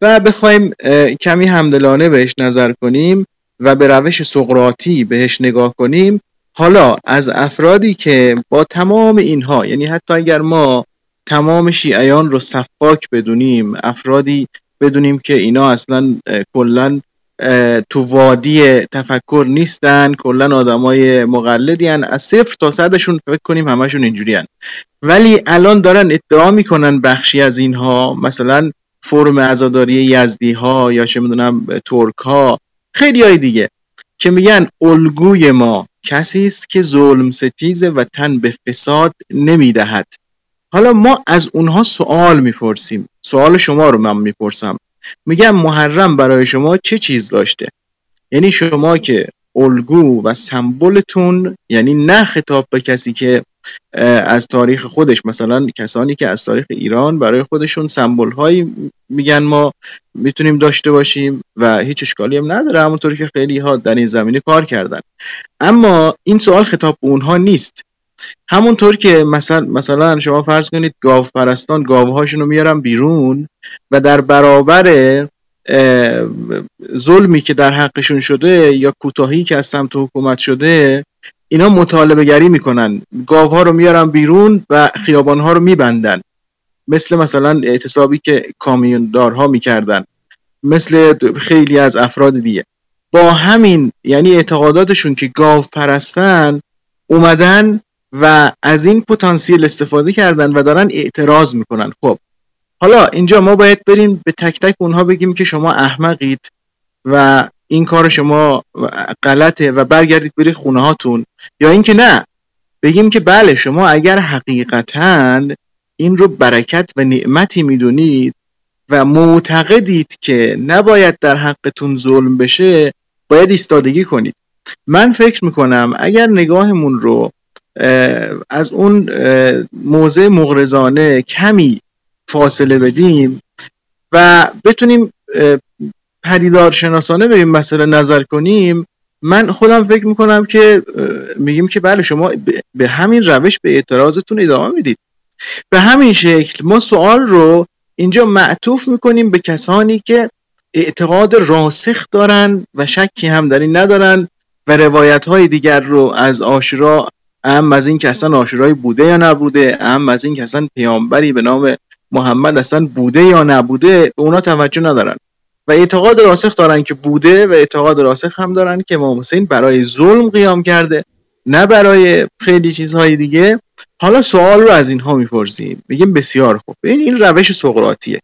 و بخوایم کمی همدلانه بهش نظر کنیم و به روش سقراطی بهش نگاه کنیم حالا از افرادی که با تمام اینها یعنی حتی اگر ما تمام شیعیان رو صفاک بدونیم افرادی بدونیم که اینا اصلا کلا تو وادی تفکر نیستن کلا آدمای مقلدی هن. از صفر تا صدشون فکر کنیم همشون اینجوری هن. ولی الان دارن ادعا می‌کنن بخشی از اینها مثلا فرم عزاداری یزدی ها یا چه می‌دونم ترک ها خیلی های دیگه که میگن الگوی ما کسی است که ظلم ستیزه و تن به فساد نمی‌دهد. حالا ما از اونها سوال می‌پرسیم. سوال شما رو من می‌پرسم. میگم محرم برای شما چه چیز داشته؟ یعنی شما که الگو و سمبلتون یعنی نه خطاب به کسی که از تاریخ خودش. مثلا کسانی که از تاریخ ایران برای خودشون سمبل هایی میگن ما می‌تونیم داشته باشیم و هیچ اشکالی هم نداره همونطوری که خیلی ها در این زمینه کار کردن. اما این سوال خطاب به اونها نیست. همونطور که مثلا مثلا شما فرض کنید گاو پرستان گاوهاشون رو میارن بیرون و در برابر ظلمی که در حقشون شده یا کوتاهی که از سمت حکومت شده اینا مطالبه گری می‌کنن. گاوها رو میارن بیرون و خیابانها رو میبندن. مثل مثلا اعتصابی که کامیوندارها می‌کردن. مثل خیلی از افراد دیگه. با همین یعنی اعتقاداتشون که گاو پرستن اومدن و از این پتانسیل استفاده کردن و دارن اعتراض می‌کنن. خب حالا اینجا ما باید بریم به تک تک اونها بگیم که شما احمقید و این کار شما غلطه و برگردید برید خونه هاتون. یا اینکه نه بگیم که بله شما اگر حقیقتا این رو برکت و نعمتی می‌دونید و معتقدید که نباید در حقتون ظلم بشه باید ایستادگی کنید. من فکر می‌کنم اگر نگاهمون رو از اون موضع مغرزانه کمی فاصله بدیم و بتونیم پدیدار شناسانه به این مسئله نظر کنیم من خودم فکر می‌کنم که میگیم که بله شما به همین روش به اعتراضتون ادامه می‌دید. به همین شکل ما سوال رو اینجا معطوف می‌کنیم به کسانی که اعتقاد راسخ دارن و شکی هم در این ندارن و روایت های دیگر رو از آشورا هم از این که اصلا بوده یا نبوده هم از این که اصلا پیامبری به نام محمد اصلا بوده یا نبوده اونا توجه ندارن. و اعتقاد راسخ دارن که بوده و اعتقاد راسخ هم دارن که امام حسین برای ظلم قیام کرده نه برای خیلی چیزهای دیگه. حالا سوال رو از اینها می‌پرسیم. میگیم بسیار خوب. این این روش سقراطیه.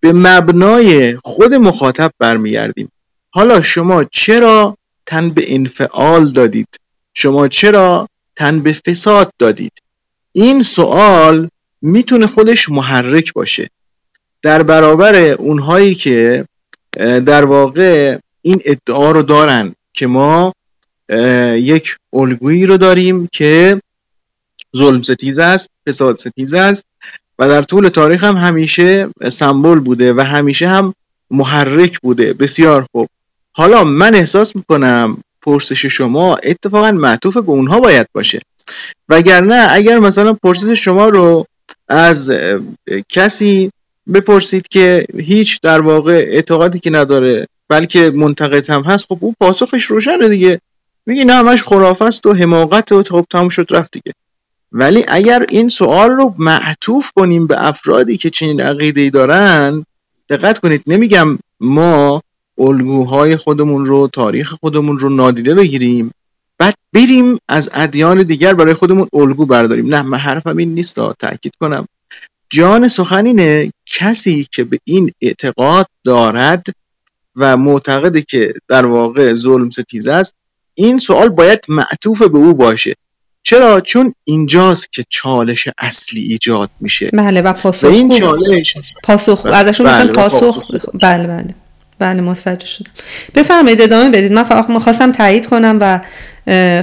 به مبنای خود مخاطب برمیگردیم. حالا شما چرا تن به انفعال دادید؟ شما چرا تن به فساد دادید؟ این سوال می‌تونه خودش محرک باشه. در برابر اونهایی که در واقع این ادعا رو دارن که ما یک الگویی رو داریم که ظلم ستیز است فساد ستیز است و در طول تاریخ هم همیشه سمبل بوده و همیشه هم محرک بوده. بسیار خوب. حالا من احساس می‌کنم پرسش شما اتفاقا معطوف به اونها باید باشه. وگرنه اگر مثلا پرسش شما رو از کسی بپرسید که هیچ در واقع اعتقادی که نداره بلکه منتقد هم هست خب اون پاسخش روشنه دیگه. میگی نه همش خرافه است و حماقت و خب تموم شد رفت دیگه. ولی اگر این سوال رو معطوف کنیم به افرادی که چنین عقیده دارن دقت کنید نمیگم ما الگوهای خودمون رو تاریخ خودمون رو نادیده بگیریم بعد بریم از ادیان دیگر برای خودمون الگو برداریم. نه من حرفم این نیست تاکید کنم. جان سخن اینه کسی که به این اعتقاد دارد و معتقده که در واقع ظلم ستیز است این سوال باید معطوف به او باشه. چرا؟ چون اینجاست که چالش اصلی ایجاد میشه. بله و پاسخ و این چالش پاسخ بله، ازشون بله، می‌خوایم پاسخ بله بله. بله متوجه شدم. بفرمایید ادامه بدید. من فقط می‌خواستم تایید کنم و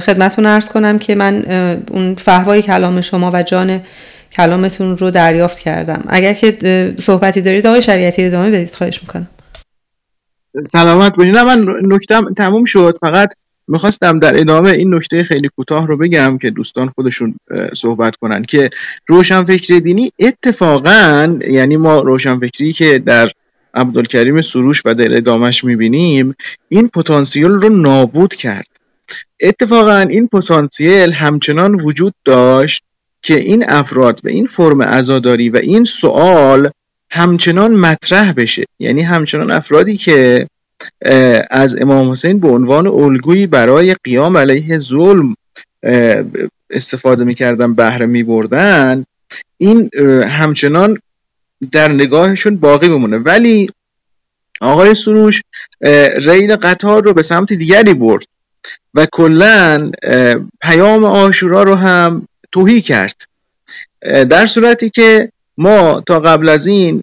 خدمتون ارز کنم که من اون فهوای کلام شما و جان کلامتون رو دریافت کردم. اگر که صحبتی دارید آقای شریعتی ادامه بدید. خواهش می‌کنم. سلامت نه من نکتم تموم شد. فقط می‌خواستم در ادامه این نکته خیلی کوتاه رو بگم که دوستان خودشون صحبت کنن که روشنفکری دینی اتفاقا یعنی ما روشنفکری که در عبدالکریم سروش و در ادامش می‌بینیم این پتانسیل رو نابود کرد. اتفاقا این پتانسیل همچنان وجود داشت که این افراد و این فرم عزاداری و این سوال همچنان مطرح بشه. یعنی همچنان افرادی که از امام حسین به عنوان الگویی برای قیام علیه ظلم استفاده می‌کردن بهره میبردن این همچنان در نگاهشون باقی بمونه. ولی آقای سروش ریل قطار رو به سمت دیگری برد و کلا پیام آشورا رو هم توهی کرد. در صورتی که ما تا قبل از این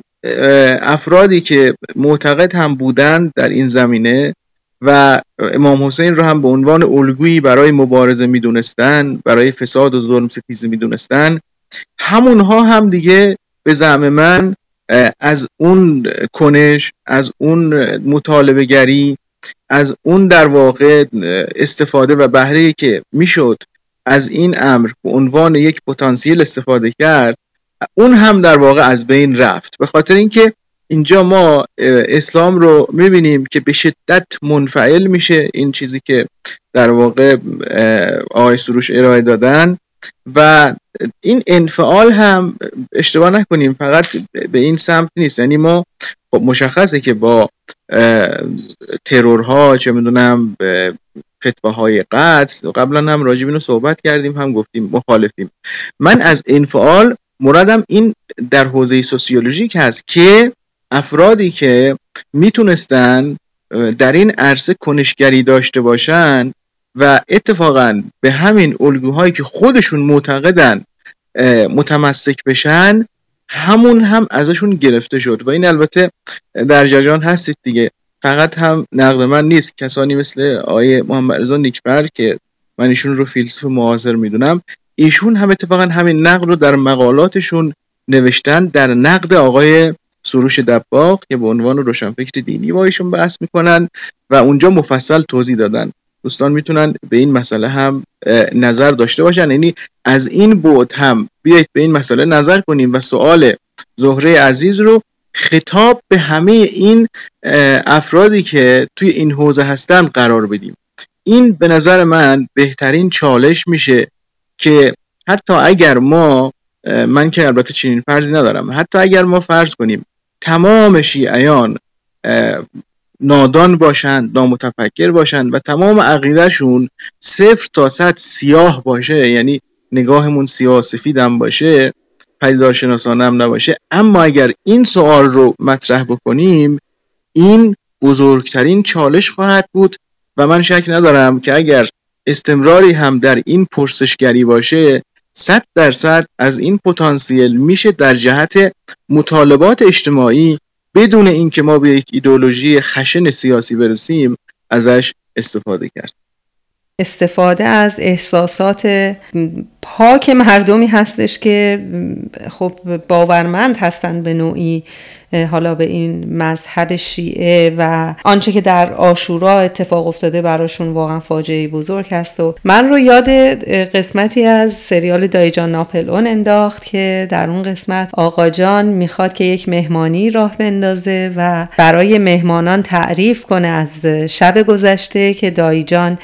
افرادی که معتقد هم بودند در این زمینه و امام حسین رو هم به عنوان الگویی برای مبارزه می‌دونستن برای فساد و ظلم ستیزی می‌دونستن همونها هم دیگه به زعم من از اون کنش از اون مطالبه گری از اون در واقع استفاده و بهره که می‌شد از این امر به عنوان یک پتانسیل استفاده کرد اون هم در واقع از بین رفت. به خاطر اینکه اینجا ما اسلام رو می‌بینیم که به شدت منفعل میشه این چیزی که در واقع آقای سروش ارائه دادن و این انفعال هم اشتباه نکنیم فقط به این سمت نیست. یعنی ما خب مشخصه که با ترورها چه می‌دونم فتواهای قتل قبلا هم راجب اینو صحبت کردیم هم گفتیم مخالفیم. من از انفعال مرادم این در حوزه سوسیولوژیک هست که افرادی که می‌تونستن در این عرصه کنشگری داشته باشن و اتفاقا به همین الگوهایی که خودشون معتقدن متمسک بشن همون هم ازشون گرفته شد. و این البته در جریان هستید دیگه. فقط هم نقد من نیست. کسانی مثل آقای محمد رضا نیکبر که من ایشون رو فیلسوف معاصر می‌دونم ایشون هم اتفاقا همین نقد رو در مقالاتشون نوشتن در نقد آقای سروش دباغ که به عنوان روشنفکر دینی با ایشون بحث می‌کنن و اونجا مفصل توضیح دادن. دوستان می‌تونن به این مسئله هم نظر داشته باشن. یعنی از این بعد هم بیایید به این مسئله نظر کنیم و سوال زهره عزیز رو خطاب به همه این افرادی که توی این حوزه هستن قرار بدیم. این به نظر من بهترین چالش میشه که حتی اگر ما من که البته چنین فرضی ندارم حتی اگر ما فرض کنیم تمام شیعیان نادان باشند نامتفکر باشند و تمام عقیدهشون صفر تا صد سیاه باشه یعنی نگاهمون سیاه سفیدم باشه پدیدار شناسانه هم نباشه اما اگر این سوال رو مطرح بکنیم این بزرگترین چالش خواهد بود و من شک ندارم که اگر استمراری هم در این پرسشگری باشه صد درصد از این پتانسیل میشه در جهت مطالبات اجتماعی بدون اینکه ما به یک ایدولوژی خشن سیاسی برسیم ازش استفاده کرد. استفاده از احساسات پاک مردمی هستش که خب باورمند هستند به نوعی حالا به این مذهب شیعه و آنچه که در آشورا اتفاق افتاده براشون واقعا فاجعه بزرگ هست. و من رو یاد قسمتی از سریال دایجان ناپل اون انداخت که در اون قسمت آقا جان می‌خواد که یک مهمانی راه بندازه و برای مهمانان تعریف کنه از شب گذشته که دایجان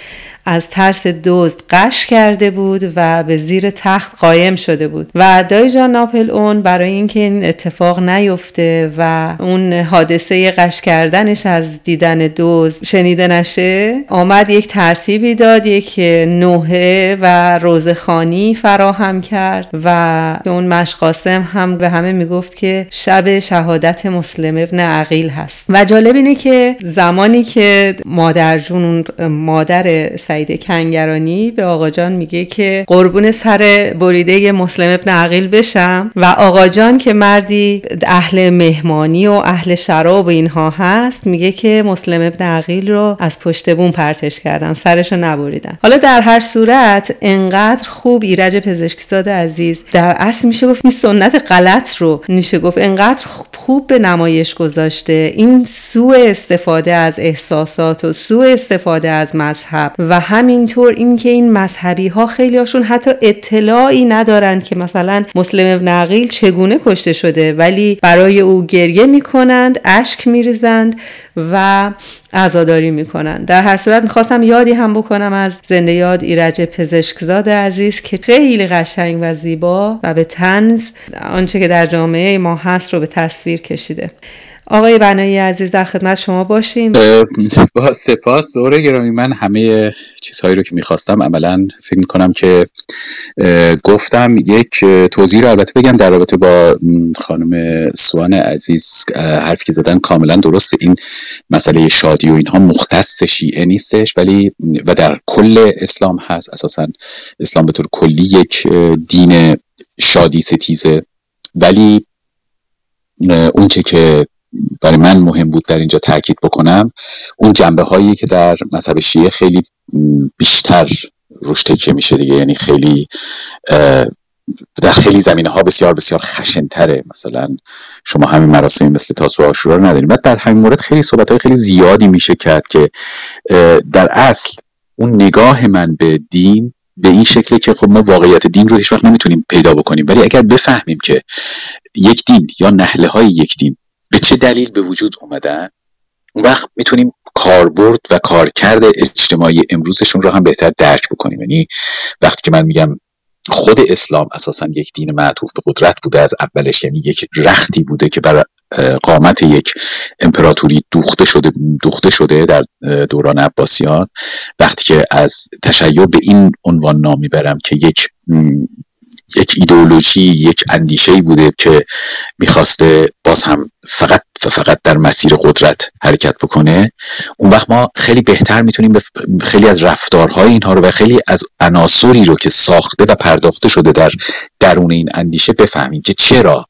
از ترس دزد قش کرده بود و به زیر تخت قایم شده بود و دایجان ناپل اون برای اینکه این اتفاق نیفته و اون حادثه قش کردنش از دیدن دوز شنیده نشه آمد یک ترتیبی داد یک نوحه و روزخانی فراهم کرد و اون مشقاسم هم به همه می‌گفت که شب شهادت مسلم ابن عقیل هست. و جالب اینه که زمانی که مادر جون مادر سعید کنگرانی به آقا جان میگه که قربون سر بریده مسلم ابن عقیل بشم و آقا جان که مردی اهل مهمانی و اهل شراب اینها هست میگه که مسلم ابن عقیل رو از پشت بون پرتش کردن سرش رو نبریدن. حالا در هر صورت انقدر خوب ایرج پزشکزاد عزیز در اصل میشه گفت این سنت غلط رو میشه گفت انقدر خوب به نمایش گذاشته. این سوء استفاده از احساسات و سوء استفاده از مذهب و همینطور اینکه این مذهبی ها خیلی هاشون حتی اطلاعی ندارند که مثلا مسلم ابن عقیل چگونه کشته شده ولی برای او گریه می‌کنند اشک میریزند و عزاداری می‌کنند. در هر صورت می‌خواستم یادی هم بکنم از زنده یاد ایرج پزشکزاد عزیز که خیلی قشنگ و زیبا و به تنز آنچه که در جامعه ما هست رو به تصویر کشیده. آقای بنایی عزیز در خدمت شما باشیم. با سپاس زوره گرامی. من همه چیزهایی رو که می‌خواستم عملا فکر می‌کنم که گفتم. یک توضیح رو البته بگم در رابطه با خانم سوان عزیز حرفی که زدن کاملا درسته. این مسئله شادی و اینها مختص شیعه نیستش ولی و در کل اسلام هست. اساسا اسلام به طور کلی یک دین شادی ستیزه. ولی اونچه که برای من مهم بود در اینجا تاکید بکنم اون جنبه هایی که در مذهب شیعه خیلی بیشتر روش تکیه میشه دیگه یعنی خیلی در خیلی زمینه ها بسیار بسیار خشنتره. مثلا شما همین مراسم مثل تاسو آشورا رو نداریم بعد در همین مورد خیلی صحبت های خیلی زیادی میشه کرد که در اصل اون نگاه من به دین به این شکله که خب ما واقعیت دین رو هیچ وقت نمی‌تونیم پیدا بکنیم. ولی اگر بفهمیم که یک دین یا نهله های یک دین به چه دلیل به وجود اومدن؟ اون وقت می‌تونیم کاربرد و کارکرد اجتماعی امروزشون رو هم بهتر درک بکنیم. یعنی وقتی که من میگم خود اسلام اساسا یک دین معطوف به قدرت بوده از اولش یعنی یک رختی بوده که بر قامت یک امپراتوری دوخته شده دوخته شده در دوران عباسیان. وقتی که از تشیع به این عنوان نام می‌برم که یک یک ایدئولوژی یک اندیشه بوده که می‌خواسته باز هم فقط و فقط در مسیر قدرت حرکت بکنه. اون وقت ما خیلی بهتر می‌تونیم خیلی از رفتارهای اینها رو و خیلی از عناصری رو که ساخته و پرداخته شده در درون این اندیشه بفهمیم که چرا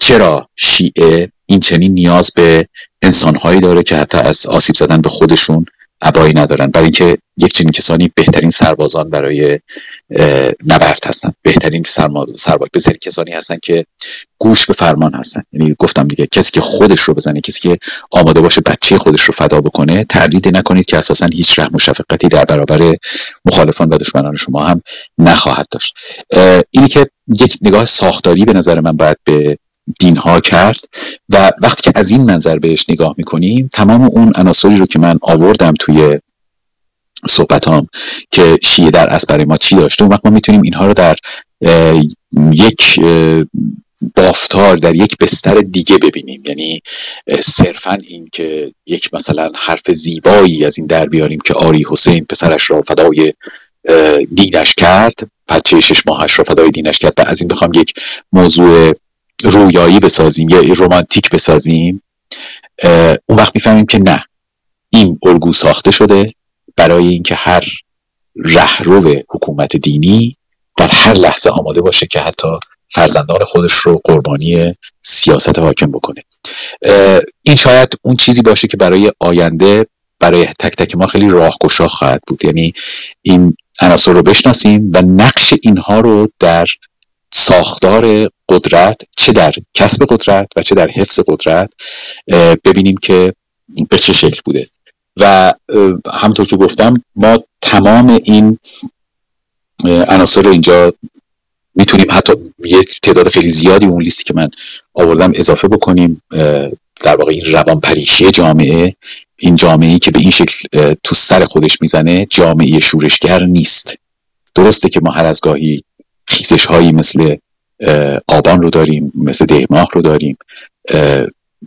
چرا شیعه این چنین نیاز به انسانهایی داره که حتی از آسیب زدن به خودشون عبایی ندارن. برای اینکه یک چنین کسانی بهترین سربازان برای نبرد هستن. بهترین سرباز بهترین کسانی هستن که گوش به فرمان هستن. یعنی گفتم دیگه کسی که خودش رو بزنه کسی که آماده باشه بچه خودش رو فدا بکنه تردید نکنید که اساسا هیچ رحم و شفقتی در برابر مخالفان و دشمنان شما هم نخواهد داشت. اینی که یک نگاه ساختاری به نظر من باید به دین ها کرد و وقتی که از این منظر بهش نگاه می‌کنیم تمام اون عناصری رو که من آوردم توی صحبت که شیعه در اسبر ما چی داشته. اون وقت ما می‌تونیم اینها رو در یک بافتار در یک بستر دیگه ببینیم. یعنی صرفا این که یک مثلا حرف زیبایی از این در بیاریم که آری حسین پسرش را فدای دینش کرد. بچه شش ماهش را فدای دینش کرد. و از این بخوام یک موضوع رویایی بسازیم یا رومانتیک بسازیم. اون وقت می‌فهمیم که نه. این الگو ساخته شده. برای اینکه هر رهرو حکومت دینی در هر لحظه آماده باشه که حتی فرزندان خودش رو قربانی سیاست حاکم بکنه. این شاید اون چیزی باشه که برای آینده برای تک تک ما خیلی راهگشا خواهد بود. یعنی این عناصر رو بشناسیم و نقش اینها رو در ساختار قدرت چه در کسب قدرت و چه در حفظ قدرت ببینیم که به چه شکل بوده. و همطور که گفتم ما تمام این عناصر رو اینجا می‌تونیم حتی یه تعداد خیلی زیادی اون لیستی که من آوردم اضافه بکنیم در واقع این روان پریشی جامعه این جامعه که به این شکل تو سر خودش می‌زنه جامعه شورشگر نیست. درسته که ما هر از گاهی خیزش هایی مثل آبان رو داریم مثل دیماه رو داریم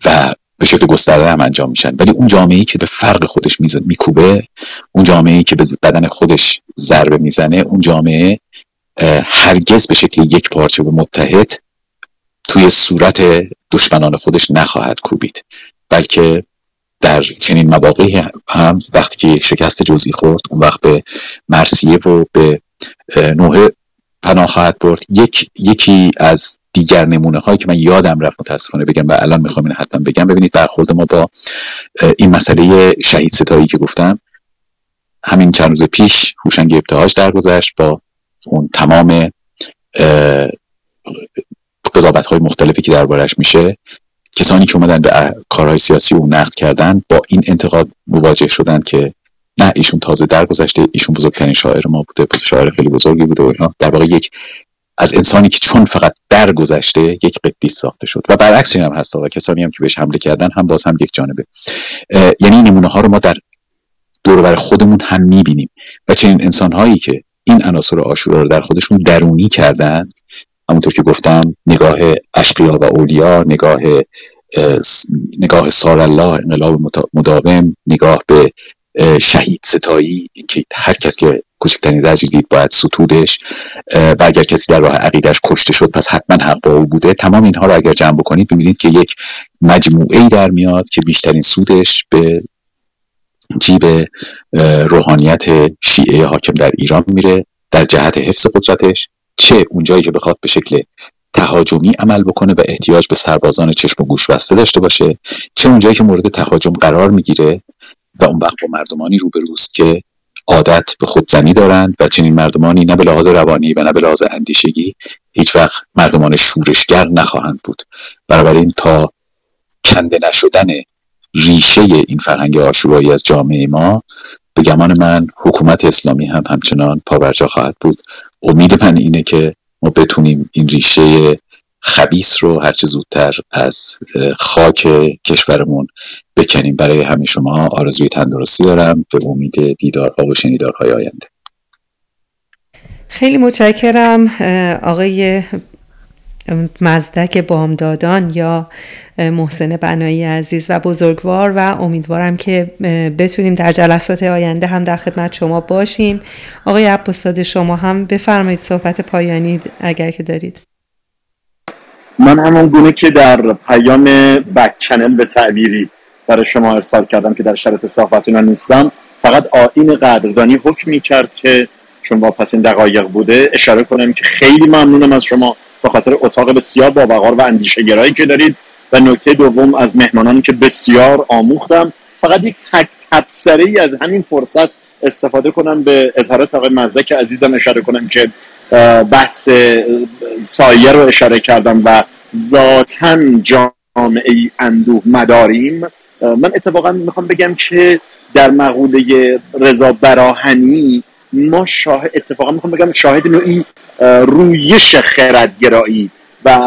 و به شکل گسترده هم انجام میشن. ولی اون جامعه که به فرق خودش میکوبه اون جامعه که به بدن خودش ضربه می‌زنه اون جامعه هرگز به شکل یک پارچه و متحد توی صورت دشمنان خودش نخواهد کوبید. بلکه در چنین مواقعی هم وقتی که یک شکست جزئی خورد اون وقت به مرسیه و به نوع پناه خواهد برد. یک یکی از دیگر نمونه هایی که من یادم رفت متاسفانه بگم و الان می‌خوام این حتما بگم. ببینید برخورد ما با این مسئله شهید ستایی که گفتم همین چند روز پیش هوشنگ ابتهاج درگذشت با اون تمام قضاوت های مختلفی که دربارش میشه. کسانی که اومدن به کارهای سیاسی او نقد کردن با این انتقاد مواجه شدن که نه ایشون تازه درگذشته ایشون بزرگترین شاعر ما بوده شاعر خیلی بزرگی بوده و اینا. در واقع یک از انسانی که چون فقط درگذشته یک قدیس ساخته شد. و برعکس این هم هست و کسانی هم که بهش حمله کردن هم باز هم یک جانبه. یعنی نمونه ها رو ما در دور خودمون هم می‌بینیم. و چنین انسان هایی که این عناصر آشورا رو در خودشون درونی کردن همونطور که گفتم نگاه اشقیا و اولیا نگاه نگاه سارالله انقلاب مداوم نگاه به شهید ستایی اینکه هر کس که کوچکترین زجری دید باید ستودش و اگر کسی در راه عقیدش کشته شد پس حتما حق با او بوده. تمام اینها رو اگر جمع بکنید ببینید که یک مجموعه ای در میاد که بیشترین سودش به جیب روحانیت شیعه حاکم در ایران میره در جهت حفظ قدرتش. چه اونجایی که بخواد به شکل تهاجمی عمل بکنه و احتیاج به سربازان چشم و گوش بسته داشته باشه. چه اونجایی که مورد تهاجم قرار می‌گیره و اون وقت با مردمانی روبروست که عادت به خودزنی دارند و چنین مردمانی نه به لحاظ روانی و نه به لحاظ اندیشگی هیچ وقت مردمان شورشگر نخواهند بود. بنابراین تا کنده نشدن ریشه این فرهنگ آشورایی از جامعه ما به گمان من حکومت اسلامی هم همچنان پاورجا خواهد بود. امید من اینه که ما بتونیم این ریشه خبیس رو هرچه زودتر از خاک کشورمون بکنیم. برای همه شما آرزوی تندرستی دارم. به امید دیدارها و شنیدارهای آینده. خیلی متشکرم آقای مزدک بامدادان یا محسن بنایی عزیز و بزرگوار و امیدوارم که بتونیم در جلسات آینده هم در خدمت شما باشیم. آقای عباستاد شما هم بفرمایید صحبت پایانی اگر که دارید. من همون گونه که در پیام بک چنل به تعبیری برای شما ارسال کردم که در شرط صحبت نیستم فقط آین قدردانی حکم می کرد که چون واپس این دقایق بوده اشاره کنم که خیلی ممنونم از شما به خاطر اتاق بسیار با وقار و اندیشه گرایی که دارید و نکته دوم از مهمانانی که بسیار آموختم فقط یک تک تبصره از همین فرصت استفاده کنم به اظهارات آقای مزدک عزیزم اشاره کنم که بحث سایه رو اشاره کردم و ذاتا جامعه اندوه مداریم. من اتفاقا می‌خوام بگم که در مقوله رضا براهنی ما شاهد اتفاقا می‌خوام بگم شاهد نوعی رویش خردگرایی و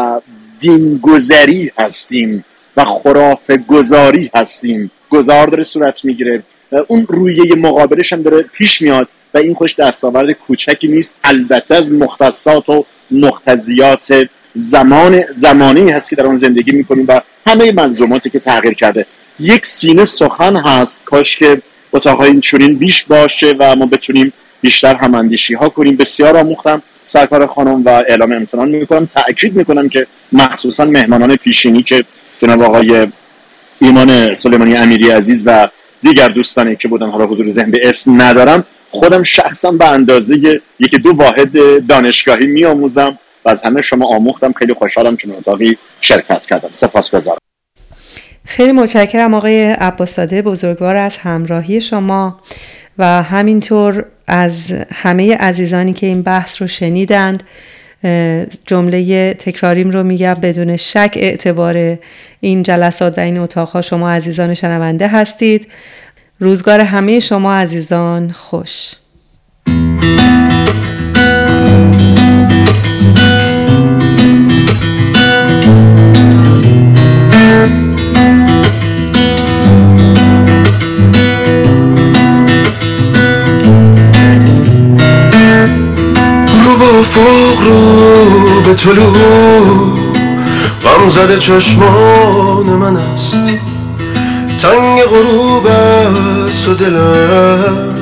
دینگذری هستیم و خرافه گذاری هستیم. گذار داره صورت می‌گیره. اون رویه مقابلش هم داره پیش میاد و این خوش دستاورد کوچکی نیست. البته از مختصات و مختزیات زمان زمانی هست که در آن زندگی می‌کنیم و همه منظوماتی که تغییر کرده. یک سینه سخن هست. کاش که اتاقهای این چونین بیش باشه و ما بتونیم بیشتر هماندیشی ها کنیم. بسیار آموختم. سرکار خانم و اعلام امتنان می‌کنم. تاکید می‌کنم که مخصوصا مهمانان پیشینی که جناب آقای ایمان سلیمانی امیری عزیز و دیگر دوستانی که بودن حالا حضور ذهن به اسم ندارم خودم شخصا به اندازه یکی دو واحد دانشگاهی میآموزم و از همه شما آموختم. خیلی خوشحالم چون اتاقی شرکت کردم. سپاسگزارم خیلی متشکرم آقای عباساده بزرگوار از همراهی شما و همینطور از همه عزیزانی که این بحث رو شنیدند جمله تکراریم رو میگم بدون شک اعتبار این جلسات و این اتاقها شما عزیزان شنونده هستید. روزگار همه شما عزیزان خوش. طلوع غم زده چشمان من است. تنگ غروب است و دلم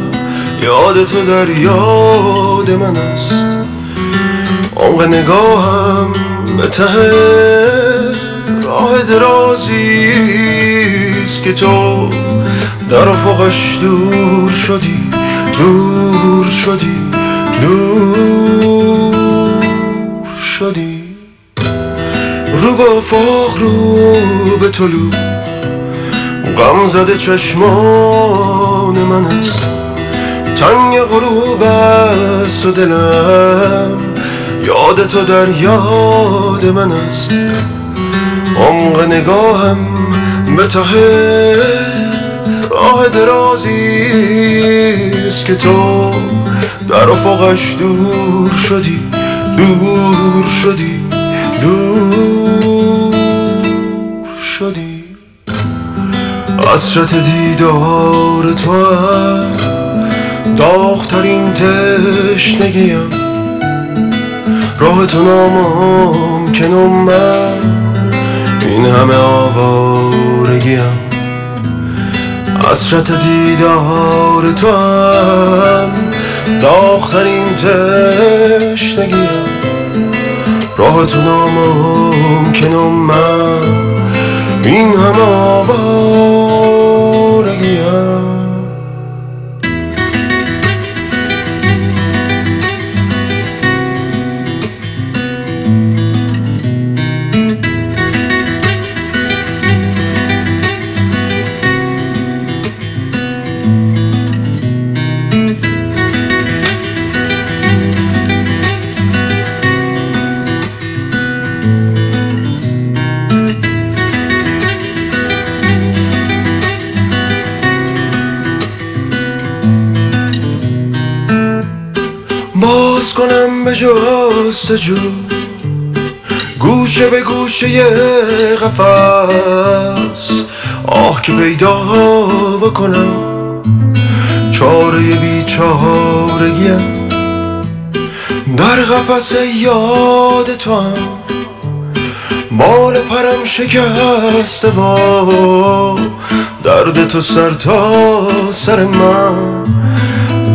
یاد تو در یاد من است. عمق نگاهم به ته راه درازی است که تو در افقش دور شدی دور شدی دور شدی؟ رو با فاق رو به طلو. غم زده چشمان من است. تنگ غروب است و دلم. یاد تو در یاد من است. عمق نگاهم به ته راه درازی است که تو در افقش دور شدی. دور شدی دور شدی. حسرت دیدار تو داغترین تشنگیم. راه تو ناممکنم من این همه آوارگیم. حسرت دیدار تو هم داخترین تشنگیم. راه تو ناممکنم من. این همه آوارگیم جستجو گوشه به گوشه قفص آه که پیدا بکنم. چاره بیچارگیم. در قفس یاد تو هم مال پرم شکسته با. درد تو سر تا سر من.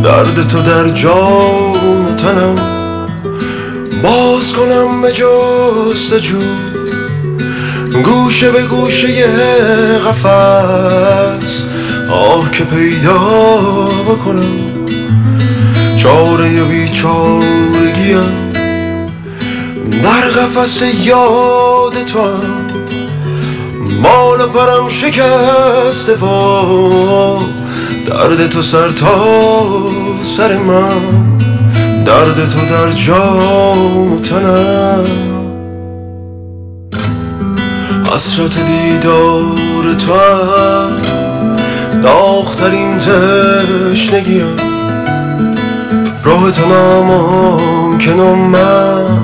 درد تو در جان تنم. باز کنم به جستجو گوشه به گوشه قفس. آه که پیدا بکنم. چاره بیچارگیم در قفس یاد تو هم مال پرم شکسته با درد تو سر تا سر من. درد تو در جام تنم. حسرت دیدار تو داخترین تشنگیم. راه تو ناممکنم من.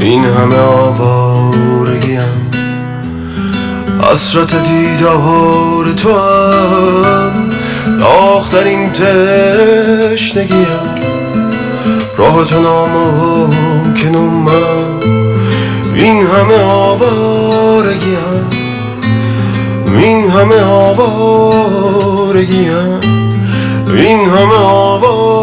این همه آوارگیم. حسرت دیدار تو هم. داخترین تشنگیم. راه ناممکنم من. این همه آوارگیم این همه آوارگیم این همه آوارگیم